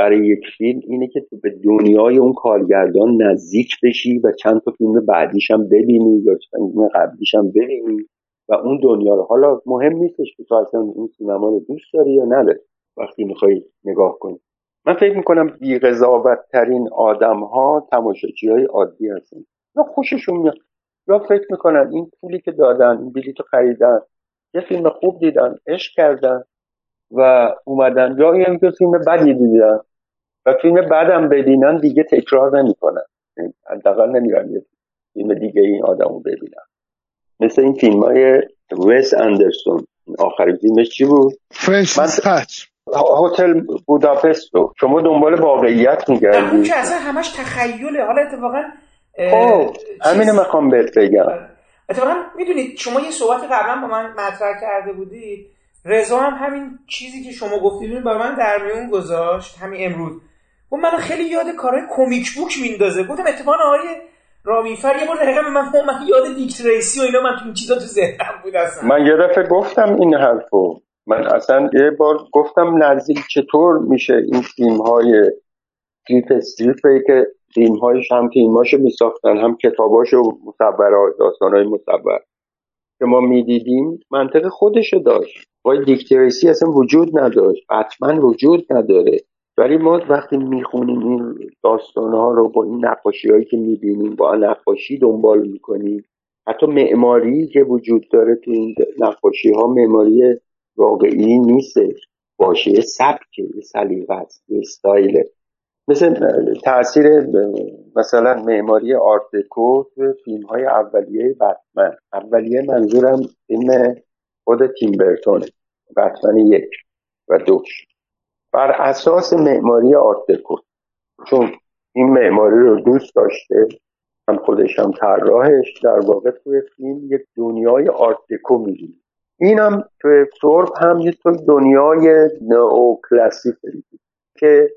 برای یک فیلم اینه که تو به دنیای اون کارگردان نزدیک بشی و چند تا فیلم بعدیش هم ببینی یا چند فیلم قبلیش هم ببینی و اون دنیا رو حالا مهم نیستش که تو اصلا اون سینما رو دوست داری یا نداری. وقتی می‌خوای نگاه کنی. من فکر می‌کنم بی ترین آدم ها تماشاچی های عادی هستن. یا خوششون میاد. یا فکر می‌کنن این پولی که دادن این بلیط خریدن یه فیلم خوب دیدن عشق کردن و اومدن. یا اینکه فیلم بدی دیدن. و فیلم بعدم ببینن دیگه تکرار نمی‌کنن. حداقل نمیرن یه فیلم دیگه این آدمو ببینن. مثل این فیلم های ویس اندرسون. آخرین فیلمش چی بود؟ هتل بوداپست رو شما دنبال واقعیت میگردی. اون که اصلا همش تخیله. حالا اتفاقا خب همینو می‌خوام بهت بگم. اتفاقا می‌دونید شما یه صحبت قبلا با من مطرح کرده بودید. رضا هم همین چیزی که شما گفتید برای من در میون گذاشت. همین امروز. و من خیلی یاد کارهای کمیک بوک میندازه. گفتم اتفاقا آقای رامیفر یه بار دقیقا من, من یاد دیک ریسی و اینا من تو این چیزا تو ذهنم بود اصلا. من یه دفعه گفتم این حرفو. من اصلا یه بار گفتم نزدیک چطور میشه این فیلم های استریپ استریپه که فیلمهایش هم فیلمهاشو میساختن هم کتاباشو مصور داستانهای مصور که ما می‌دیدیم منطق خودشو داشت. وای دیکتریسی اصلا وجود نداشت. حتما وجود نداره. ولی ما وقتی می‌خونیم این داستان ها رو با این نقاشی هایی که می‌بینیم با نقاشی دنبال می‌کنیم حتی معماری که وجود داره تو این نقاشی ها معماری واقعی نیستش باشه سبک سلیقه است استایله. مثل تاثیر مثلا معماری آرت دکو تو فیلم های اولیه بتمن. اولیه منظورم فیلم خود تیم برتونه. بتمن یک و دوش بر اساس معماری آرت دکو چون این معماری رو دوست داشته هم خودش هم طراحش در واقع توی فیلم یک دنیای آرت دکو می‌بینی اینم توی سرب هم یه دنیای نئو کلاسیک که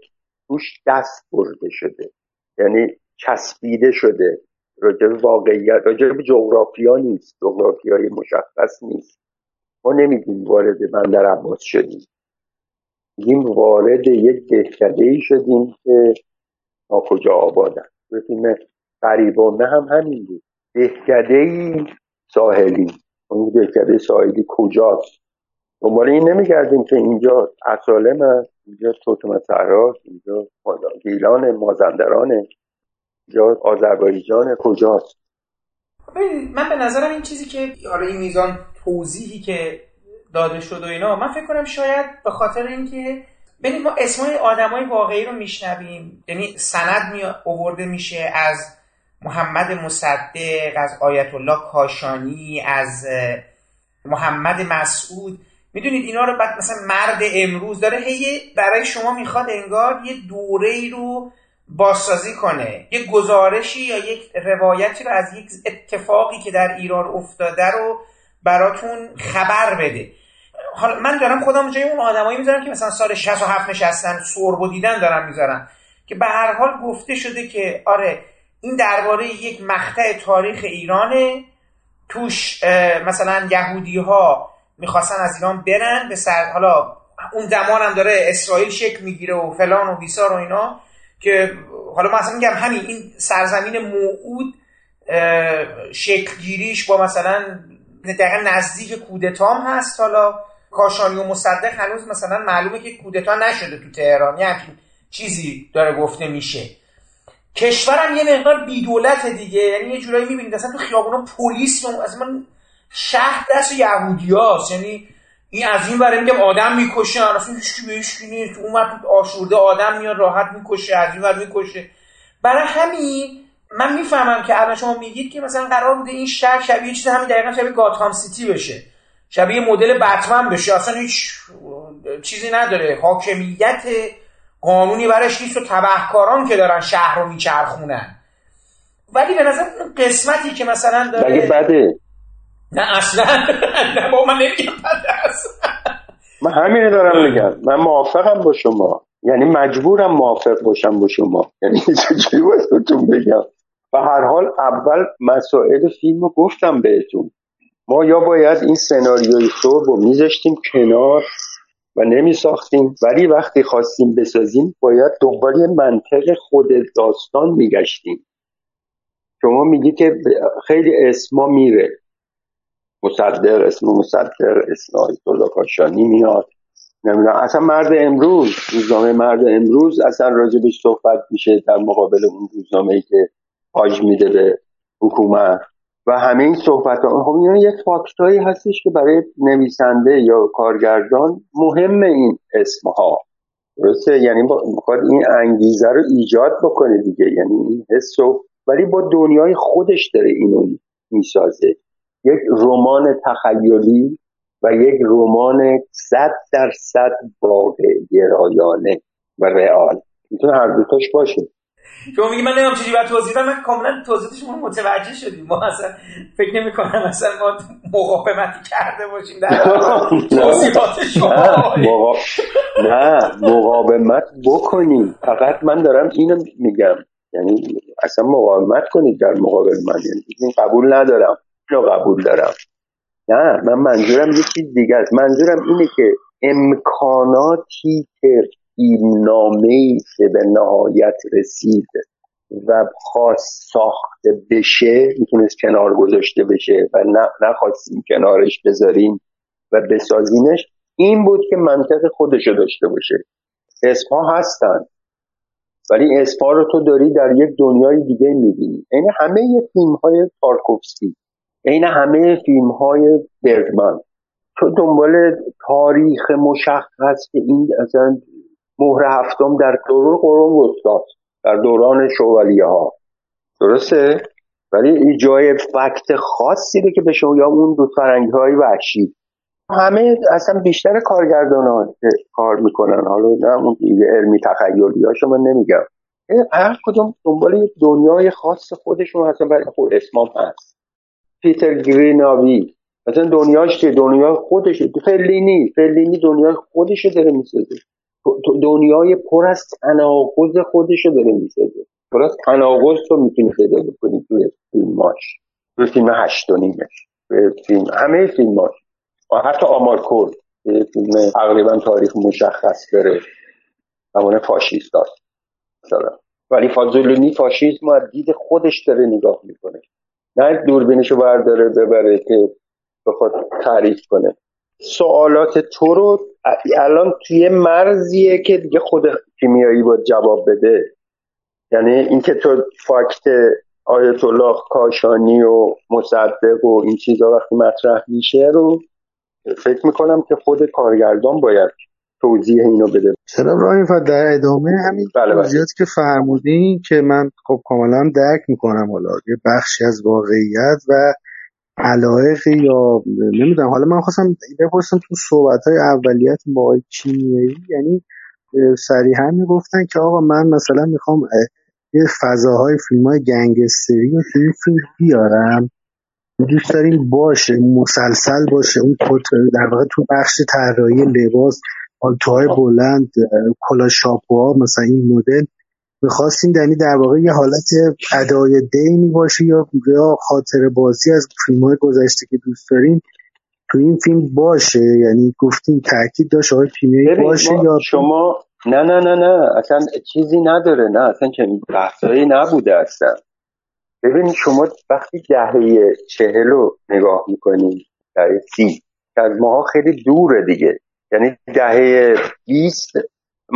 توش دست برده شده. یعنی چسبیده شده. راجع به واقعیت راجع به جغرافیا نیست. جغرافیای مشخص نیست. ما نمیگیم وارد بندر عباس شدیم. میگیم وارد یک دهکده ای شدیم که ما کجا آبادن. به فیلم قریبانه هم همین بود. دهکده ای ساحلی. اون دهکده ساحلی کجاست؟ دنبال این نمیگردیم که اینجا اصالم هست اینجا توتم سراست اینجا گیلان مازندرانه اینجا آذربایجان کجاست؟ من به نظرم این چیزی که حالا این میزان توضیحی که داده شد و اینا. من فکر کنم شاید به خاطر اینکه ببینید ما اسمای آدمای واقعی رو میشنویم. یعنی سند می آورده میشه از محمد مصدق از آیت الله کاشانی از محمد مسعود. می‌دونید اینا رو بعد مثلا مرد امروز داره هی برای شما می‌خواد انگار یه دوره ای رو بازسازی کنه. یه گزارشی یا یک روایتی رو از یک اتفاقی که در ایران افتاده رو براتون خبر بده. حالا من دارم خودم جای اون آدمایی می‌ذارم که مثلا سال 67 نشستن سرب دیدن دارم می‌ذارم که به هر حال گفته شده که آره این درباره یک مقطع تاریخ ایرانه. توش مثلا یهودی ها می‌خواستن از ایران برن به سر حالا اون زمان هم داره اسرائیل شکل می‌گیره و فلان و بیسار و اینا که حالا من اصلا میگم همین این سرزمین موعود گیریش با مثلا دقیقا نزدیک کودتام هست حالا. کاشانی و مصدق هنوز مثلا معلومه که کودتا نشده تو تهران. یه همچین چیزی داره گفته میشه. کشورم یه مقدار بیدولت دیگه. یعنی یه جورایی می‌بینید اصلا تو خیابونا پلیس از من شهر دست یهودی هاست یعنی این از این برای میگم آدم می‌کشه. اصلا هیچ بهش نیست. اون وقت آشورده آدم میاد راحت می‌کشه از این می‌کشه. برای همین من می‌فهمم که الان شما میگید که مثلا قرار بوده این شهر شبیه چیز همین دقیقا شبیه گاتهام سیتی بشه. شبیه مدل بتمن بشه. اصلا هیچ چیزی نداره. حاکمیت قانونی برش نیست و تبهکاران که دارن شهر رو میچرخونن. ولی به نظر قسمتی که مثلا داره بده؟ نه اصلا. <laughs> نه با من نمیگم من همینه دارم میگم. من موافقم با شما. یعنی مجبورم موافق باشم با شما. یعنی چجوری بایدتون بگم؟ و هر حال اول مسائل فیلم رو گفتم بهتون. ما یا باید این سناریوی صبح رو میذاشتیم کنار و نمی ساختیم ولی وقتی خواستیم بسازیم باید دنبال منطق خود داستان میگشتیم. شما میگی که خیلی اسما میره. مصدر اسم مصدر اسم آیت میاد. نمی‌دونم اصلا مرد امروز روزنامه مرد امروز اصلا راجبش صحبت میشه در مقابل اون روزنامه ای که پاج میده به حکومت. و همه این صحبت ها خب این یک فاکتایی هستش که برای نویسنده یا کارگردان مهم این اسم ها درسته؟ یعنی می‌خواد این انگیزه رو ایجاد بکنه دیگه. یعنی این حس ولی با دنیای خودش داره اینو می‌سازه. یک رمان تخیلی و یک رمان صد درصد واقع گرایانه و رئال. می‌تونه هر دوتاش باشه. شما میگی من نمیم چیزی باید توضیح من کاملا توضیحش ما متوجه شدیم. ما اصلا فکر نمی کنم اصلا ما مقاومتی کرده باشیم در توضیحات شما. نه مقاومت بکنیم. فقط من دارم اینو میگم. یعنی اصلا مقاومت کنید در مقابل من. یعنی قبول ندارم. رو قبول دارم. نه من منظورم یکی دیگه است. منظورم اینه که امکاناتی که فیلمنامه که به نهایت رسید و خواست ساخته بشه می‌تونست کنار گذاشته بشه و نخواستیم کنارش بذاریم و بسازیمش این بود که منطق خودشو داشته باشه. اسمها هستن ولی اسما رو تو داری در یک دنیای دیگه می‌بینی. این همه فیلم های تارکوفسکی این همه فیلم های برگمن. تو دنبال تاریخ مشخص که این اصلا مهر هفتم در دوران قرون وسطا در دوران شوالیه ها درسته؟ ولی این جای فکت خاصی که به یا اون دو فرنگ های وحشی. همه اصلا بیشتر کارگردان ها کار می‌کنن. حالا نه اون علمی تخیلی ها شما نمیگم هر کدوم دنبال دنیای خاص خودشون هستن برای خود اسمام هست. پیتر گریناوی. مثلا دنیاش که دنیا خودشه. فلینی. فلینی دنیای خودشو داره می‌سازه. دنیای پر از تناقض خودشو داره می‌سازه. پر از تناقض تو می‌تونی پیدا بکنی توی فیلماش توی فیلم هشت و نیمش. فیلم همه فیلماش حتی آمارکور فیلم تقریبا تاریخ مشخص داره. همونه فاشیست داشت ولی فازولینی فاشیسم از دید خودش داره نگاه می‌کنه. نه دوربینشو برداره ببره که بخواد تعریف کنه. سوالات تو رو الان توی مرزیه که دیگه خود کیمیایی باید جواب بده. یعنی اینکه تو فاکت آیت الله کاشانی و مصدق و این چیزا وقتی مطرح میشه رو فکر می‌کنم که خود کارگردان باید توضیح اینو بده. چرا ابراهیم در ادامه همین بله, بله. که فرمودین که من خب کاملا درک می‌کنم حالا یه بخشی از واقعیت و علایق یا نمی‌دونم. حالا من خواستم بپرسم تو صحبت های اولیت با کیمیایی یعنی صریحا می‌گفتن که آقا من مثلا می‌خوام یه فضاهای فیلم های گنگستری رو توی فیلم بیارم. دوست داریم باشه مسلسل باشه اون در واقع تو بخش طراحی لباس پالتوهای بلند کلا شاپوها مثلا این مدل. می‌خواستیم یعنی در واقع یه حالت ادای دینی باشه یا یا خاطر بازی از فیلم های گذشته که دوست داریم تو این فیلم باشه. یعنی گفتیم تاکید داشت آقای کیمیایی باشه یا شما نه نه نه نه. اصلا چیزی نداره نه. اصلا که بحثایی نبوده اصلا. ببینید شما وقتی دهه چهل رو نگاه می‌کنید دهه سی که از ماها خیلی دوره دیگه. یعنی دهه 20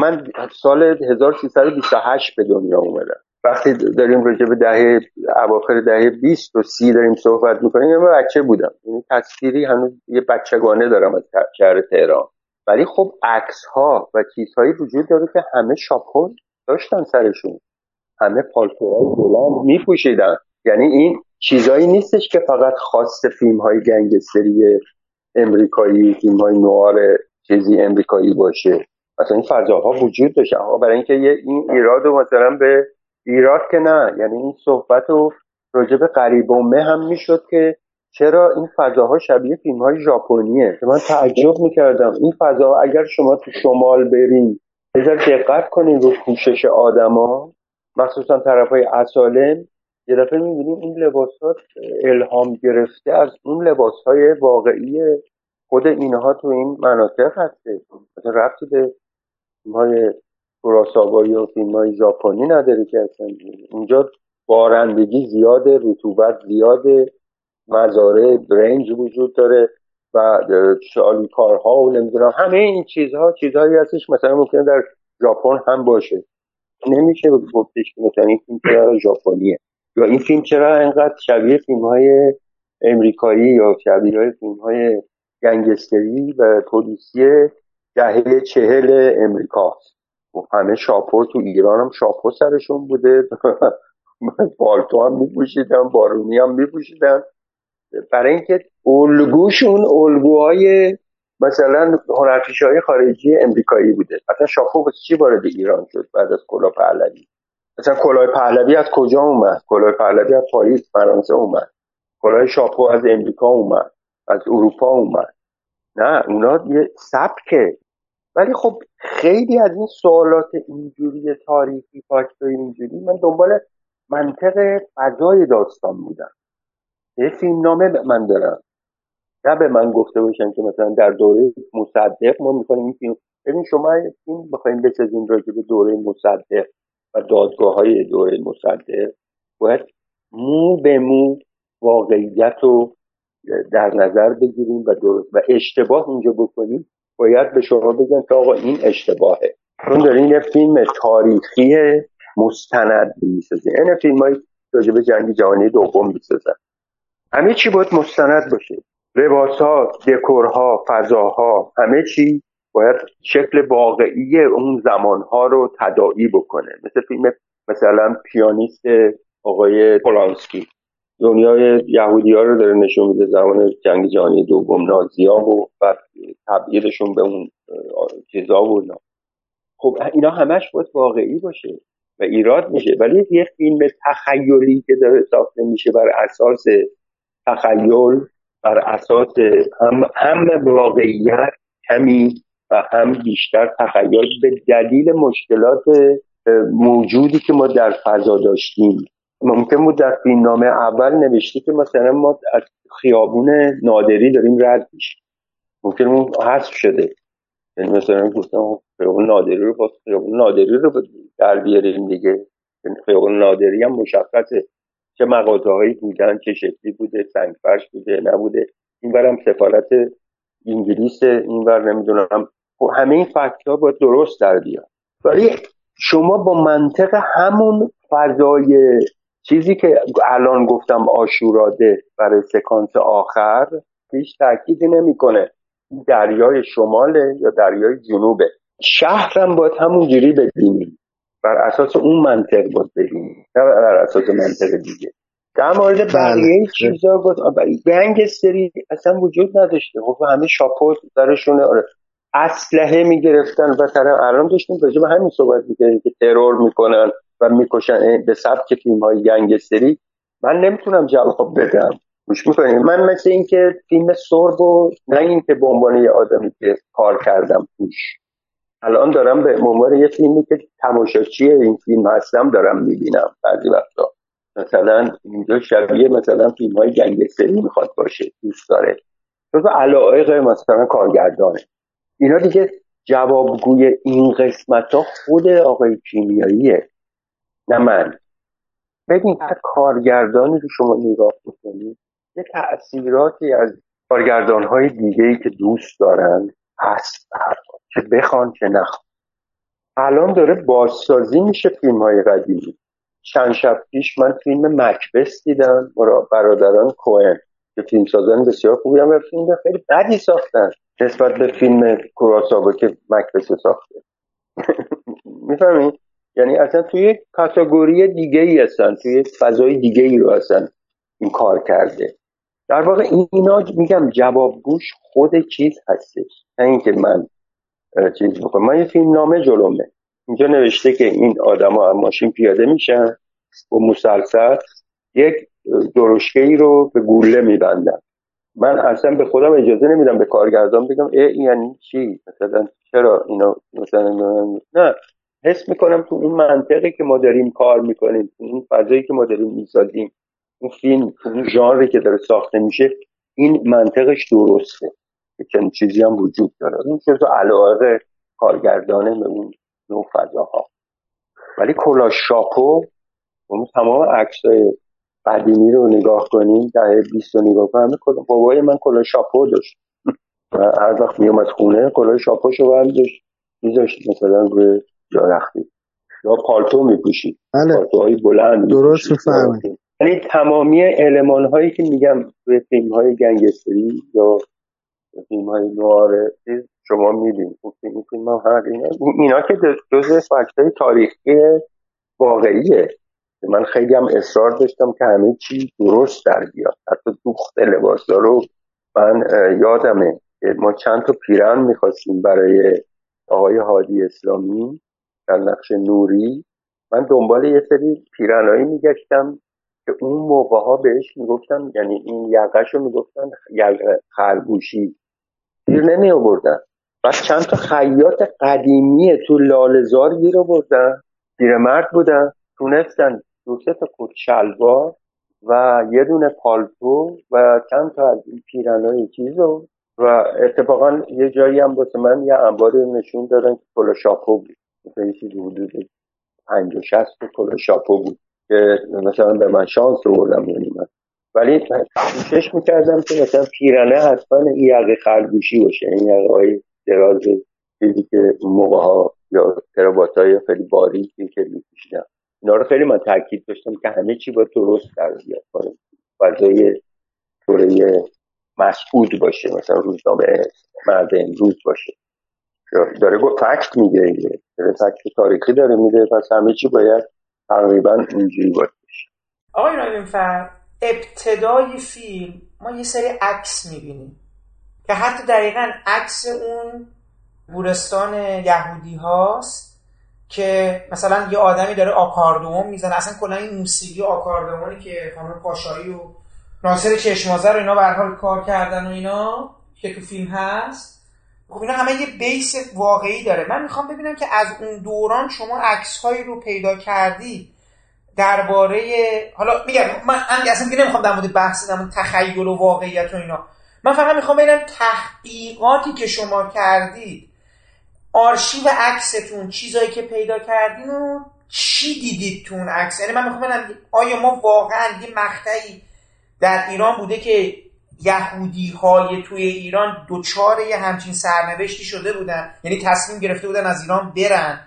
من سال 1328 به دنیا اومدم. وقتی داریم راجع به دهه اواخر دهه 20 و 30 داریم صحبت می‌کنیم من بچه بودم. یعنی تصویری هنوز یه بچگانه دارم از شهر تهران. ولی خب عکس ها و چیزهایی وجود داره که همه شاپون داشتن سرشون. همه پالتوهای بلند میپوشیدن. یعنی این چیزهایی نیستش که فقط خاص فیلم های گنگستری امریکایی فیلم های نوار چیزی امریکایی باشه. مثلا این فضاها وجود داشت. برای اینکه این ایراد رو مثلا به ایراد که نه یعنی این صحبت رو راجع به قریبومه هم می‌شد که چرا این فضاها شبیه فیلم های ژاپنیه؟ من تعجب می‌کردم. این فضا اگر شما تو شمال برین بذار دقت کنین رو پوشش آدما مخصوصا طرف های اصالم یه دفعه می‌بینیم این لباسات الهام گرفته از اون لباس های واقعی خود اینها تو این مناطق هسته مثلا رفتی به های کوراساوا یا فیلم های ژاپنی نداره که اصلا. اونجا بارندگی زیاده رطوبت زیاده مزارع برنج وجود داره و کارها و نمی‌دونم همه این چیزها چیزهایی هستش مثلا ممکنه در ژاپن هم باشه. نمیشه گفتش که مثلا این فیلم چرا ژاپنیه. یا این فیلم چرا انقدر شبیه فیلم های امریکایی یا شبیه های فیلم های گنگستری و پلیسی دهه چهل و همه شاپو تو ایران هم شاپو سرشون بوده. پالتو هم میپوشیدن بارونی هم میپوشیدن برای اینکه الگوشون الگوهای مثلا هنرپیشه های خارجی امریکایی بوده. مثلا شاپو واسه چی وارد ایران شد بعد از کلاه پهلوی؟ مثلا کلاه پهلوی از کجا اومد؟ کلاه پهلوی از پاریس فرانسه اومد. کلاه شاپو از امریکا اومد. از اروپا اومد. نه اونا یه سبکه ولی خب خیلی از این سوالات اینجوری تاریخی فاکتور اینجوری من دنبال منطق فضای داستان بودم. یه فیلم نامه من دارم نه به من گفته باشن که مثلا در دوره مصدق ما می‌کنیم این فیلم ببین شما این بخوایم بسازیم راجع به دوره مصدق و دادگاه های دوره مصدق باید مو به مو واقعیت رو در نظر بگیریم و درست و اشتباه اینجا بکنیم. باید به شما بگن که آقا این اشتباهه. چون دارین یه فیلم تاریخی مستند می‌سازین. این فیلم های به جنگ جهانی دوم می‌سازن. همه چی باید مستند باشه. لباس ها دکورها فضاها همه چی باید شکل واقعی اون زمان ها رو تداعی بکنه. مثل فیلم مثلا پیانیست آقای پولانسکی. دنیای یهودی ها رو داره نشون میده زمان جنگ جهانی دوم نازیا و و تبدیلشون به اون چیزا و خب اینا همش باید واقعی باشه و ایراد میشه. ولی یه فیلم تخیلی که داره ساخته میشه بر اساس تخیل بر اساس هم, هم واقعیت کمی و هم بیشتر تخیل به دلیل مشکلات موجودی که ما در فضا داشتیم. ممکن بود در نامه اول نوشته که مثلا ما از خیابون نادری داریم رد میشیم. ممکن اون حذف شده. یعنی مثلا گفتم خیابون نادری رو با خیابون نادری رو در بیاریم دیگه. یعنی خیابون نادری هم مشخصه. چه مغازه هایی بودن چه شکلی بوده سنگ فرش بوده نبوده. این برم سفارت انگلیس این بر نمی‌دونم. خب همه این فکت ها باید درست در بیاد. ولی شما با منطق همون فضای چیزی که الان گفتم آشوراده برای سکانس آخر هیچ تاکید نمی‌کنه. دریای شماله یا دریای جنوبه. شهرم باید همونجوری ببینیم. بر اساس اون منطق باید ببینیم. نه بر اساس منطق دیگه. در مورد بله. بقیه چیزا گفت گنگستری اصلا وجود نداشته. خب همه شاپوت درشونه آره. اسلحه می‌گرفتن و طرف الان داشتیم راجع به همین صحبت می‌کردیم که ترور می‌کنن. و می‌کشن به سبک فیلم های گنگستری. من نمی‌تونم جواب بدم. گوش من مثل اینکه فیلم سرب و نه اینکه به عنوان یه آدمی که کار کردم توش. الان دارم به عنوان یه فیلمی که تماشاچی این فیلم هستم دارم می‌بینم بعضی وقتا. مثلا اینجا شبیه مثلا فیلم های گنگستری می‌خواد باشه دوست داره. جز علایق مثلا کارگردانه. اینا دیگه جوابگوی این قسمت ها خود آقای کیمیاییه. نه من. ببین هر کارگردانی رو شما نگاه بکنید یه تأثیراتی از کارگردان های دیگه ای که دوست دارن هست که بخوان که نخوان. الان داره بازسازی میشه فیلم های قدیمی. چند شب پیش من فیلم مکبس دیدم برادران کوهن که فیلم سازن بسیار خوبی هم فیلم خیلی بدی ساختن نسبت به فیلم کوراساوا که مکبس ساخته. <laughs> می‌فهمید یعنی اصلا توی کاتگوری دیگه ای هستن توی فضای دیگه ای رو هستن این کار کرده. در واقع اینا میگم جوابگوش خود چیز هستش. نه اینکه من چیز بکنم. من یه فیلم نامه جلومه. اینجا نوشته که این آدما ماشین پیاده میشن و مسلسل. یک درشکه ای رو به گوله میبندن. من اصلا به خودم اجازه نمیدم به کارگردان بگم ای یعنی چی؟ مثلا چرا اینا مثلا نه حس می‌کنم تو اون منطقی که ما داریم کار می‌کنیم تو اون فضایی که ما داریم می‌سازیم اون فیلم اون ژانری که داره ساخته میشه این منطقش درسته. که چیزی هم وجود داره. این چیز علاقه کارگردانه به اون نوع فضاها. ولی کلا شاپو اون تمام عکسای قدیمی رو نگاه کنیم دهه 20 رو نگاه کنیم بابای من کلا شاپو داشت. هر وقت میومد خونه کلا شاپوشو برداشت میذاشت مثلا روی رختی. یا پالتو میپوشید بله. پالتوهای بلند درست میفرمایید یعنی تمامی علمان هایی که میگم توی فیلم های گنگستری یا فیلم های نواره شما می‌بینید این فیلم هر اینا, اینا که جز فکت های تاریخی واقعیه. من خیلی هم اصرار داشتم که همه چی درست در بیاد. حتی دوخت لباس رو من یادمه ما چند تا پیرن می‌خواستیم برای آقای هادی اسلامی. در نقش نوری من دنبال یه سری پیرنهایی میگشتم که اون موقع ها بهش می‌گفتن یعنی این یقش رو می‌گفتن خرگوشی. پیر نمی آوردن بعد چند تا خیاط قدیمی تو لالزار گیر آوردن مرد بودن. تونستن دو سه تا شلوار و یه دونه پالتو و چند تا از این پیرنهای چیز رو. و اتفاقا یه جایی هم واسه من یه انباری نشون دادن که کلا شاپو بود. مثلا چیزی حدود پنج و شست کلا شاپو بود که مثلا به من شانس بردم یعنی من. ولی کوشش می‌کردم که مثلا پیرنه حتما یقه خرگوشی باشه. این یقه های دراز چیزی که موقع ها یا ترابات های خیلی باریکی که میکشیدم. اینا رو خیلی من تاکید داشتم که همه چی با درست در بیاد. فضای دوره مسعود باشه. مثلا روزنامه مرد امروز باشه. داره گفت فکت میگه داره فکت تاریخی داره میده. پس همه چی باید تقریبا اینجوری باشه. آقای فر ابتدای فیلم ما یه سری عکس می‌بینیم که حتی دقیقا عکس اون گورستان یهودی هاست که مثلا یه آدمی داره آکاردوم می‌زنه. اصلا کلا این موسیقی آکاردومونی که خانم پاشایی و ناصر چشمازه رو اینا به کار کردن و اینا که تو فیلم هست. خب اینا همه یه بیس واقعی داره. من می‌خوام ببینم که از اون دوران شما عکس هایی رو پیدا کردی درباره حالا میگم من اصلا دیگه نمی‌خوام در مورد بحث در تخیل و واقعیت و اینا. من فقط می‌خوام ببینم تحقیقاتی که شما کردید آرشیو عکستون چیزایی که پیدا کردین و چی دیدید تو اون عکس؟ یعنی من می‌خوام ببینم آیا ما واقعا یه مقطعی در ایران بوده که یهودی های توی ایران دوچار یه همچین سرنوشتی شده بودن. یعنی تصمیم گرفته بودن از ایران برن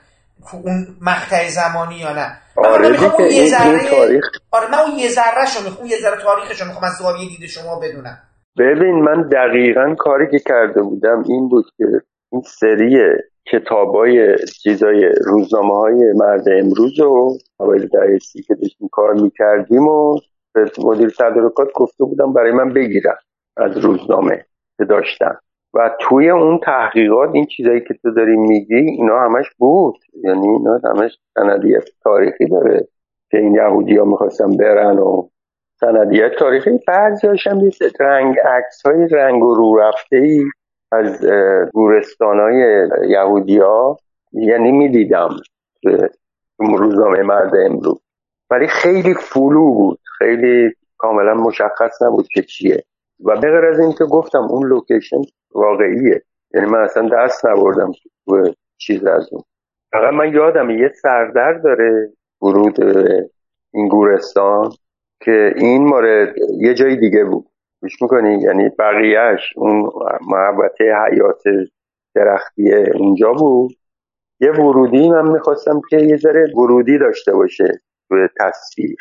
اون مقطع زمانی یا نه. آره اون یه ذره تاریخ آره من اون یه ذره شو می‌خوام یه ذره تاریخش می‌خوام از زاویه دید شما بدونم. ببین من دقیقا کاری که کرده بودم این بود که این سری کتابای چیزای روزنامه های مرد امروز و اوایل دهه که داشتیم کار می‌کردیم و مدیر تدارکات گفته بودم برای من بگیرم از روزنامه که داشتم و توی اون تحقیقات این چیزایی که تو داری میگی اینا همش بود. یعنی اینا همش سندیت تاریخی داره که این یهودی ها می‌خواستن برن و سندیت تاریخی. بعضی هاشم رنگ عکس های رنگ و رو رفته ای از گورستان های یهودی ها یعنی می‌دیدم روزنامه مرد امروز. ولی خیلی فلو بود. خیلی کاملا مشخص نبود که چیه. و بغیر از این که گفتم اون لوکیشن واقعیه. یعنی من اصلا دست نبردم تو چیز از اون. فقط من یادم یه سردر داره ورود این گورستان که این مورد یه جای دیگه بود. گوش می‌کنی؟ یعنی بقیهش اون محبته حیات درختیه اونجا بود. یه ورودی من می‌خواستم که یه ذره ورودی داشته باشه. توی تصویر.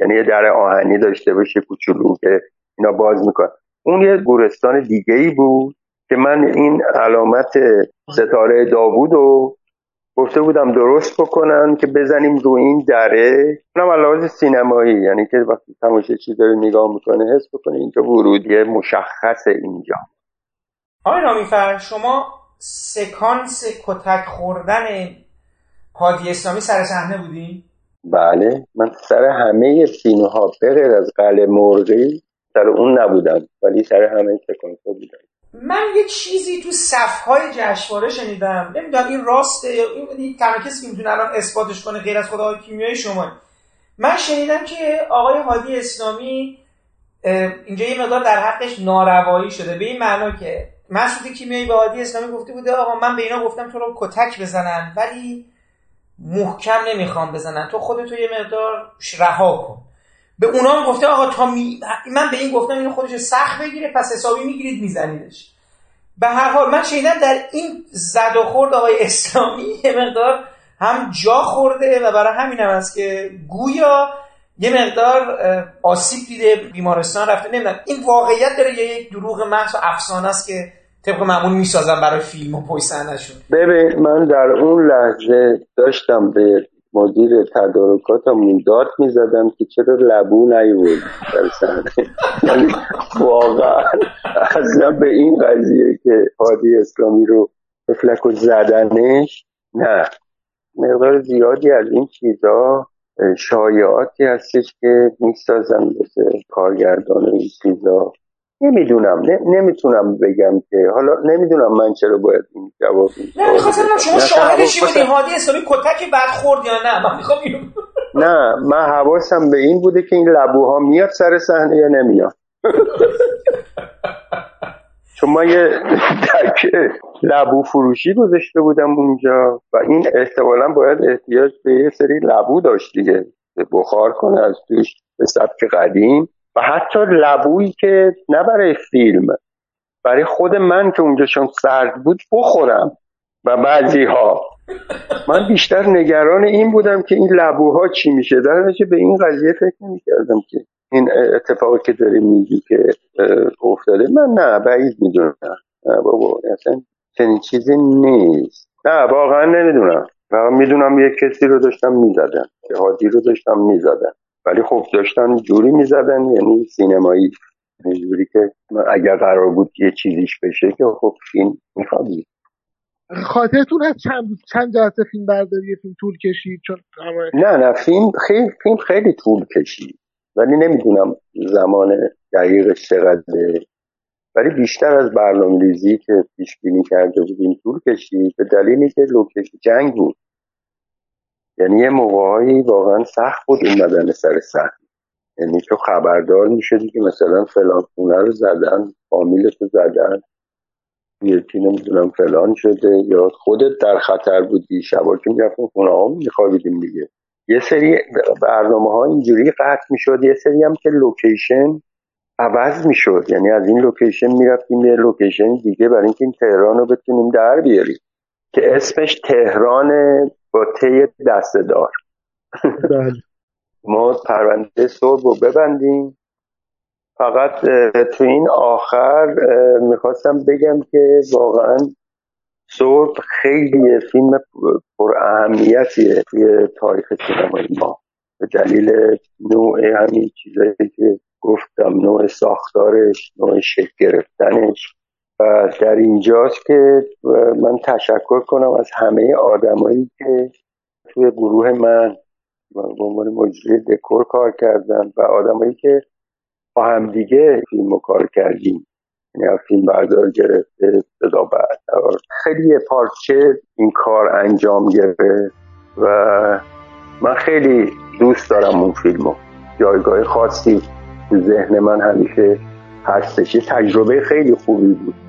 یعنی یه در آهنی داشته باشه کوچولو که اینا باز میکن اون یه گورستان دیگه ای بود که من این علامت ستاره داوود رو گفته بودم درست بکنن که بزنیم رو این دره. اونم علاوه سینمایی یعنی که وقتی تماشا چی داره نگاه می‌کنه حس بکنه اینجا ورودی مشخص اینجا. آقای رامیفر شما سکانس کتک خوردن هادی اسلامی سر صحنه بودین؟ بله. من سر همه فیلم ها بغیر از قلعه مرغی سر اون نبودم ولی سر همه سکانس ها بودم. من یه چیزی تو صفهای جشنواره شنیدم. نمی‌دونم این راسته یا این تنها کسی که می‌تونه الان اثباتش کنه غیر از خدای کیمیایی شما. من شنیدم که آقای هادی اسلامی اینجا یه مقدار در حقش ناروایی شده. به این معنا که مسعود کیمیایی به هادی اسلامی گفته بوده آقا من به اینا گفتم تو رو کتک بزنن ولی محکم نمی‌خوام بزنن. تو خودتو یه مقدار رها کن. به اونا هم گفته آقا تا می... من به این گفتم اینو خودش سخت بگیره پس حسابی می‌گیرید میزنیدش. به هر حال من شنیدم در این زد و خورد آقای اسلامی یه مقدار هم جا خورده و برای همین هم است که گویا یه مقدار آسیب دیده بیمارستان رفته. نمی‌دونم این واقعیت داره یک دروغ محض و افسانه است که طبق معمول می‌سازن برای فیلم و پشت ببین من در اون لحظه داشتم به مدیر تدارکاتمون داد می‌زدم که چرا لبو نیورد یعنی واقعا اصلا به این قضیه که حادی اسلامی رو افلک و زدنش نه. مقدار زیادی از این چیزا شایعاتی هستش که می‌سازن مثل کارگردان این چیزا. نمی‌دونم. نمی‌تونم بگم که حالا نمی‌دونم من چرا باید این جواب نه می‌خواستم شما شاهدشی بودی؟ هادی اسلامی کتک بد خورد یا نه؟ من می‌خوام نه من حواسم به این بوده که این لبوها میاد سر صحنه یا نمیاد. چون ما یه تکه لبو فروشی گذاشته بودم اونجا و این احتمالا باید احتیاج به یه سری لبو داشت دیگه. بخار کنه از توش به سبک قدیم. حتی لبویی که نه برای فیلم برای خود من که اونجا چون سرد بود بخورم و بعضی ها من بیشتر نگران این بودم که این لبوها چی میشه. در به این قضیه فکر نمی‌کردم که این اتفاقی که داری میگی که افتاده. من نه بعید می‌دونم. نه بابا اصلا چنین چیزی نیست. نه واقعا نمی‌دونم. و می‌دونم یک کسی رو داشتم می‌زدن جهادی رو داشتم می‌زدن ولی خب داشتن جوری می‌زدن یعنی سینمایی جوری که اگر قرار بود یه چیزیش بشه که خب فیلم میخوادی خاطرتون هست چند چند جلسه فیلم برداری فیلم طول کشید؟ چون نه نه فیلم خیلی فیلم خیلی طول کشید. ولی نمی‌دونم زمان دقیقش چقدره. ولی بیشتر از برنامه ریزی که پیش بینی کرده بودیم طول کشید. به دلیلی که لوکیشن جنگ بود. یعنی یه موقعهایی واقعا سخت بود اومدن سر سخت. یعنی تو خبردار می‌شدی که مثلا فلان خونه رو زدن فامیلتو زدن یکی نمی‌دونم فلان شده یا خودت در خطر بودی شبا که می‌رفتیم خونه ها میخوابیدیم دیگه. یه سری برنامه ها اینجوری قطع می‌شد یه سری هم که لوکیشن عوض می‌شد. یعنی از این لوکیشن می‌رفتیم یه لوکیشن دیگه برای اینکه این تهران رو بتونیم در بیاریم. که اسمش تهران با تی دسته دار <laughs> بله. ما پرونده صبح رو ببندیم. فقط تو این آخر می‌خواستم بگم که واقعا صبح خیلی فیلم پر اهمیتیه توی تاریخ سینمای ما. به دلیل نوع همین چیزایی که گفتم نوع ساختارش نوع شکل گرفتنش. در اینجاست که من تشکر کنم از همه آدمایی که توی گروه من به عنوان مجری دکور کار کردن و آدمایی که با همدیگه فیلم کار کردیم. یعنی فیلم بردار گرفته صدا بعد خیلی یه پارچه این کار انجام گرفت و من خیلی دوست دارم اون فیلمو. جایگاه خاصی تو ذهن من همیشه هستش. تجربه خیلی خوبی بود.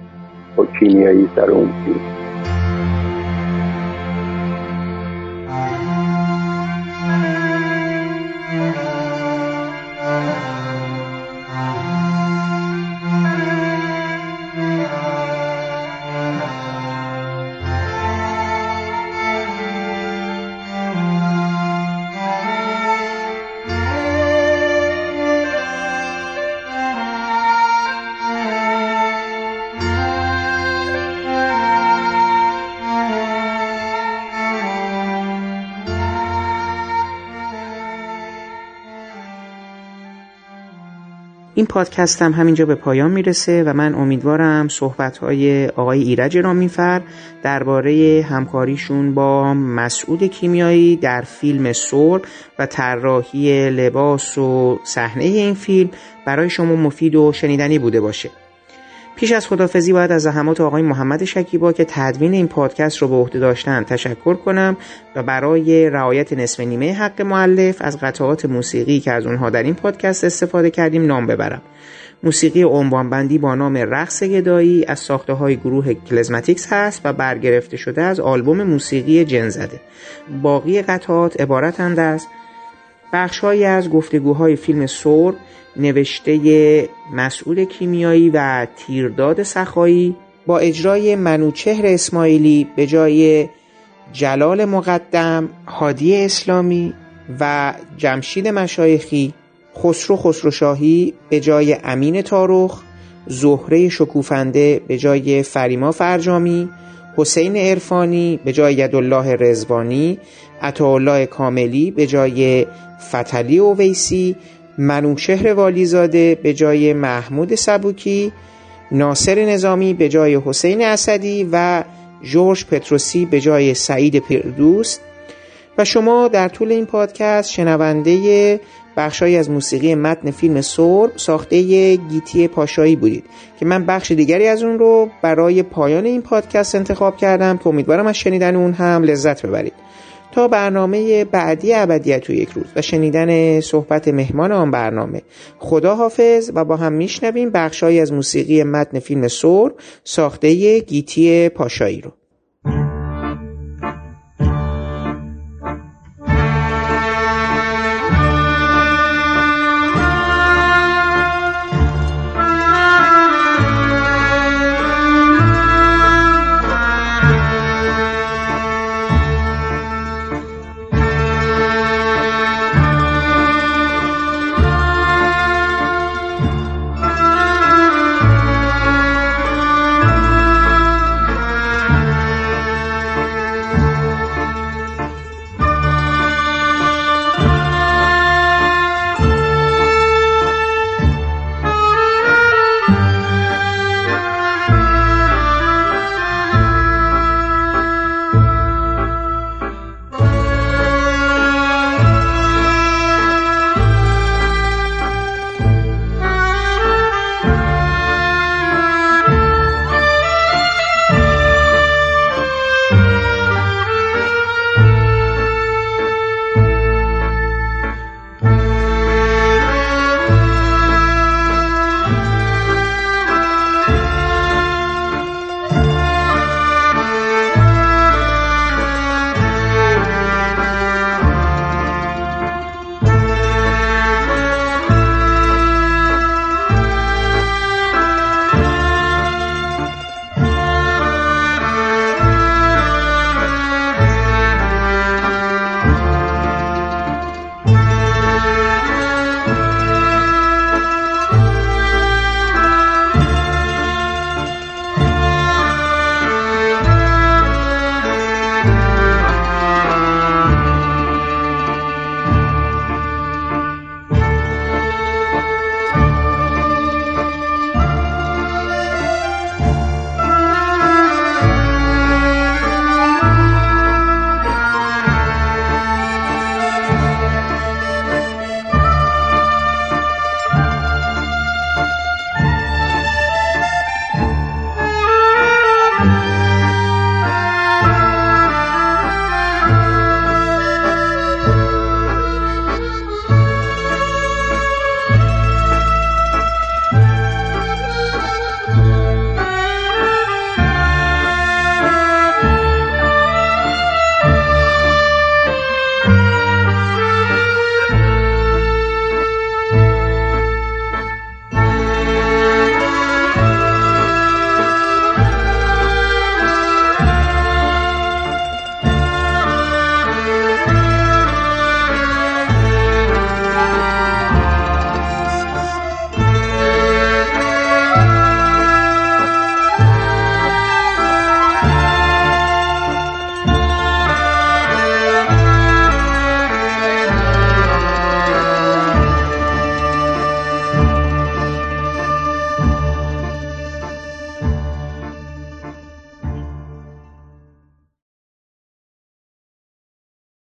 با کیمیایی این پادکست هم همینجا به پایان می‌رسه و من امیدوارم صحبت های آقای ایرج رامیفر درباره همکاریشون با مسعود کیمیایی در فیلم سرب و طراحی لباس و صحنه این فیلم برای شما مفید و شنیدنی بوده باشه. پیش از خدافزی باید از زحمات آقای محمد شکیبا که تدوین این پادکست رو به عهده داشتن تشکر کنم و برای رعایت نصف نیمه حق معلف از قطعات موسیقی که از اونها در این پادکست استفاده کردیم نام ببرم. موسیقی عنوانبندی با نام رقص گدایی از ساخته های گروه کلزماتیکس هست و برگرفته شده از آلبوم موسیقی جنزده. باقی قطعات عبارتند از بخشهایی از گفتگوهای فیلم سور نوشته مسئول کیمیایی و تیرداد سخایی با اجرای منوچهر اسماعیلی به جای جلال مقدم هادی اسلامی و جمشید مشایخی خسرو خسروشاهی به جای امین تاروخ زهره شکوفنده به جای فریما فرجامی حسین عرفانی به جای یدالله رزوانی عطاالله کاملی به جای فتلی اویسی منوشهر والیزاده به جای محمود سبوکی ناصر نظامی به جای حسین اسدی و جورج پتروسی به جای سعید پیردوست و شما در طول این پادکست شنونده بخشهایی از موسیقی متن فیلم سور ساخته گیتی پاشایی بودید که من بخش دیگری از اون رو برای پایان این پادکست انتخاب کردم که امیدوارم از شنیدن اون هم لذت ببرید. تا برنامه بعدی ابدیت و یک روز و شنیدن صحبت مهمان آن برنامه. خدا حافظ و با هم میشنویم بخشهایی از موسیقی متن فیلم سور ساخته گیتی پاشایی رو.